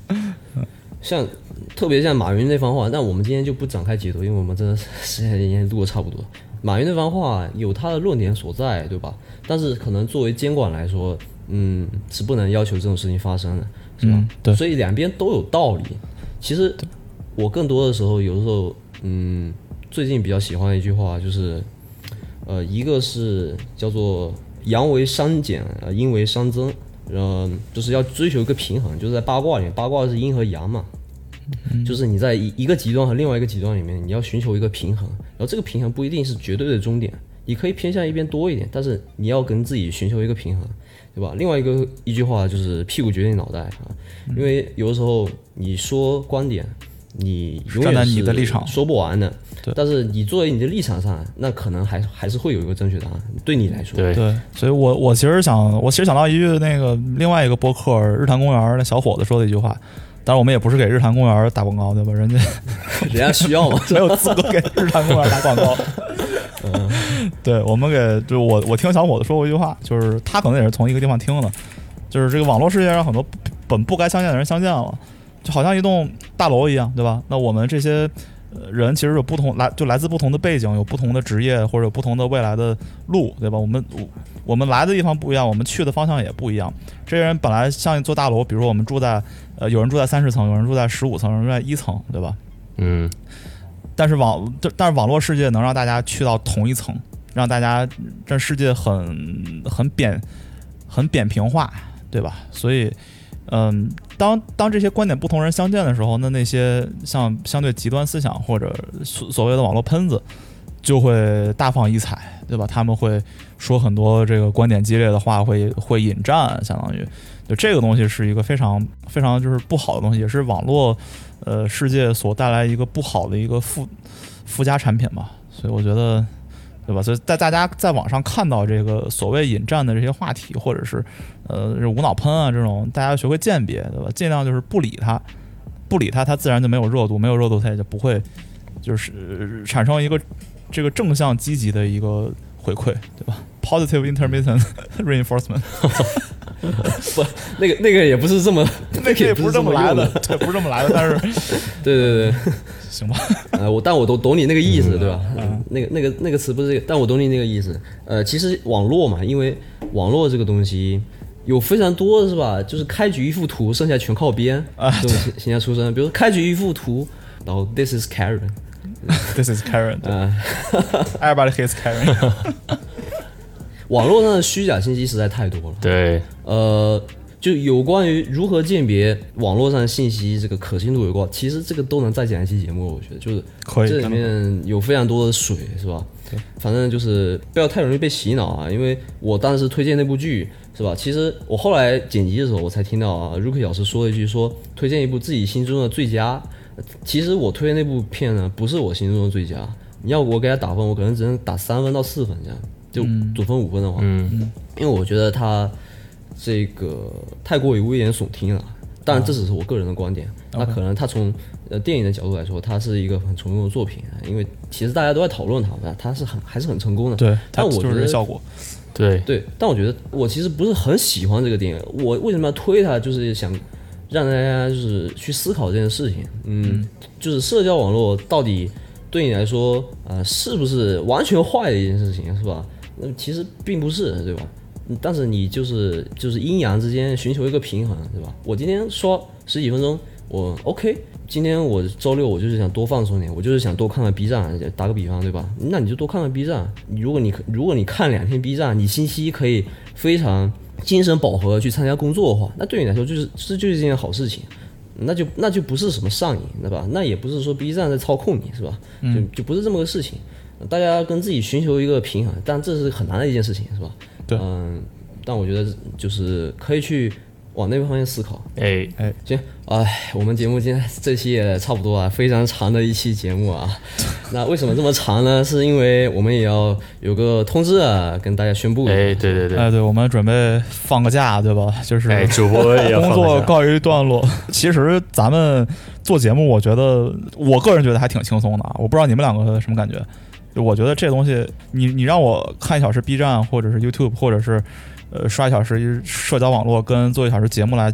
像特别像马云那番话，但我们今天就不展开解读，因为我们真的是时间已经录的差不多。马云那番话有他的论点所在，对吧？但是可能作为监管来说，嗯，是不能要求这种事情发生的，是吧？嗯对所以两边都有道理。其实我更多的时候，有的时候，嗯，最近比较喜欢的一句话就是，呃，一个是叫做“阳为商减，呃，阴为商增”，呃，就是要追求一个平衡，就是在八卦里面，八卦是阴和阳嘛，就是你在一一个极端和另外一个极端里面，你要寻求一个平衡，然后这个平衡不一定是绝对的终点，你可以偏向一边多一点，但是你要跟自己寻求一个平衡，对吧？另外一个一句话就是屁股决定脑袋啊，因为有的时候你说观点，你永站在你的立场。说不完的，对。但是你作为你的立场上，那可能还还是会有一个正确答案，对你来说，对，对，所以我我其实想，我其实想到一句那个另外一个博客日坛公园那小伙子说的一句话，当然我们也不是给日坛公园打广告，对吧？人家 人家需要嘛，没有资格给日坛公园打广告。嗯 对我们给就我我听小伙子说过一句话，就是他可能也是从一个地方听的，就是这个网络世界上很多本不该相见的人相见了，就好像一栋大楼一样，对吧？那我们这些呃人其实有不同来就来自不同的背景，有不同的职业或者有不同的未来的路，对吧？我们我我们来的地方不一样，我们去的方向也不一样。这些人本来像一座大楼，比如说我们住在呃有人住在三十层，有人住在十五层，有人住在一层，对吧？嗯，但是网，但是网络世界能让大家去到同一层，让大家这世界很很扁很扁平化，对吧？所以，嗯，当当这些观点不同人相见的时候，那那些像相对极端思想或者所所谓的网络喷子，就会大放异彩，对吧？他们会说很多这个观点激烈的话，会会引战，相当于就这个东西是一个非常非常就是不好的东西，也是网络呃世界所带来一个不好的一个附附加产品吧。所以我觉得，对吧？所以在大家在网上看到这个所谓引战的这些话题，或者是呃是无脑喷啊这种，大家要学会鉴别，对吧？尽量就是不理它，不理它，它自然就没有热度，没有热度它也就不会就是呃产生一个这个正向积极的一个回馈，对吧？Positive intermittent reinforcement，不，那个那个也不是这么，那个也不是这么来的，对，不是这么来的，但是对对对，行吧，呃，我但我都懂你那个意思，对吧？嗯，那个那个那个词不是这个，但我懂你那个意思。呃，其实网络嘛，因为网络这个东西有非常多的是吧？就是开局一幅图，剩下全靠编啊这种形形象出身。比如说开局一幅图，然后 this is Karen，This is Karen，对啊、Everybody hates Karen。网络上的虚假信息实在太多了。对，呃，就有关于如何鉴别网络上信息这个可信度有关，其实这个都能再讲一期节目，我觉得就是可以这里面有非常多的水，是吧？对，反正就是不要太容易被洗脑啊，因为我当时推荐那部剧，是吧？其实我后来剪辑的时候，我才听到啊，Rookie 老师说了一句说推荐一部自己心中的最佳。其实我推的那部片呢，不是我心中的最佳。你要我给他打分，我可能只能打三分到四分这样，就总分五分的话，嗯，因为我觉得他这个太过于危言耸听了。当然，这只是我个人的观点。那可能他从呃电影的角度来说，它是一个很成功的作品，因为其实大家都在讨论它，它是很还是很成功的。对，但我觉得是效果。对，对，但我觉得我其实不是很喜欢这个电影。我为什么要推它？就是想让大家就是去思考这件事情。嗯，就是社交网络到底对你来说，呃，是不是完全坏的一件事情，是吧？那其实并不是，对吧？嗯但是你就是就是阴阳之间寻求一个平衡，对吧？我今天说十几分钟，我 OK。今天我周六我就是想多放松点，我就是想多看看 B 站，打个比方，对吧？那你就多看看 B 站。如果你如果你看两天 B 站，你星期一可以非常精神饱和地去参加工作的话，那对你来说就是这就是一件好事情。那就那就不是什么上瘾，对吧？那也不是说 B 站在操控你，是吧？就就不是这么个事情。大家跟自己寻求一个平衡，但这是很难的一件事情，是吧？对嗯，但我觉得就是可以去往那个方向思考。哎哎，行，哎，我们节目今天这期也差不多啊，非常长的一期节目啊。那为什么这么长呢？是因为我们也要有个通知啊，跟大家宣布。哎，对对对，哎，对，我们准备放个假，对吧？就是哎，主播也要工作告一段落。其实咱们做节目，我觉得我个人觉得还挺轻松的啊。我不知道你们两个什么感觉？就我觉得这东西，你你让我看一小时 B 站，或者是 YouTube，或者是呃刷一小时社交网络，跟做一小时节目来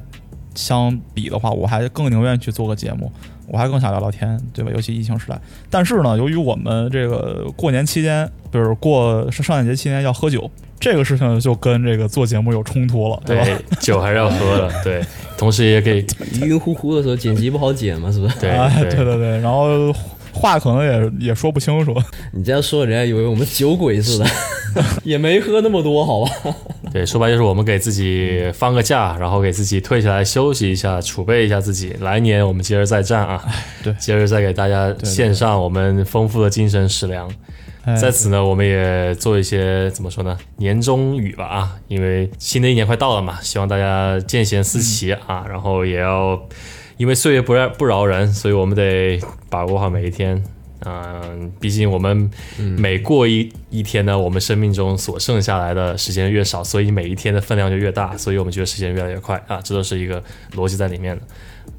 相比的话，我还更宁愿去做个节目，我还更想聊聊天，对吧？尤其疫情时代。但是呢，由于我们这个过年期间，就是过圣诞节期间要喝酒，这个事情就跟这个做节目有冲突了，对吧？对，酒还是要喝的，对，同时也可以，晕晕乎乎的时候剪辑不好剪嘛，是不是？对哎，对对对，然后话可能也也说不清楚。你这样说，人家以为我们酒鬼似的，也没喝那么多，好吧？对，说白就是我们给自己放个假，然后给自己退下来休息一下，储备一下自己，来年我们接着再战啊！对接着再给大家献上我们丰富的精神食粮。哎在此呢，我们也做一些怎么说呢，年终语吧啊，因为新的一年快到了嘛，希望大家见贤思齐啊，然后也要因为岁月不饶不饶人，所以我们得把握好每一天。嗯，毕竟我们每过一、一天呢，我们生命中所剩下来的时间越少，所以每一天的分量就越大，所以我们觉得时间越来越快啊，这都是一个逻辑在里面的。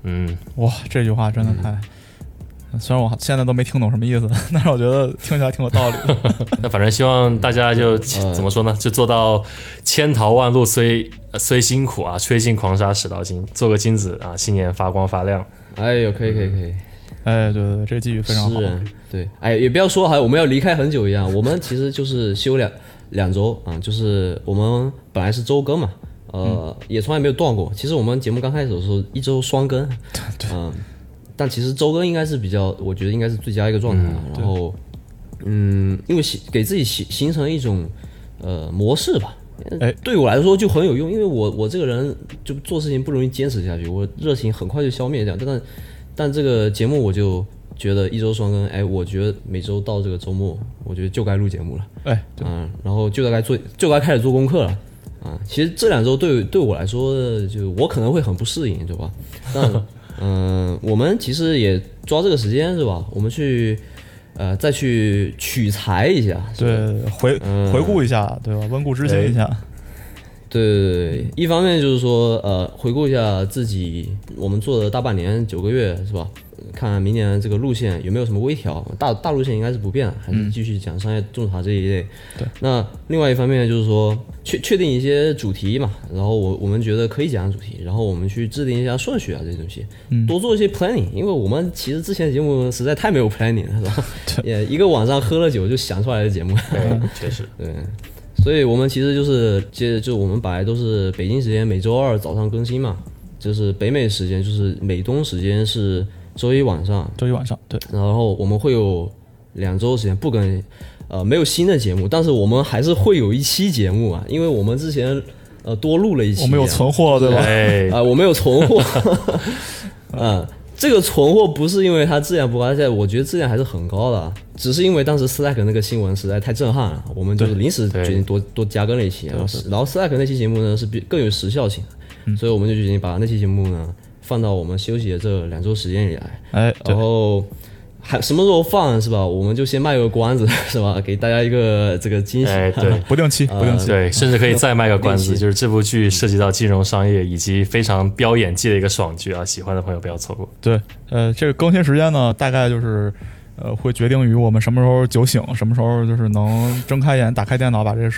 嗯，哇，这句话真的太……虽然我现在都没听懂什么意思，但是我觉得听起来挺有道理的。那反正希望大家就、怎么说呢，就做到千淘万漉虽呃虽辛苦啊，吹尽狂沙始到金，做个金子啊，新年发光发亮。哎呦，可以可以可以，哎，对对对，这个寄语非常好。对，哎，也不要说好像我们要离开很久一样，我们其实就是休两两周啊，就是我们本来是周更嘛，呃，也从来没有断过。其实我们节目刚开始的时候一周双更，嗯，但其实周更应该是比较，我觉得应该是最佳一个状态啊。然后，嗯，因为形给自己形形成一种呃模式吧。哎对我来说就很有用，因为我我这个人就做事情不容易坚持下去，我热情很快就消灭掉。但但这个节目我就觉得一周双更，哎，我觉得每周到这个周末，我觉得就该录节目了，哎，对，嗯，然后就该做就该开始做功课了，啊，其实这两周对对我来说，就我可能会很不适应，对吧？但嗯、我们其实也抓这个时间是吧？我们去呃再去取材一下，对，回嗯回顾一下，对吧？温故知新一下。对对对对，一方面就是说，呃，回顾一下自己我们做了大半年九个月是吧？看明年这个路线有没有什么微调，大大路线应该是不变，还是继续讲商业洞察这一类。对，那另外一方面就是说，确确定一些主题嘛，然后我我们觉得可以讲的主题，然后我们去制定一下顺序啊这些东西，多做一些 planning，因为我们其实之前的节目实在太没有 planning 了，是吧？也一个晚上喝了酒就想出来的节目。对，确实，对，所以我们其实就是接着就我们本来都是北京时间每周二早上更新嘛，就是北美时间就是美东时间是周一晚上，周一晚上，对，然后我们会有两周时间不更，呃，没有新的节目，但是我们还是会有一期节目啊，因为我们之前呃多录了一期啊，我们有存货，对吧？哎。啊、，我们有存货，嗯，这个存货不是因为它质量不高，而且我觉得质量还是很高的啊，只是因为当时 Slack 那个新闻实在太震撼了，我们就是临时决定多多加更了一期，然后然后 Slack 那期节目呢是比更有时效性的，所以我们就决定把那期节目呢放到我们休息的这两周时间里来，哎，然，后。还什么时候放是吧？我们就先卖个关子是吧？给大家一个这个惊喜。哎，对。不定期，不定期。对，甚至可以再卖个关子，就是这部剧涉及到金融商业以及非常飙演技的一个爽剧啊，喜欢的朋友不要错过。对，呃，这个更新时间呢，大概就是，呃，会决定于我们什么时候酒醒，什么时候就是能睁开眼、打开电脑把这个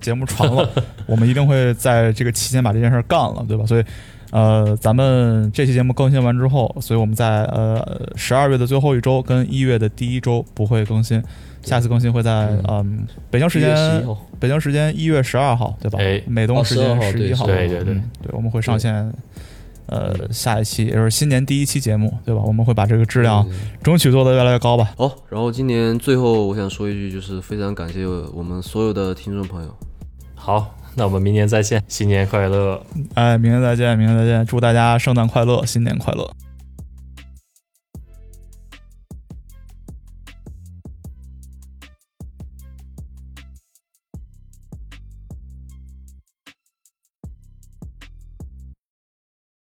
节目传了。我们一定会在这个期间把这件事儿干了，对吧？所以，呃，咱们这期节目更新完之后，所以我们在呃十二月的最后一周跟一月的第一周不会更新，下次更新会在嗯北京时1月11间北京时间一月十二号，对吧？哎美东时间哦12号十一号，对对对嗯对，我们会上线。呃，下一期也就是新年第一期节目，对吧？我们会把这个质量争取做得越来越高吧。好，然后今年最后我想说一句，就是非常感谢我们所有的听众朋友。好，那我们明年再见，新年快乐！哎，明年再见，明年再见，祝大家圣诞快乐，新年快乐。